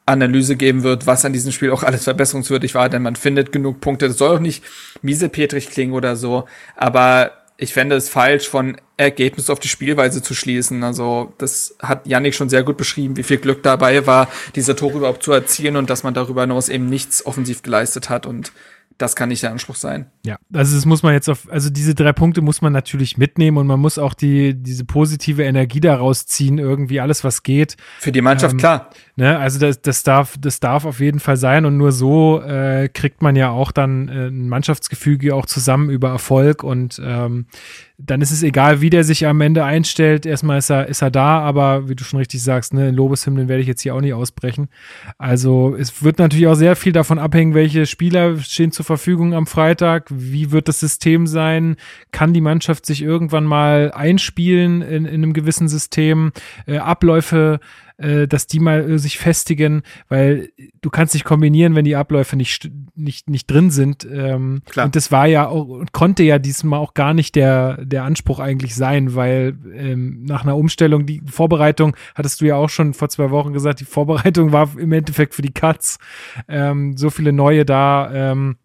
Analyse geben wird, was an diesem Spiel auch alles verbesserungswürdig war, denn man findet genug Punkte. Das soll auch nicht miesepetrig klingen oder so, aber ich fände es falsch, von Ergebnis auf die Spielweise zu schließen. Also das hat Yannick schon sehr gut beschrieben, wie viel Glück dabei war, diese Tore überhaupt zu erzielen und dass man darüber hinaus eben nichts offensiv geleistet hat. Und das kann nicht der Anspruch sein. Ja, also das muss man jetzt auf, also diese drei Punkte muss man natürlich mitnehmen und man muss auch die, diese positive Energie daraus ziehen, irgendwie alles, was geht. Für die Mannschaft, ähm, klar. Ne, also das, das darf, das darf auf jeden Fall sein und nur so äh, kriegt man ja auch dann äh, ein Mannschaftsgefüge auch zusammen über Erfolg und ähm, dann ist es egal, wie der sich am Ende einstellt. Erstmal ist er, ist er da, aber wie du schon richtig sagst, ne, Lobeshymnen werde ich jetzt hier auch nicht ausbrechen. Also es wird natürlich auch sehr viel davon abhängen, welche Spieler stehen zur Verfügung am Freitag. Wie wird das System sein? Kann die Mannschaft sich irgendwann mal einspielen in, in einem gewissen System? Äh, Abläufe äh, dass die mal äh, sich festigen, weil du kannst nicht kombinieren, wenn die Abläufe nicht, nicht, nicht drin sind. Ähm, Klar. Und das war ja auch, und konnte ja diesmal auch gar nicht der, der Anspruch eigentlich sein, weil ähm, nach einer Umstellung, die Vorbereitung, hattest du ja auch schon vor zwei Wochen gesagt, die Vorbereitung war im Endeffekt für die Cuts. Ähm, so viele neue da. Ähm,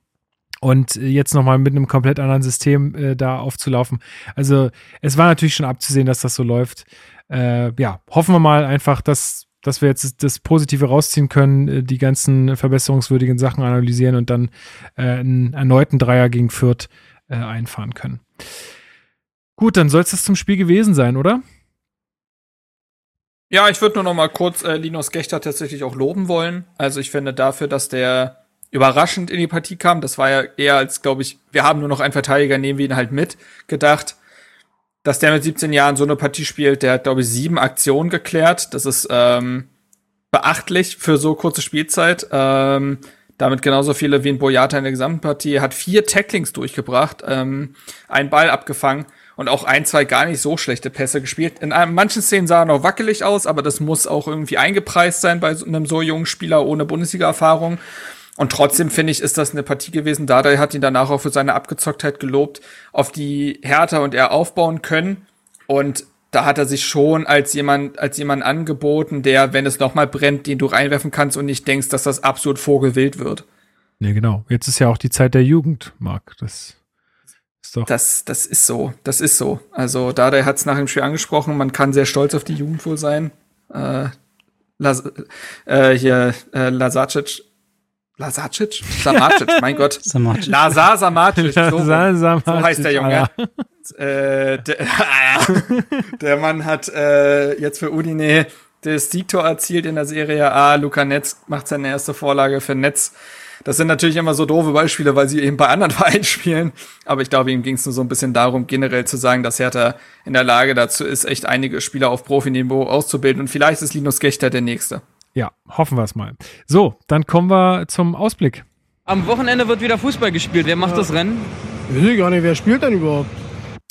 und jetzt nochmal mit einem komplett anderen System äh, da aufzulaufen. Also es war natürlich schon abzusehen, dass das so läuft äh, ja, hoffen wir mal einfach, dass, dass wir jetzt das Positive rausziehen können, äh, die ganzen verbesserungswürdigen Sachen analysieren und dann äh, einen erneuten Dreier gegen Fürth äh, einfahren können. Gut, dann soll es das zum Spiel gewesen sein, oder? Ja, ich würde nur noch mal kurz äh, Linus Gechter tatsächlich auch loben wollen. Also ich finde dafür, dass der überraschend in die Partie kam, das war ja eher als, glaube ich, wir haben nur noch einen Verteidiger, nehmen wir ihn halt mit, gedacht dass der mit 17 Jahren so eine Partie spielt. Der hat, glaube ich, sieben Aktionen geklärt. Das ist ähm, beachtlich für so kurze Spielzeit. Ähm, damit genauso viele wie ein Boyata in der gesamten Partie. Hat vier Tacklings durchgebracht, ähm, einen Ball abgefangen und auch ein, zwei gar nicht so schlechte Pässe gespielt. In manchen Szenen sah er noch wackelig aus, aber das muss auch irgendwie eingepreist sein bei einem so jungen Spieler ohne Bundesliga-Erfahrung. Und trotzdem finde ich, ist das eine Partie gewesen. Dada hat ihn danach auch für seine Abgezocktheit gelobt, auf die Hertha und er aufbauen können. Und da hat er sich schon als jemand, als jemand angeboten, der, wenn es nochmal brennt, den du reinwerfen kannst und nicht denkst, dass das absolut vogelwild wird. Ja, genau. Jetzt ist ja auch die Zeit der Jugend, Marc. Das ist doch. Das, das ist so. Das ist so. Also, Dada hat es nach dem Spiel angesprochen. Man kann sehr stolz auf die Jugend wohl sein. Äh, Las äh, hier, äh, Lasacic Lasacic? Samacic, mein Gott. Samacic. Lazar Samacic. So, Samacic, so heißt der Junge. Äh, der, der Mann hat äh, jetzt für Udine das Siegtor erzielt in der Serie A. Luca Netz macht seine erste Vorlage für Netz. Das sind natürlich immer so doofe Beispiele, weil sie eben bei anderen Vereinen spielen. Aber ich glaube, ihm ging es nur so ein bisschen darum, generell zu sagen, dass Hertha in der Lage dazu ist, echt einige Spieler auf Profiniveau auszubilden. Und vielleicht ist Linus Gechter der Nächste. Ja, hoffen wir es mal. So, dann kommen wir zum Ausblick. Am Wochenende wird wieder Fußball gespielt. Wer macht ja. das Rennen? Ich weiß gar nicht, wer spielt denn überhaupt?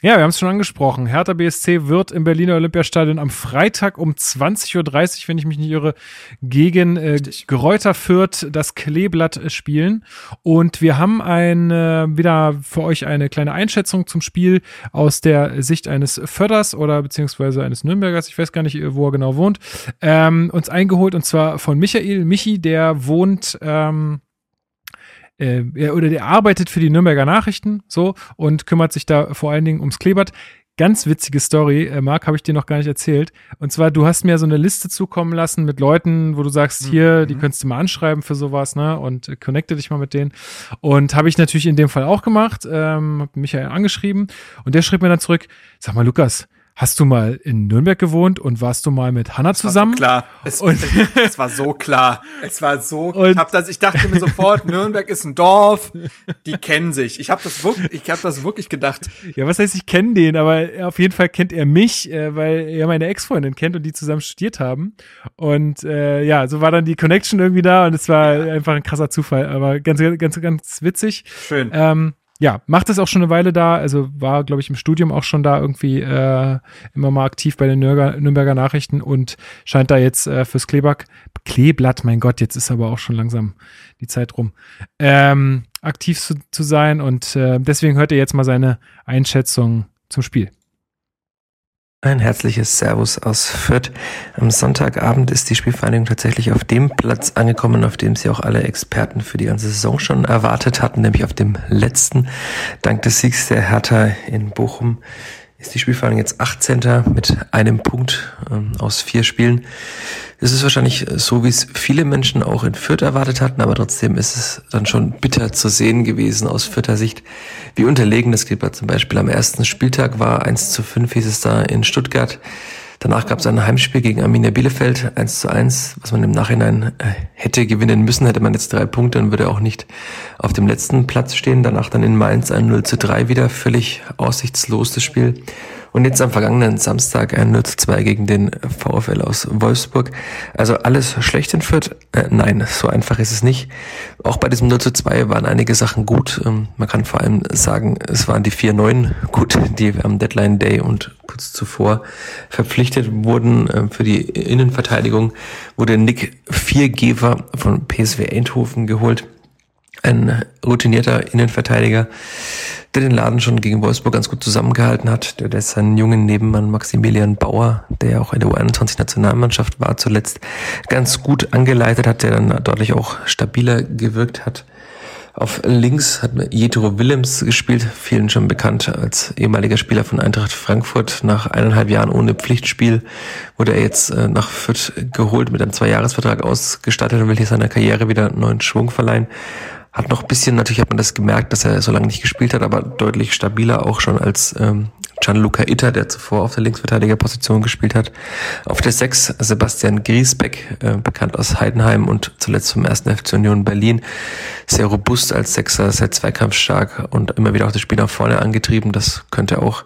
Ja, wir haben es schon angesprochen. Hertha BSC wird im Berliner Olympiastadion am Freitag um 20.30 Uhr, wenn ich mich nicht irre, gegen äh, Geräuter Fürth das Kleeblatt äh, spielen. Und wir haben ein, äh, wieder für euch eine kleine Einschätzung zum Spiel aus der Sicht eines Förders oder beziehungsweise eines Nürnbergers, ich weiß gar nicht, wo er genau wohnt, ähm, uns eingeholt und zwar von Michael Michi, der wohnt ähm, äh, er, oder der arbeitet für die Nürnberger Nachrichten so und kümmert sich da vor allen Dingen ums Klebert. Ganz witzige Story, äh, Marc, habe ich dir noch gar nicht erzählt. Und zwar, du hast mir so eine Liste zukommen lassen mit Leuten, wo du sagst, mhm. hier, die könntest du mal anschreiben für sowas, ne? Und äh, connecte dich mal mit denen. Und habe ich natürlich in dem Fall auch gemacht, ähm, habe Michael angeschrieben und der schrieb mir dann zurück, sag mal, Lukas, Hast du mal in Nürnberg gewohnt und warst du mal mit Hanna zusammen? So klar. Es, und es, war so klar. Es war so. Und hab das, ich dachte mir sofort, Nürnberg ist ein Dorf. Die kennen sich. Ich habe das wirklich, ich habe das wirklich gedacht. Ja, was heißt, ich kenne den, aber auf jeden Fall kennt er mich, äh, weil er meine Ex-Freundin kennt und die zusammen studiert haben. Und äh, ja, so war dann die Connection irgendwie da und es war ja. einfach ein krasser Zufall, aber ganz, ganz, ganz witzig. Schön. Ähm, ja, macht es auch schon eine Weile da, also war, glaube ich, im Studium auch schon da irgendwie äh, immer mal aktiv bei den Nürnberger, Nürnberger Nachrichten und scheint da jetzt äh, fürs Kleeblatt, Kleeblatt, mein Gott, jetzt ist aber auch schon langsam die Zeit rum, ähm, aktiv zu, zu sein und äh, deswegen hört ihr jetzt mal seine Einschätzung zum Spiel. Ein herzliches Servus aus Fürth. Am Sonntagabend ist die Spielvereinigung tatsächlich auf dem Platz angekommen, auf dem sie auch alle Experten für die ganze Saison schon erwartet hatten, nämlich auf dem letzten. Dank des Siegs der Hertha in Bochum ist die Spielverhandlung jetzt 18. mit einem Punkt ähm, aus vier Spielen. Es ist wahrscheinlich so, wie es viele Menschen auch in Fürth erwartet hatten, aber trotzdem ist es dann schon bitter zu sehen gewesen aus Fürther Sicht, wie unterlegen das Clipper zum Beispiel am ersten Spieltag war. 1 zu 5 hieß es da in Stuttgart. Danach gab es ein Heimspiel gegen Arminia Bielefeld, 1 zu 1, was man im Nachhinein äh, hätte gewinnen müssen, hätte man jetzt drei Punkte und würde auch nicht auf dem letzten Platz stehen. Danach dann in Mainz ein 0 zu 3 wieder, völlig aussichtslos das Spiel. Und jetzt am vergangenen Samstag ein 0 zu 2 gegen den VfL aus Wolfsburg. Also alles schlecht in Fürth? Äh, nein, so einfach ist es nicht. Auch bei diesem 0 zu 2 waren einige Sachen gut. Ähm, man kann vor allem sagen, es waren die 4-9 gut, die am Deadline Day und kurz zuvor verpflichtet wurden äh, für die Innenverteidigung. Wurde Nick Viergeber von PSW Eindhoven geholt. Ein routinierter Innenverteidiger der den Laden schon gegen Wolfsburg ganz gut zusammengehalten hat. Der, ist seinen jungen Nebenmann Maximilian Bauer, der auch in der U21-Nationalmannschaft war, zuletzt ganz gut angeleitet hat, der dann deutlich auch stabiler gewirkt hat. Auf links hat Jetro Willems gespielt, vielen schon bekannt als ehemaliger Spieler von Eintracht Frankfurt. Nach eineinhalb Jahren ohne Pflichtspiel wurde er jetzt äh, nach Fürth geholt, mit einem Zweijahresvertrag ausgestattet und will hier seiner Karriere wieder neuen Schwung verleihen. Hat noch bisschen, natürlich hat man das gemerkt, dass er so lange nicht gespielt hat, aber deutlich stabiler auch schon als ähm, Gianluca Itter, der zuvor auf der Linksverteidigerposition gespielt hat. Auf der 6 Sebastian Griesbeck, äh, bekannt aus Heidenheim und zuletzt vom 1. FC Union Berlin. Sehr robust als Sechser, sehr zweikampfstark und immer wieder auch das Spiel nach vorne angetrieben. Das könnte auch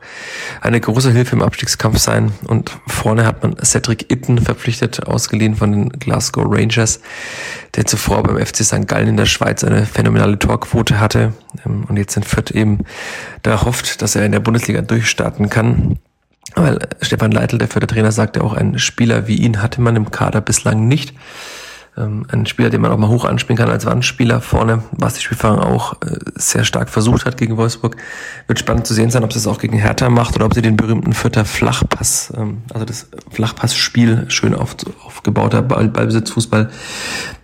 eine große Hilfe im Abstiegskampf sein. Und vorne hat man Cedric Itten verpflichtet, ausgeliehen von den Glasgow Rangers, der zuvor beim FC St. Gallen in der Schweiz eine phänomenale Torquote hatte und jetzt in Fürth eben da hofft, dass er in der Bundesliga durchstarten kann. Weil Stefan Leitl, der Fürther Trainer, sagte auch, ein Spieler wie ihn hatte man im Kader bislang nicht. Ähm, ein Spieler, den man auch mal hoch anspielen kann als Wandspieler vorne, was die Spielfahrer auch äh, sehr stark versucht hat gegen Wolfsburg. Wird spannend zu sehen sein, ob sie es auch gegen Hertha macht oder ob sie den berühmten Fürther Flachpass, ähm, also das Flachpassspiel, schön auf, aufgebauter Ball, Ballbesitzfußball,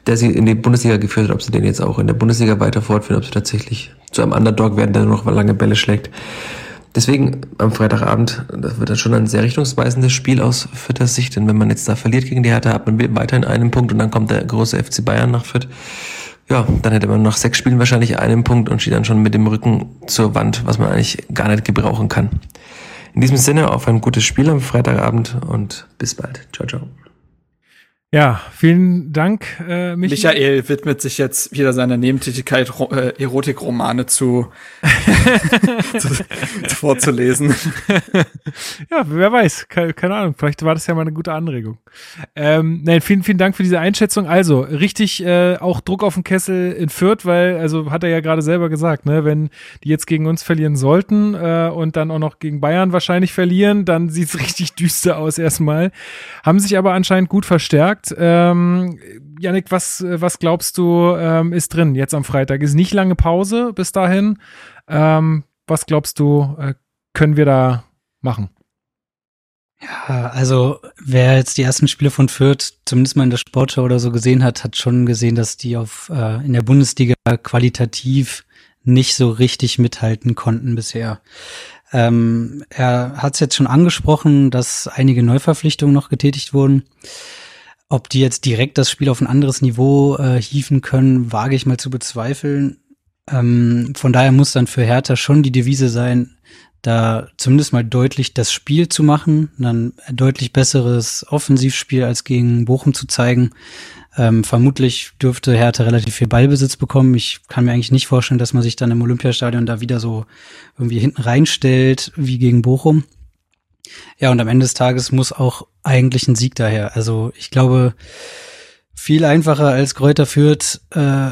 der sie in die Bundesliga geführt hat, ob sie den jetzt auch in der Bundesliga weiter fortführen, ob sie tatsächlich zu einem Underdog werden, der nur noch lange Bälle schlägt. Deswegen am Freitagabend, das wird dann schon ein sehr richtungsweisendes Spiel aus Fürther Sicht, denn wenn man jetzt da verliert gegen die Hertha, hat man weiterhin einen Punkt und dann kommt der große FC Bayern nach Fürth. Ja, dann hätte man nach sechs Spielen wahrscheinlich einen Punkt und steht dann schon mit dem Rücken zur Wand, was man eigentlich gar nicht gebrauchen kann. In diesem Sinne auf ein gutes Spiel am Freitagabend und bis bald. Ciao, ciao. Ja, vielen Dank, äh, Michael. Michael widmet sich jetzt wieder seiner Nebentätigkeit, äh, Erotikromane zu, zu vorzulesen. ja, wer weiß, keine, keine, Ahnung, vielleicht war das ja mal eine gute Anregung. Ähm, nein, vielen, vielen Dank für diese Einschätzung. Also, richtig äh, auch Druck auf den Kessel in Fürth, weil, also hat er ja gerade selber gesagt, ne, wenn die jetzt gegen uns verlieren sollten äh, und dann auch noch gegen Bayern wahrscheinlich verlieren, dann sieht's richtig düster aus erstmal. Haben sich aber anscheinend gut verstärkt. Ähm, Janik, was, was glaubst du, ähm, ist drin jetzt am Freitag? Ist nicht lange Pause bis dahin. Ähm, was glaubst du, äh, können wir da machen? Ja, also wer jetzt die ersten Spiele von Fürth zumindest mal in der Sportschau oder so gesehen hat, hat schon gesehen, dass die auf äh, in der Bundesliga qualitativ nicht so richtig mithalten konnten bisher. Ähm, er hat es jetzt schon angesprochen, dass einige Neuverpflichtungen noch getätigt wurden. Ob die jetzt direkt das Spiel auf ein anderes Niveau äh, hieven können, wage ich mal zu bezweifeln. Ähm, von daher muss dann für Hertha schon die Devise sein, da zumindest mal deutlich das Spiel zu machen, dann deutlich besseres Offensivspiel als gegen Bochum zu zeigen. Ähm, vermutlich dürfte Hertha relativ viel Ballbesitz bekommen. Ich kann mir eigentlich nicht vorstellen, dass man sich dann im Olympiastadion da wieder so irgendwie hinten reinstellt wie gegen Bochum. Ja, und am Ende des Tages muss auch eigentlich ein Sieg daher. Also ich glaube, viel einfacher als Kräuter führt äh,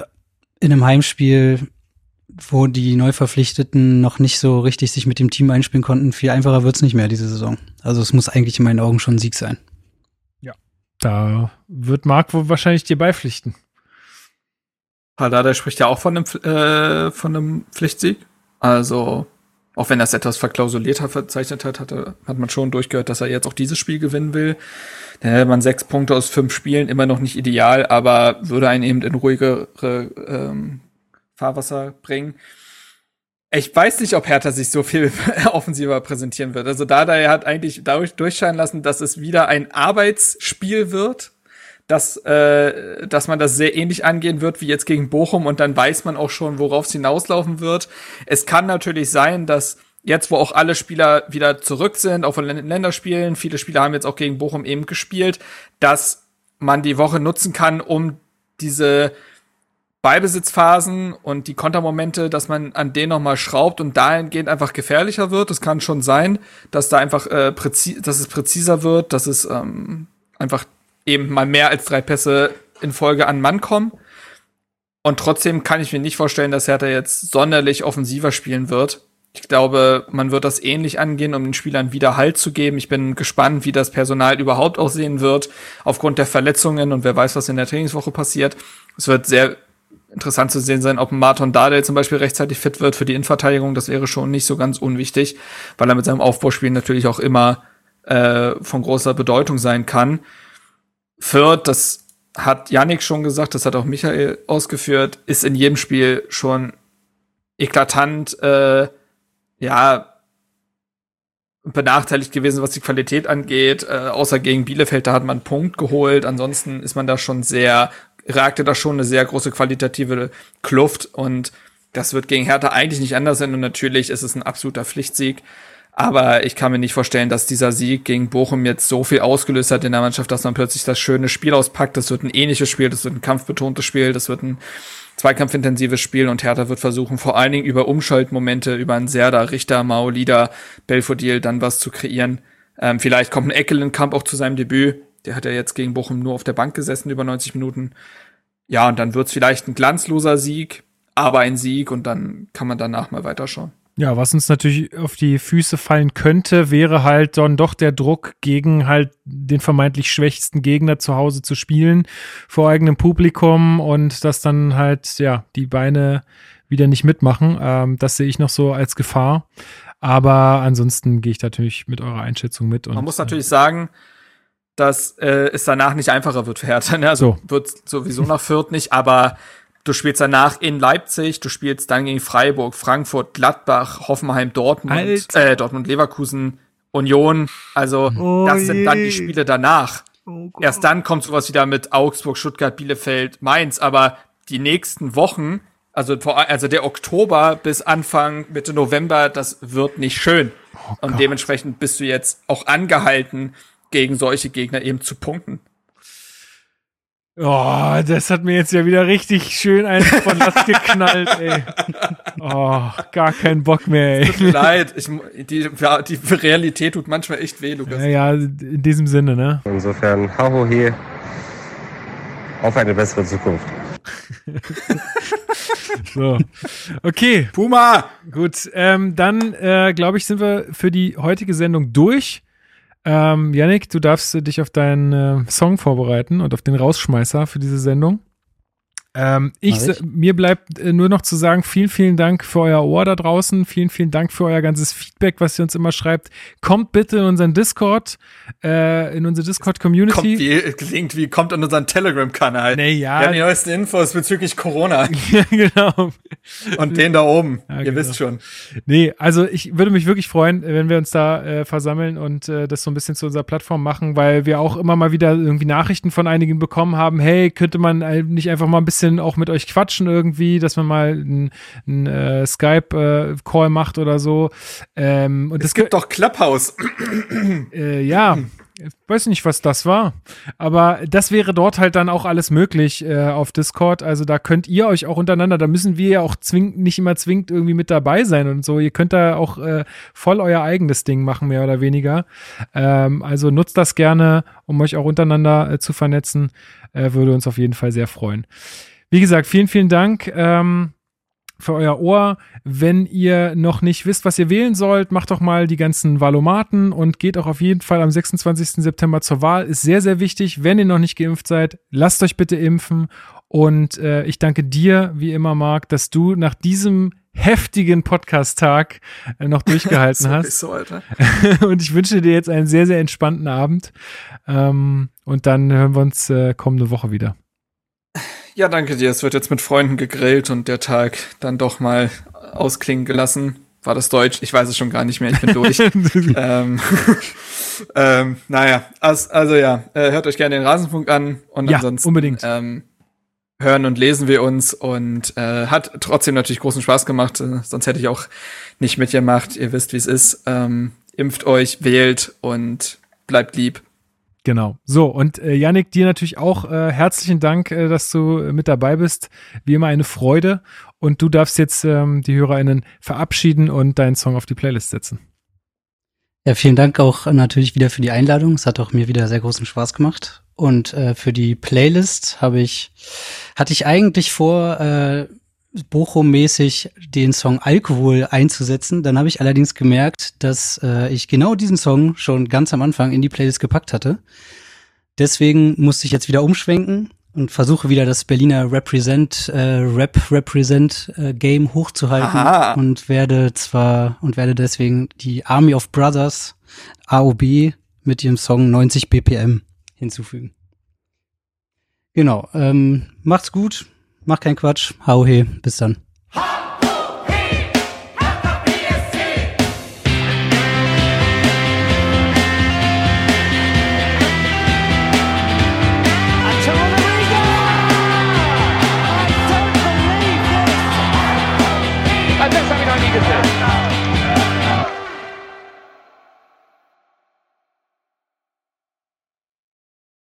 in einem Heimspiel, wo die Neuverpflichteten noch nicht so richtig sich mit dem Team einspielen konnten. Viel einfacher wird's nicht mehr diese Saison. Also es muss eigentlich in meinen Augen schon ein Sieg sein. Ja, da wird Marc wohl wahrscheinlich dir beipflichten. Pallada spricht ja auch von einem, äh, von einem Pflichtsieg. Also auch wenn er es etwas verklausulierter verzeichnet hat, hat, er, hat man schon durchgehört, dass er jetzt auch dieses Spiel gewinnen will. Dann hätte man sechs Punkte aus fünf Spielen, immer noch nicht ideal, aber würde einen eben in ruhigere ähm, Fahrwasser bringen. ich weiß nicht, ob Hertha sich so viel offensiver präsentieren wird. Also da er hat eigentlich dadurch durchscheinen lassen, dass es wieder ein Arbeitsspiel wird, dass, äh, dass man das sehr ähnlich angehen wird wie jetzt gegen Bochum und dann weiß man auch schon, worauf es hinauslaufen wird. Es kann natürlich sein, dass jetzt, wo auch alle Spieler wieder zurück sind, auch von Länderspielen, viele Spieler haben jetzt auch gegen Bochum eben gespielt, dass man die Woche nutzen kann, um diese Beibesitzphasen und die Kontermomente, dass man an denen nochmal schraubt und dahingehend einfach gefährlicher wird. Es kann schon sein, dass da einfach äh, präzis dass es präziser wird, dass es ähm, einfach eben mal mehr als drei Pässe in Folge an Mann kommen. Und trotzdem kann ich mir nicht vorstellen, dass Hertha jetzt sonderlich offensiver spielen wird. Ich glaube, man wird das ähnlich angehen, um den Spielern wieder Halt zu geben. Ich bin gespannt, wie das Personal überhaupt aussehen wird, aufgrund der Verletzungen und wer weiß, was in der Trainingswoche passiert. Es wird sehr interessant zu sehen sein, ob Martin Dardel zum Beispiel rechtzeitig fit wird für die Innenverteidigung. Das wäre schon nicht so ganz unwichtig, weil er mit seinem Aufbauspiel natürlich auch immer äh, von großer Bedeutung sein kann. Fürth, das hat Yannick schon gesagt, das hat auch Michael ausgeführt, ist in jedem Spiel schon eklatant, äh, ja, benachteiligt gewesen, was die Qualität angeht. Äh, außer gegen Bielefeld, da hat man einen Punkt geholt. Ansonsten ist man da schon sehr ragte da schon eine sehr große qualitative Kluft und das wird gegen Hertha eigentlich nicht anders sein und natürlich ist es ein absoluter Pflichtsieg. Aber ich kann mir nicht vorstellen, dass dieser Sieg gegen Bochum jetzt so viel ausgelöst hat in der Mannschaft, dass man plötzlich das schöne Spiel auspackt. Das wird ein ähnliches Spiel, das wird ein kampfbetontes Spiel, das wird ein zweikampfintensives Spiel und Hertha wird versuchen, vor allen Dingen über Umschaltmomente, über einen Serda, Richter, Maolida, Belfodil dann was zu kreieren. Ähm, vielleicht kommt ein Eckelenkamp auch zu seinem Debüt. Der hat ja jetzt gegen Bochum nur auf der Bank gesessen über 90 Minuten. Ja, und dann wird's vielleicht ein glanzloser Sieg, aber ein Sieg und dann kann man danach mal weiterschauen. Ja, was uns natürlich auf die Füße fallen könnte, wäre halt dann doch der Druck gegen halt den vermeintlich schwächsten Gegner zu Hause zu spielen vor eigenem Publikum und dass dann halt ja die Beine wieder nicht mitmachen. Ähm, das sehe ich noch so als Gefahr. Aber ansonsten gehe ich natürlich mit eurer Einschätzung mit. Man muss natürlich sagen, dass äh, es danach nicht einfacher wird für Hertha. Ne? Also so. wird sowieso nach Fürth nicht, aber du spielst danach in Leipzig, du spielst dann gegen Freiburg, Frankfurt, Gladbach, Hoffenheim, Dortmund, äh, Dortmund, Leverkusen, Union. Also oh das sind je. dann die Spiele danach. Oh Erst dann kommt sowas wieder mit Augsburg, Stuttgart, Bielefeld, Mainz, aber die nächsten Wochen, also, vor, also der Oktober bis Anfang Mitte November, das wird nicht schön. Oh und dementsprechend bist du jetzt auch angehalten, gegen solche Gegner eben zu punkten. Oh, das hat mir jetzt ja wieder richtig schön einen von Latz geknallt, ey. Oh, gar keinen Bock mehr, ey. Tut mir leid, ich, die, die Realität tut manchmal echt weh, Lukas. Ja, ja, in diesem Sinne, ne? Insofern, hau hier auf eine bessere Zukunft. so. Okay. Puma! Gut, ähm, dann äh, glaube ich, sind wir für die heutige Sendung durch. Ähm, Yannick, du darfst dich auf deinen äh, Song vorbereiten und auf den Rausschmeißer für diese Sendung. Ähm, ich, ich, mir bleibt äh, nur noch zu sagen, vielen, vielen Dank für euer Ohr da draußen. Vielen, vielen Dank für euer ganzes Feedback, was ihr uns immer schreibt. Kommt bitte in unseren Discord, äh, in unsere Discord-Community. Kommt wie, klingt wie, kommt in unseren Telegram-Kanal. Nee, ja. Wir haben die neuesten Infos bezüglich Corona. ja, genau. Und den da oben. Ja, ihr genau. wisst schon. Nee, also ich würde mich wirklich freuen, wenn wir uns da äh, versammeln und äh, das so ein bisschen zu unserer Plattform machen, weil wir auch immer mal wieder irgendwie Nachrichten von einigen bekommen haben. Hey, könnte man äh, nicht einfach mal ein bisschen bisschen auch mit euch quatschen irgendwie, dass man mal einen äh, Skype-Call äh, macht oder so. Ähm, und es gibt doch Clubhouse. Äh, ja. Ich weiß nicht, was das war. Aber das wäre dort halt dann auch alles möglich äh, auf Discord. Also da könnt ihr euch auch untereinander, da müssen wir ja auch zwingend, nicht immer zwingend irgendwie mit dabei sein und so. Ihr könnt da auch äh, voll euer eigenes Ding machen, mehr oder weniger. Ähm, also nutzt das gerne, um euch auch untereinander äh, zu vernetzen. Äh, würde uns auf jeden Fall sehr freuen. Wie gesagt, vielen, vielen Dank. Ähm, für euer Ohr. Wenn ihr noch nicht wisst, was ihr wählen sollt, macht doch mal die ganzen Valomaten und geht auch auf jeden Fall am 26. September zur Wahl. Ist sehr, sehr wichtig. Wenn ihr noch nicht geimpft seid, lasst euch bitte impfen. Und äh, ich danke dir, wie immer, Marc, dass du nach diesem heftigen Podcast-Tag äh, noch durchgehalten hast. So, Alter. und ich wünsche dir jetzt einen sehr, sehr entspannten Abend. Ähm, und dann hören wir uns äh, kommende Woche wieder. Ja, danke dir. Es wird jetzt mit Freunden gegrillt und der Tag dann doch mal ausklingen gelassen. War das Deutsch? Ich weiß es schon gar nicht mehr. Ich bin durch. ähm, ähm, naja, also, also ja, äh, hört euch gerne den Rasenfunk an und Ja, ansonsten unbedingt. Ähm, hören und lesen wir uns und äh, hat trotzdem natürlich großen Spaß gemacht. Äh, sonst hätte ich auch nicht mitgemacht. Ihr wisst, wie es ist. Ähm, impft euch, wählt und bleibt lieb. Genau. So, und äh, Yannick, dir natürlich auch äh, herzlichen Dank, äh, dass du äh, mit dabei bist. Wie immer eine Freude. Und du darfst jetzt ähm, die HörerInnen verabschieden und deinen Song auf die Playlist setzen. Ja, vielen Dank auch natürlich wieder für die Einladung. Es hat auch mir wieder sehr großen Spaß gemacht. Und äh, für die Playlist habe ich, hatte ich eigentlich vor, äh, Bochum-mäßig den Song Alkohol einzusetzen. Dann habe ich allerdings gemerkt, dass äh, ich genau diesen Song schon ganz am Anfang in die Playlist gepackt hatte. Deswegen musste ich jetzt wieder umschwenken und versuche wieder das Berliner Represent, äh, Rap Represent äh, Game hochzuhalten Aha. und werde zwar und werde deswegen die Army of Brothers AOB mit ihrem Song 90 BPM hinzufügen. Genau, ähm, macht's gut, Mach keinen Quatsch. Hau he. Bis dann.